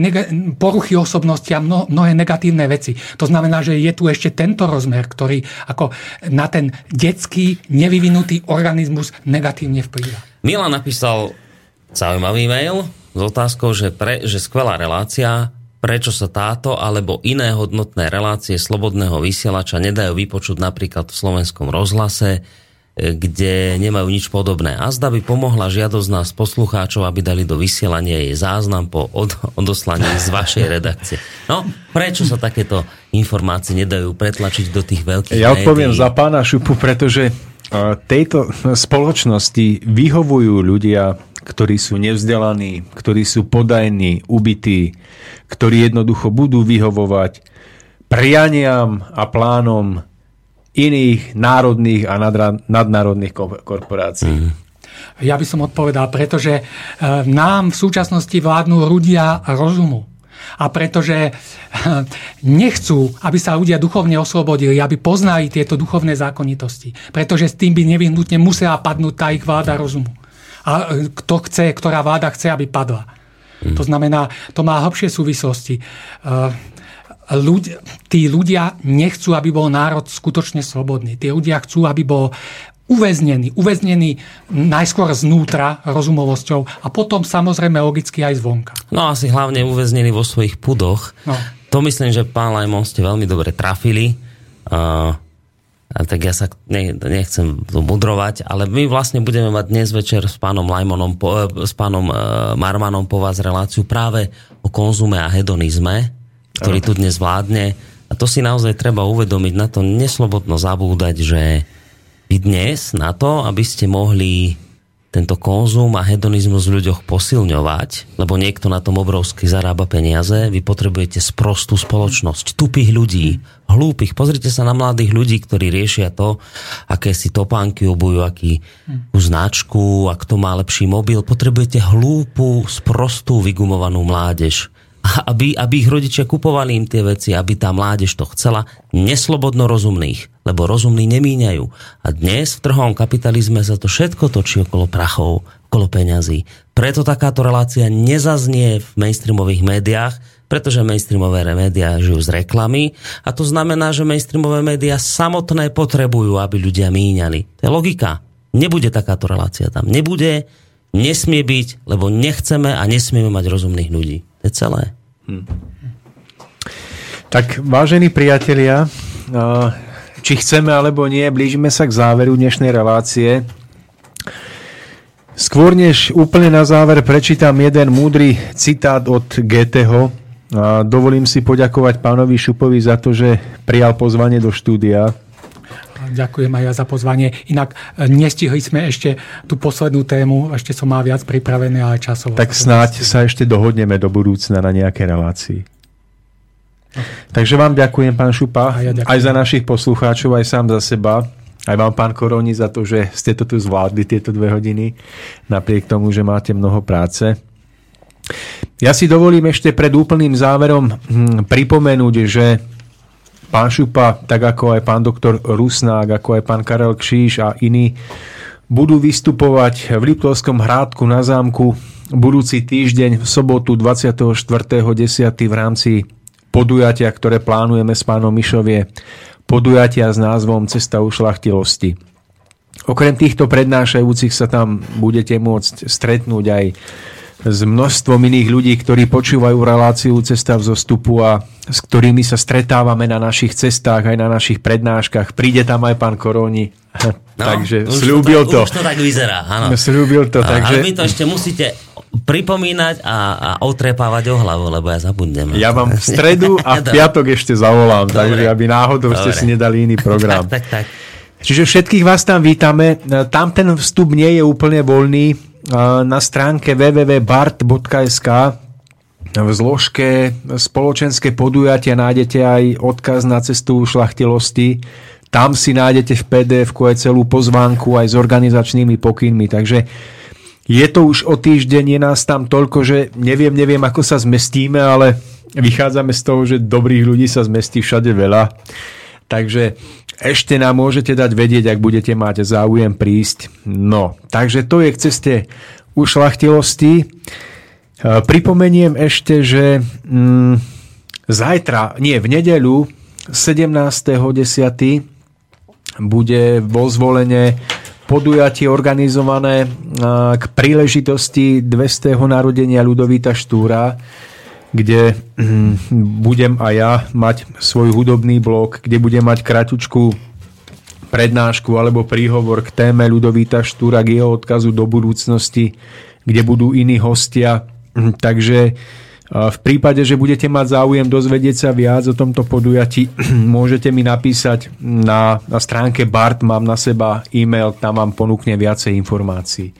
poruchy osobnosti a mno- mnohé negatívne veci. To znamená, že je tu ešte tento rozmer, ktorý ako na ten detský nevyvinutý organizmus negatívne vplýva. Milan napísal zaujímavý mail s otázkou, že, pre, že skvelá relácia, prečo sa táto alebo iné hodnotné relácie slobodného vysielača nedajú vypočuť napríklad v slovenskom rozhlase, kde nemajú nič podobné. A zda by pomohla žiadosť nás poslucháčov, aby dali do vysielania jej záznam po od, odoslaní z vašej redakcie. No, prečo sa takéto informácie nedajú pretlačiť do tých veľkých Ja odpoviem médií? za pána Šupu, pretože uh, tejto spoločnosti vyhovujú ľudia, ktorí sú nevzdelaní, ktorí sú podajní, ubití, ktorí jednoducho budú vyhovovať prianiam a plánom iných národných a nadnárodných ko- korporácií. Mm. Ja by som odpovedal, pretože e, nám v súčasnosti vládnu ľudia rozumu. A pretože e, nechcú, aby sa ľudia duchovne oslobodili, aby poznali tieto duchovné zákonitosti. Pretože s tým by nevyhnutne musela padnúť tá ich vláda rozumu. A e, kto chce, ktorá vláda chce, aby padla. To znamená, to má hlbšie súvislosti. Ľudia, tí ľudia nechcú, aby bol národ skutočne slobodný. Tí ľudia chcú, aby bol uväznený. Uväznený najskôr znútra rozumovosťou a potom samozrejme logicky aj zvonka. No asi hlavne uväznení vo svojich pudoch. No. To myslím, že pán Lajmon ste veľmi dobre trafili. Uh, a tak ja sa ne, nechcem mudrovať, ale my vlastne budeme mať dnes večer s pánom Lajmonom, po, s pánom uh, Marmanom po vás reláciu práve o konzume a hedonizme, ktorý tu dnes vládne. A to si naozaj treba uvedomiť, na to neslobodno zabúdať, že vy dnes na to, aby ste mohli tento konzum a hedonizmus v ľuďoch posilňovať, lebo niekto na tom obrovsky zarába peniaze, vy potrebujete sprostú spoločnosť, tupých ľudí, hlúpych. Pozrite sa na mladých ľudí, ktorí riešia to, aké si topánky obujú, aký značku, a kto má lepší mobil. Potrebujete hlúpu, sprostú, vygumovanú mládež aby, aby ich rodičia kupovali im tie veci, aby tá mládež to chcela, neslobodno rozumných, lebo rozumní nemíňajú. A dnes v trhovom kapitalizme sa to všetko točí okolo prachov, okolo peňazí. Preto takáto relácia nezaznie v mainstreamových médiách, pretože mainstreamové médiá žijú z reklamy a to znamená, že mainstreamové médiá samotné potrebujú, aby ľudia míňali. To je logika. Nebude takáto relácia tam. Nebude, nesmie byť, lebo nechceme a nesmieme mať rozumných ľudí. Je celé. Hm. Tak vážení priatelia, či chceme alebo nie, blížime sa k záveru dnešnej relácie. Skôr než úplne na záver prečítam jeden múdry citát od Goetheho. Dovolím si poďakovať pánovi Šupovi za to, že prijal pozvanie do štúdia. Ďakujem aj ja za pozvanie. Inak e, nestihli sme ešte tú poslednú tému, ešte som mal viac pripravené, ale časovo. Tak snáď sa ešte dohodneme do budúcna na nejaké relácii. Takže vám ďakujem, pán Šupa, ja ďakujem. aj za našich poslucháčov, aj sám za seba. Aj vám, pán Koroni, za to, že ste to tu zvládli tieto dve hodiny, napriek tomu, že máte mnoho práce. Ja si dovolím ešte pred úplným záverom hm, pripomenúť, že pán Šupa, tak ako aj pán doktor Rusnák, ako aj pán Karel Kšíš a iní, budú vystupovať v Liptovskom hrádku na zámku budúci týždeň v sobotu 24.10. v rámci podujatia, ktoré plánujeme s pánom Mišovie podujatia s názvom Cesta ušlachtilosti. Okrem týchto prednášajúcich sa tam budete môcť stretnúť aj s množstvom iných ľudí, ktorí počúvajú reláciu Cesta v zostupu a s ktorými sa stretávame na našich cestách, aj na našich prednáškach. Príde tam aj pán Koroni. No, takže slúbil to. Už to tak vyzerá, áno. Slúbil to, takže... Ale vy to ešte musíte pripomínať a, a otrepávať o hlavu, lebo ja zabudnem. Ja vám v stredu a v piatok ešte zavolám, Dobre. takže aby náhodou Dobre. ste si nedali iný program. tak, tak, tak. Čiže všetkých vás tam vítame. Tam ten vstup nie je úplne voľný. Na stránke www.bart.sk v zložke spoločenské podujatia nájdete aj odkaz na cestu šlachtilosti. Tam si nájdete v pdf aj celú pozvánku aj s organizačnými pokynmi. Takže je to už o týždeň, je nás tam toľko, že neviem, neviem, ako sa zmestíme, ale vychádzame z toho, že dobrých ľudí sa zmestí všade veľa. Takže ešte nám môžete dať vedieť, ak budete mať záujem prísť. No, takže to je k ceste ušlachtilosti. E, pripomeniem ešte, že mm, zajtra, nie, v nedeľu 17.10. bude vo zvolenie podujatie organizované k príležitosti 200. narodenia Ľudovita Štúra, kde hm, budem aj ja mať svoj hudobný blok, kde budem mať kratučku prednášku alebo príhovor k téme Ľudovita Štúra, k jeho odkazu do budúcnosti, kde budú iní hostia. Hm, takže v prípade, že budete mať záujem dozvedieť sa viac o tomto podujatí, môžete mi napísať na, na stránke BART, mám na seba e-mail, tam vám ponúkne viacej informácií.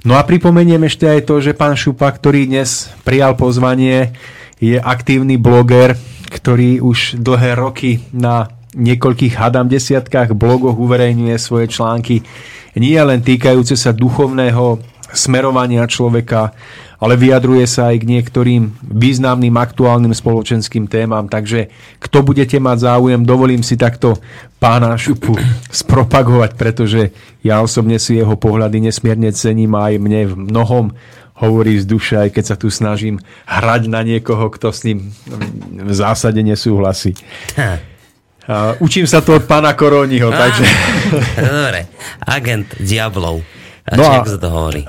No a pripomeniem ešte aj to, že pán Šupa, ktorý dnes prijal pozvanie, je aktívny bloger, ktorý už dlhé roky na niekoľkých hadám desiatkách blogoch uverejňuje svoje články, nie len týkajúce sa duchovného smerovania človeka, ale vyjadruje sa aj k niektorým významným aktuálnym spoločenským témam. Takže kto budete mať záujem, dovolím si takto pána Šupu spropagovať, pretože ja osobne si jeho pohľady nesmierne cením a aj mne v mnohom hovorí z duše, aj keď sa tu snažím hrať na niekoho, kto s ním v zásade nesúhlasí. Uh, učím sa to od pána Koróniho, takže... Dobre, agent diablov. No a, sa to hovorí.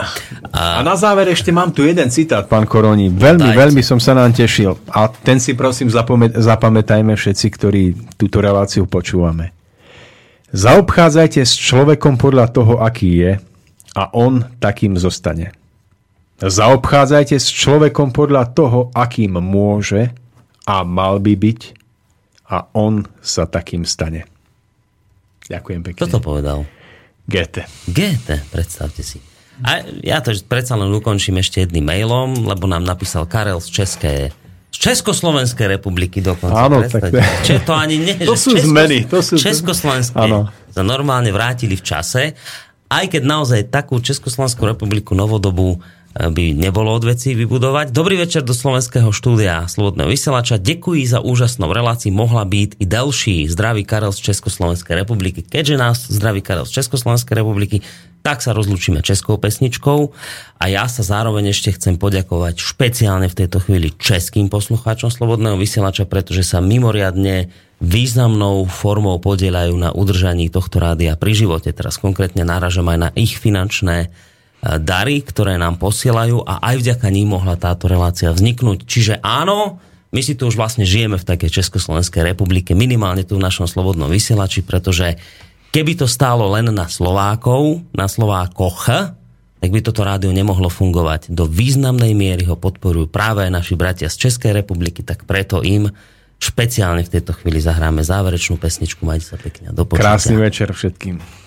A... a na záver ešte mám tu jeden citát, pán Koroni. Veľmi, Dajte. veľmi som sa nám tešil. A ten si prosím zapamät, zapamätajme všetci, ktorí túto reláciu počúvame. Zaobchádzajte s človekom podľa toho, aký je a on takým zostane. Zaobchádzajte s človekom podľa toho, akým môže a mal by byť a on sa takým stane. Ďakujem pekne. Kto to povedal? Goethe. Goethe, predstavte si. A ja to predsa len ukončím ešte jedným mailom, lebo nám napísal Karel z České z Československej republiky dokonca. Áno, tak Čiže to ani nie, to sú Česko, zmeny. To sú Československé áno. sa normálne vrátili v čase, aj keď naozaj takú Československú republiku novodobú by nebolo od vecí vybudovať. Dobrý večer do slovenského štúdia Slobodného vysielača. Ďakujem za úžasnou reláciu. Mohla byť i delší. Zdraví Karel z Československej republiky. Keďže nás zdraví Karel z Československej republiky, tak sa rozlúčime českou pesničkou. A ja sa zároveň ešte chcem poďakovať špeciálne v tejto chvíli českým poslucháčom Slobodného vysielača, pretože sa mimoriadne významnou formou podielajú na udržaní tohto rádia pri živote. Teraz konkrétne náražam aj na ich finančné dary, ktoré nám posielajú a aj vďaka ním mohla táto relácia vzniknúť. Čiže áno, my si tu už vlastne žijeme v takej Československej republike, minimálne tu v našom slobodnom vysielači, pretože keby to stálo len na Slovákov, na Slovákoch, tak by toto rádio nemohlo fungovať. Do významnej miery ho podporujú práve naši bratia z Českej republiky, tak preto im špeciálne v tejto chvíli zahráme záverečnú pesničku. Majte sa pekne do. Krásny večer všetkým.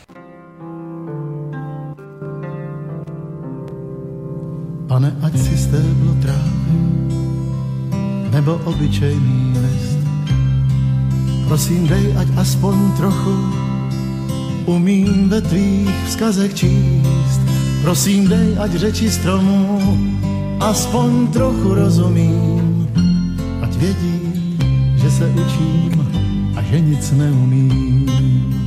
Pane, ať si stéblo trávy, nebo obyčejný list. Prosím, dej, ať aspoň trochu umím ve tvých vzkazech číst. Prosím, dej, ať řeči stromů aspoň trochu rozumím. Ať vědí, že se učím a že nic neumím.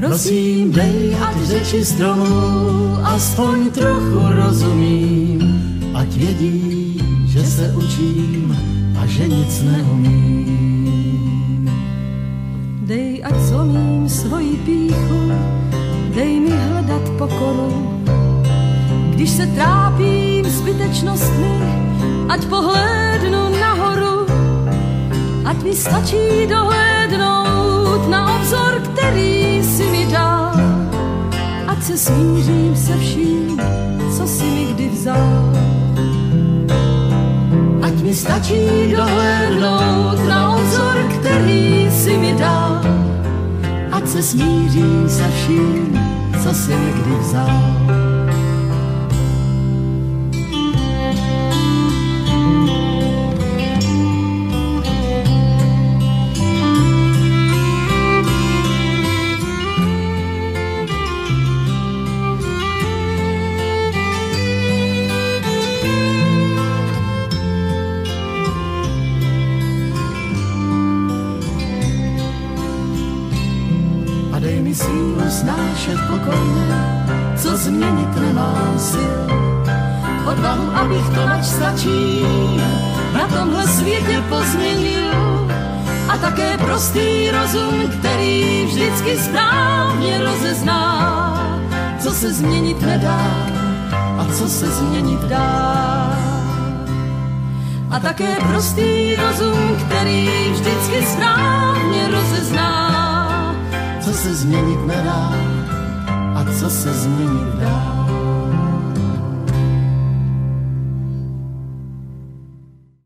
Prosím, dej, ať řeči stromů aspoň trochu rozumím. Ať vědí, že se učím a že nic neumím. Dej, ať zlomím svoji píchu, dej mi hledat pokoru. Když se trápím zbytečnostmi, ať pohlédnu nahoru, ať mi stačí dohlédnout na obzor, který si mi dal. Ať se smířím se vším, co si mi kdy vzal. Ať mi stačí dohlédnout na obzor, který si mi dal. Ať se smířím se vším, co si mi kdy vzal. Změnit nemám sil. Odvahu, abych to, nač stačí, na tomhle světě pozměnil. A také prostý rozum, který vždycky správně rozezná, co se změnit nedá a co se změnit dá. A také prostý rozum, který vždycky správně rozezná, co se změnit nedá a co se změnit dá.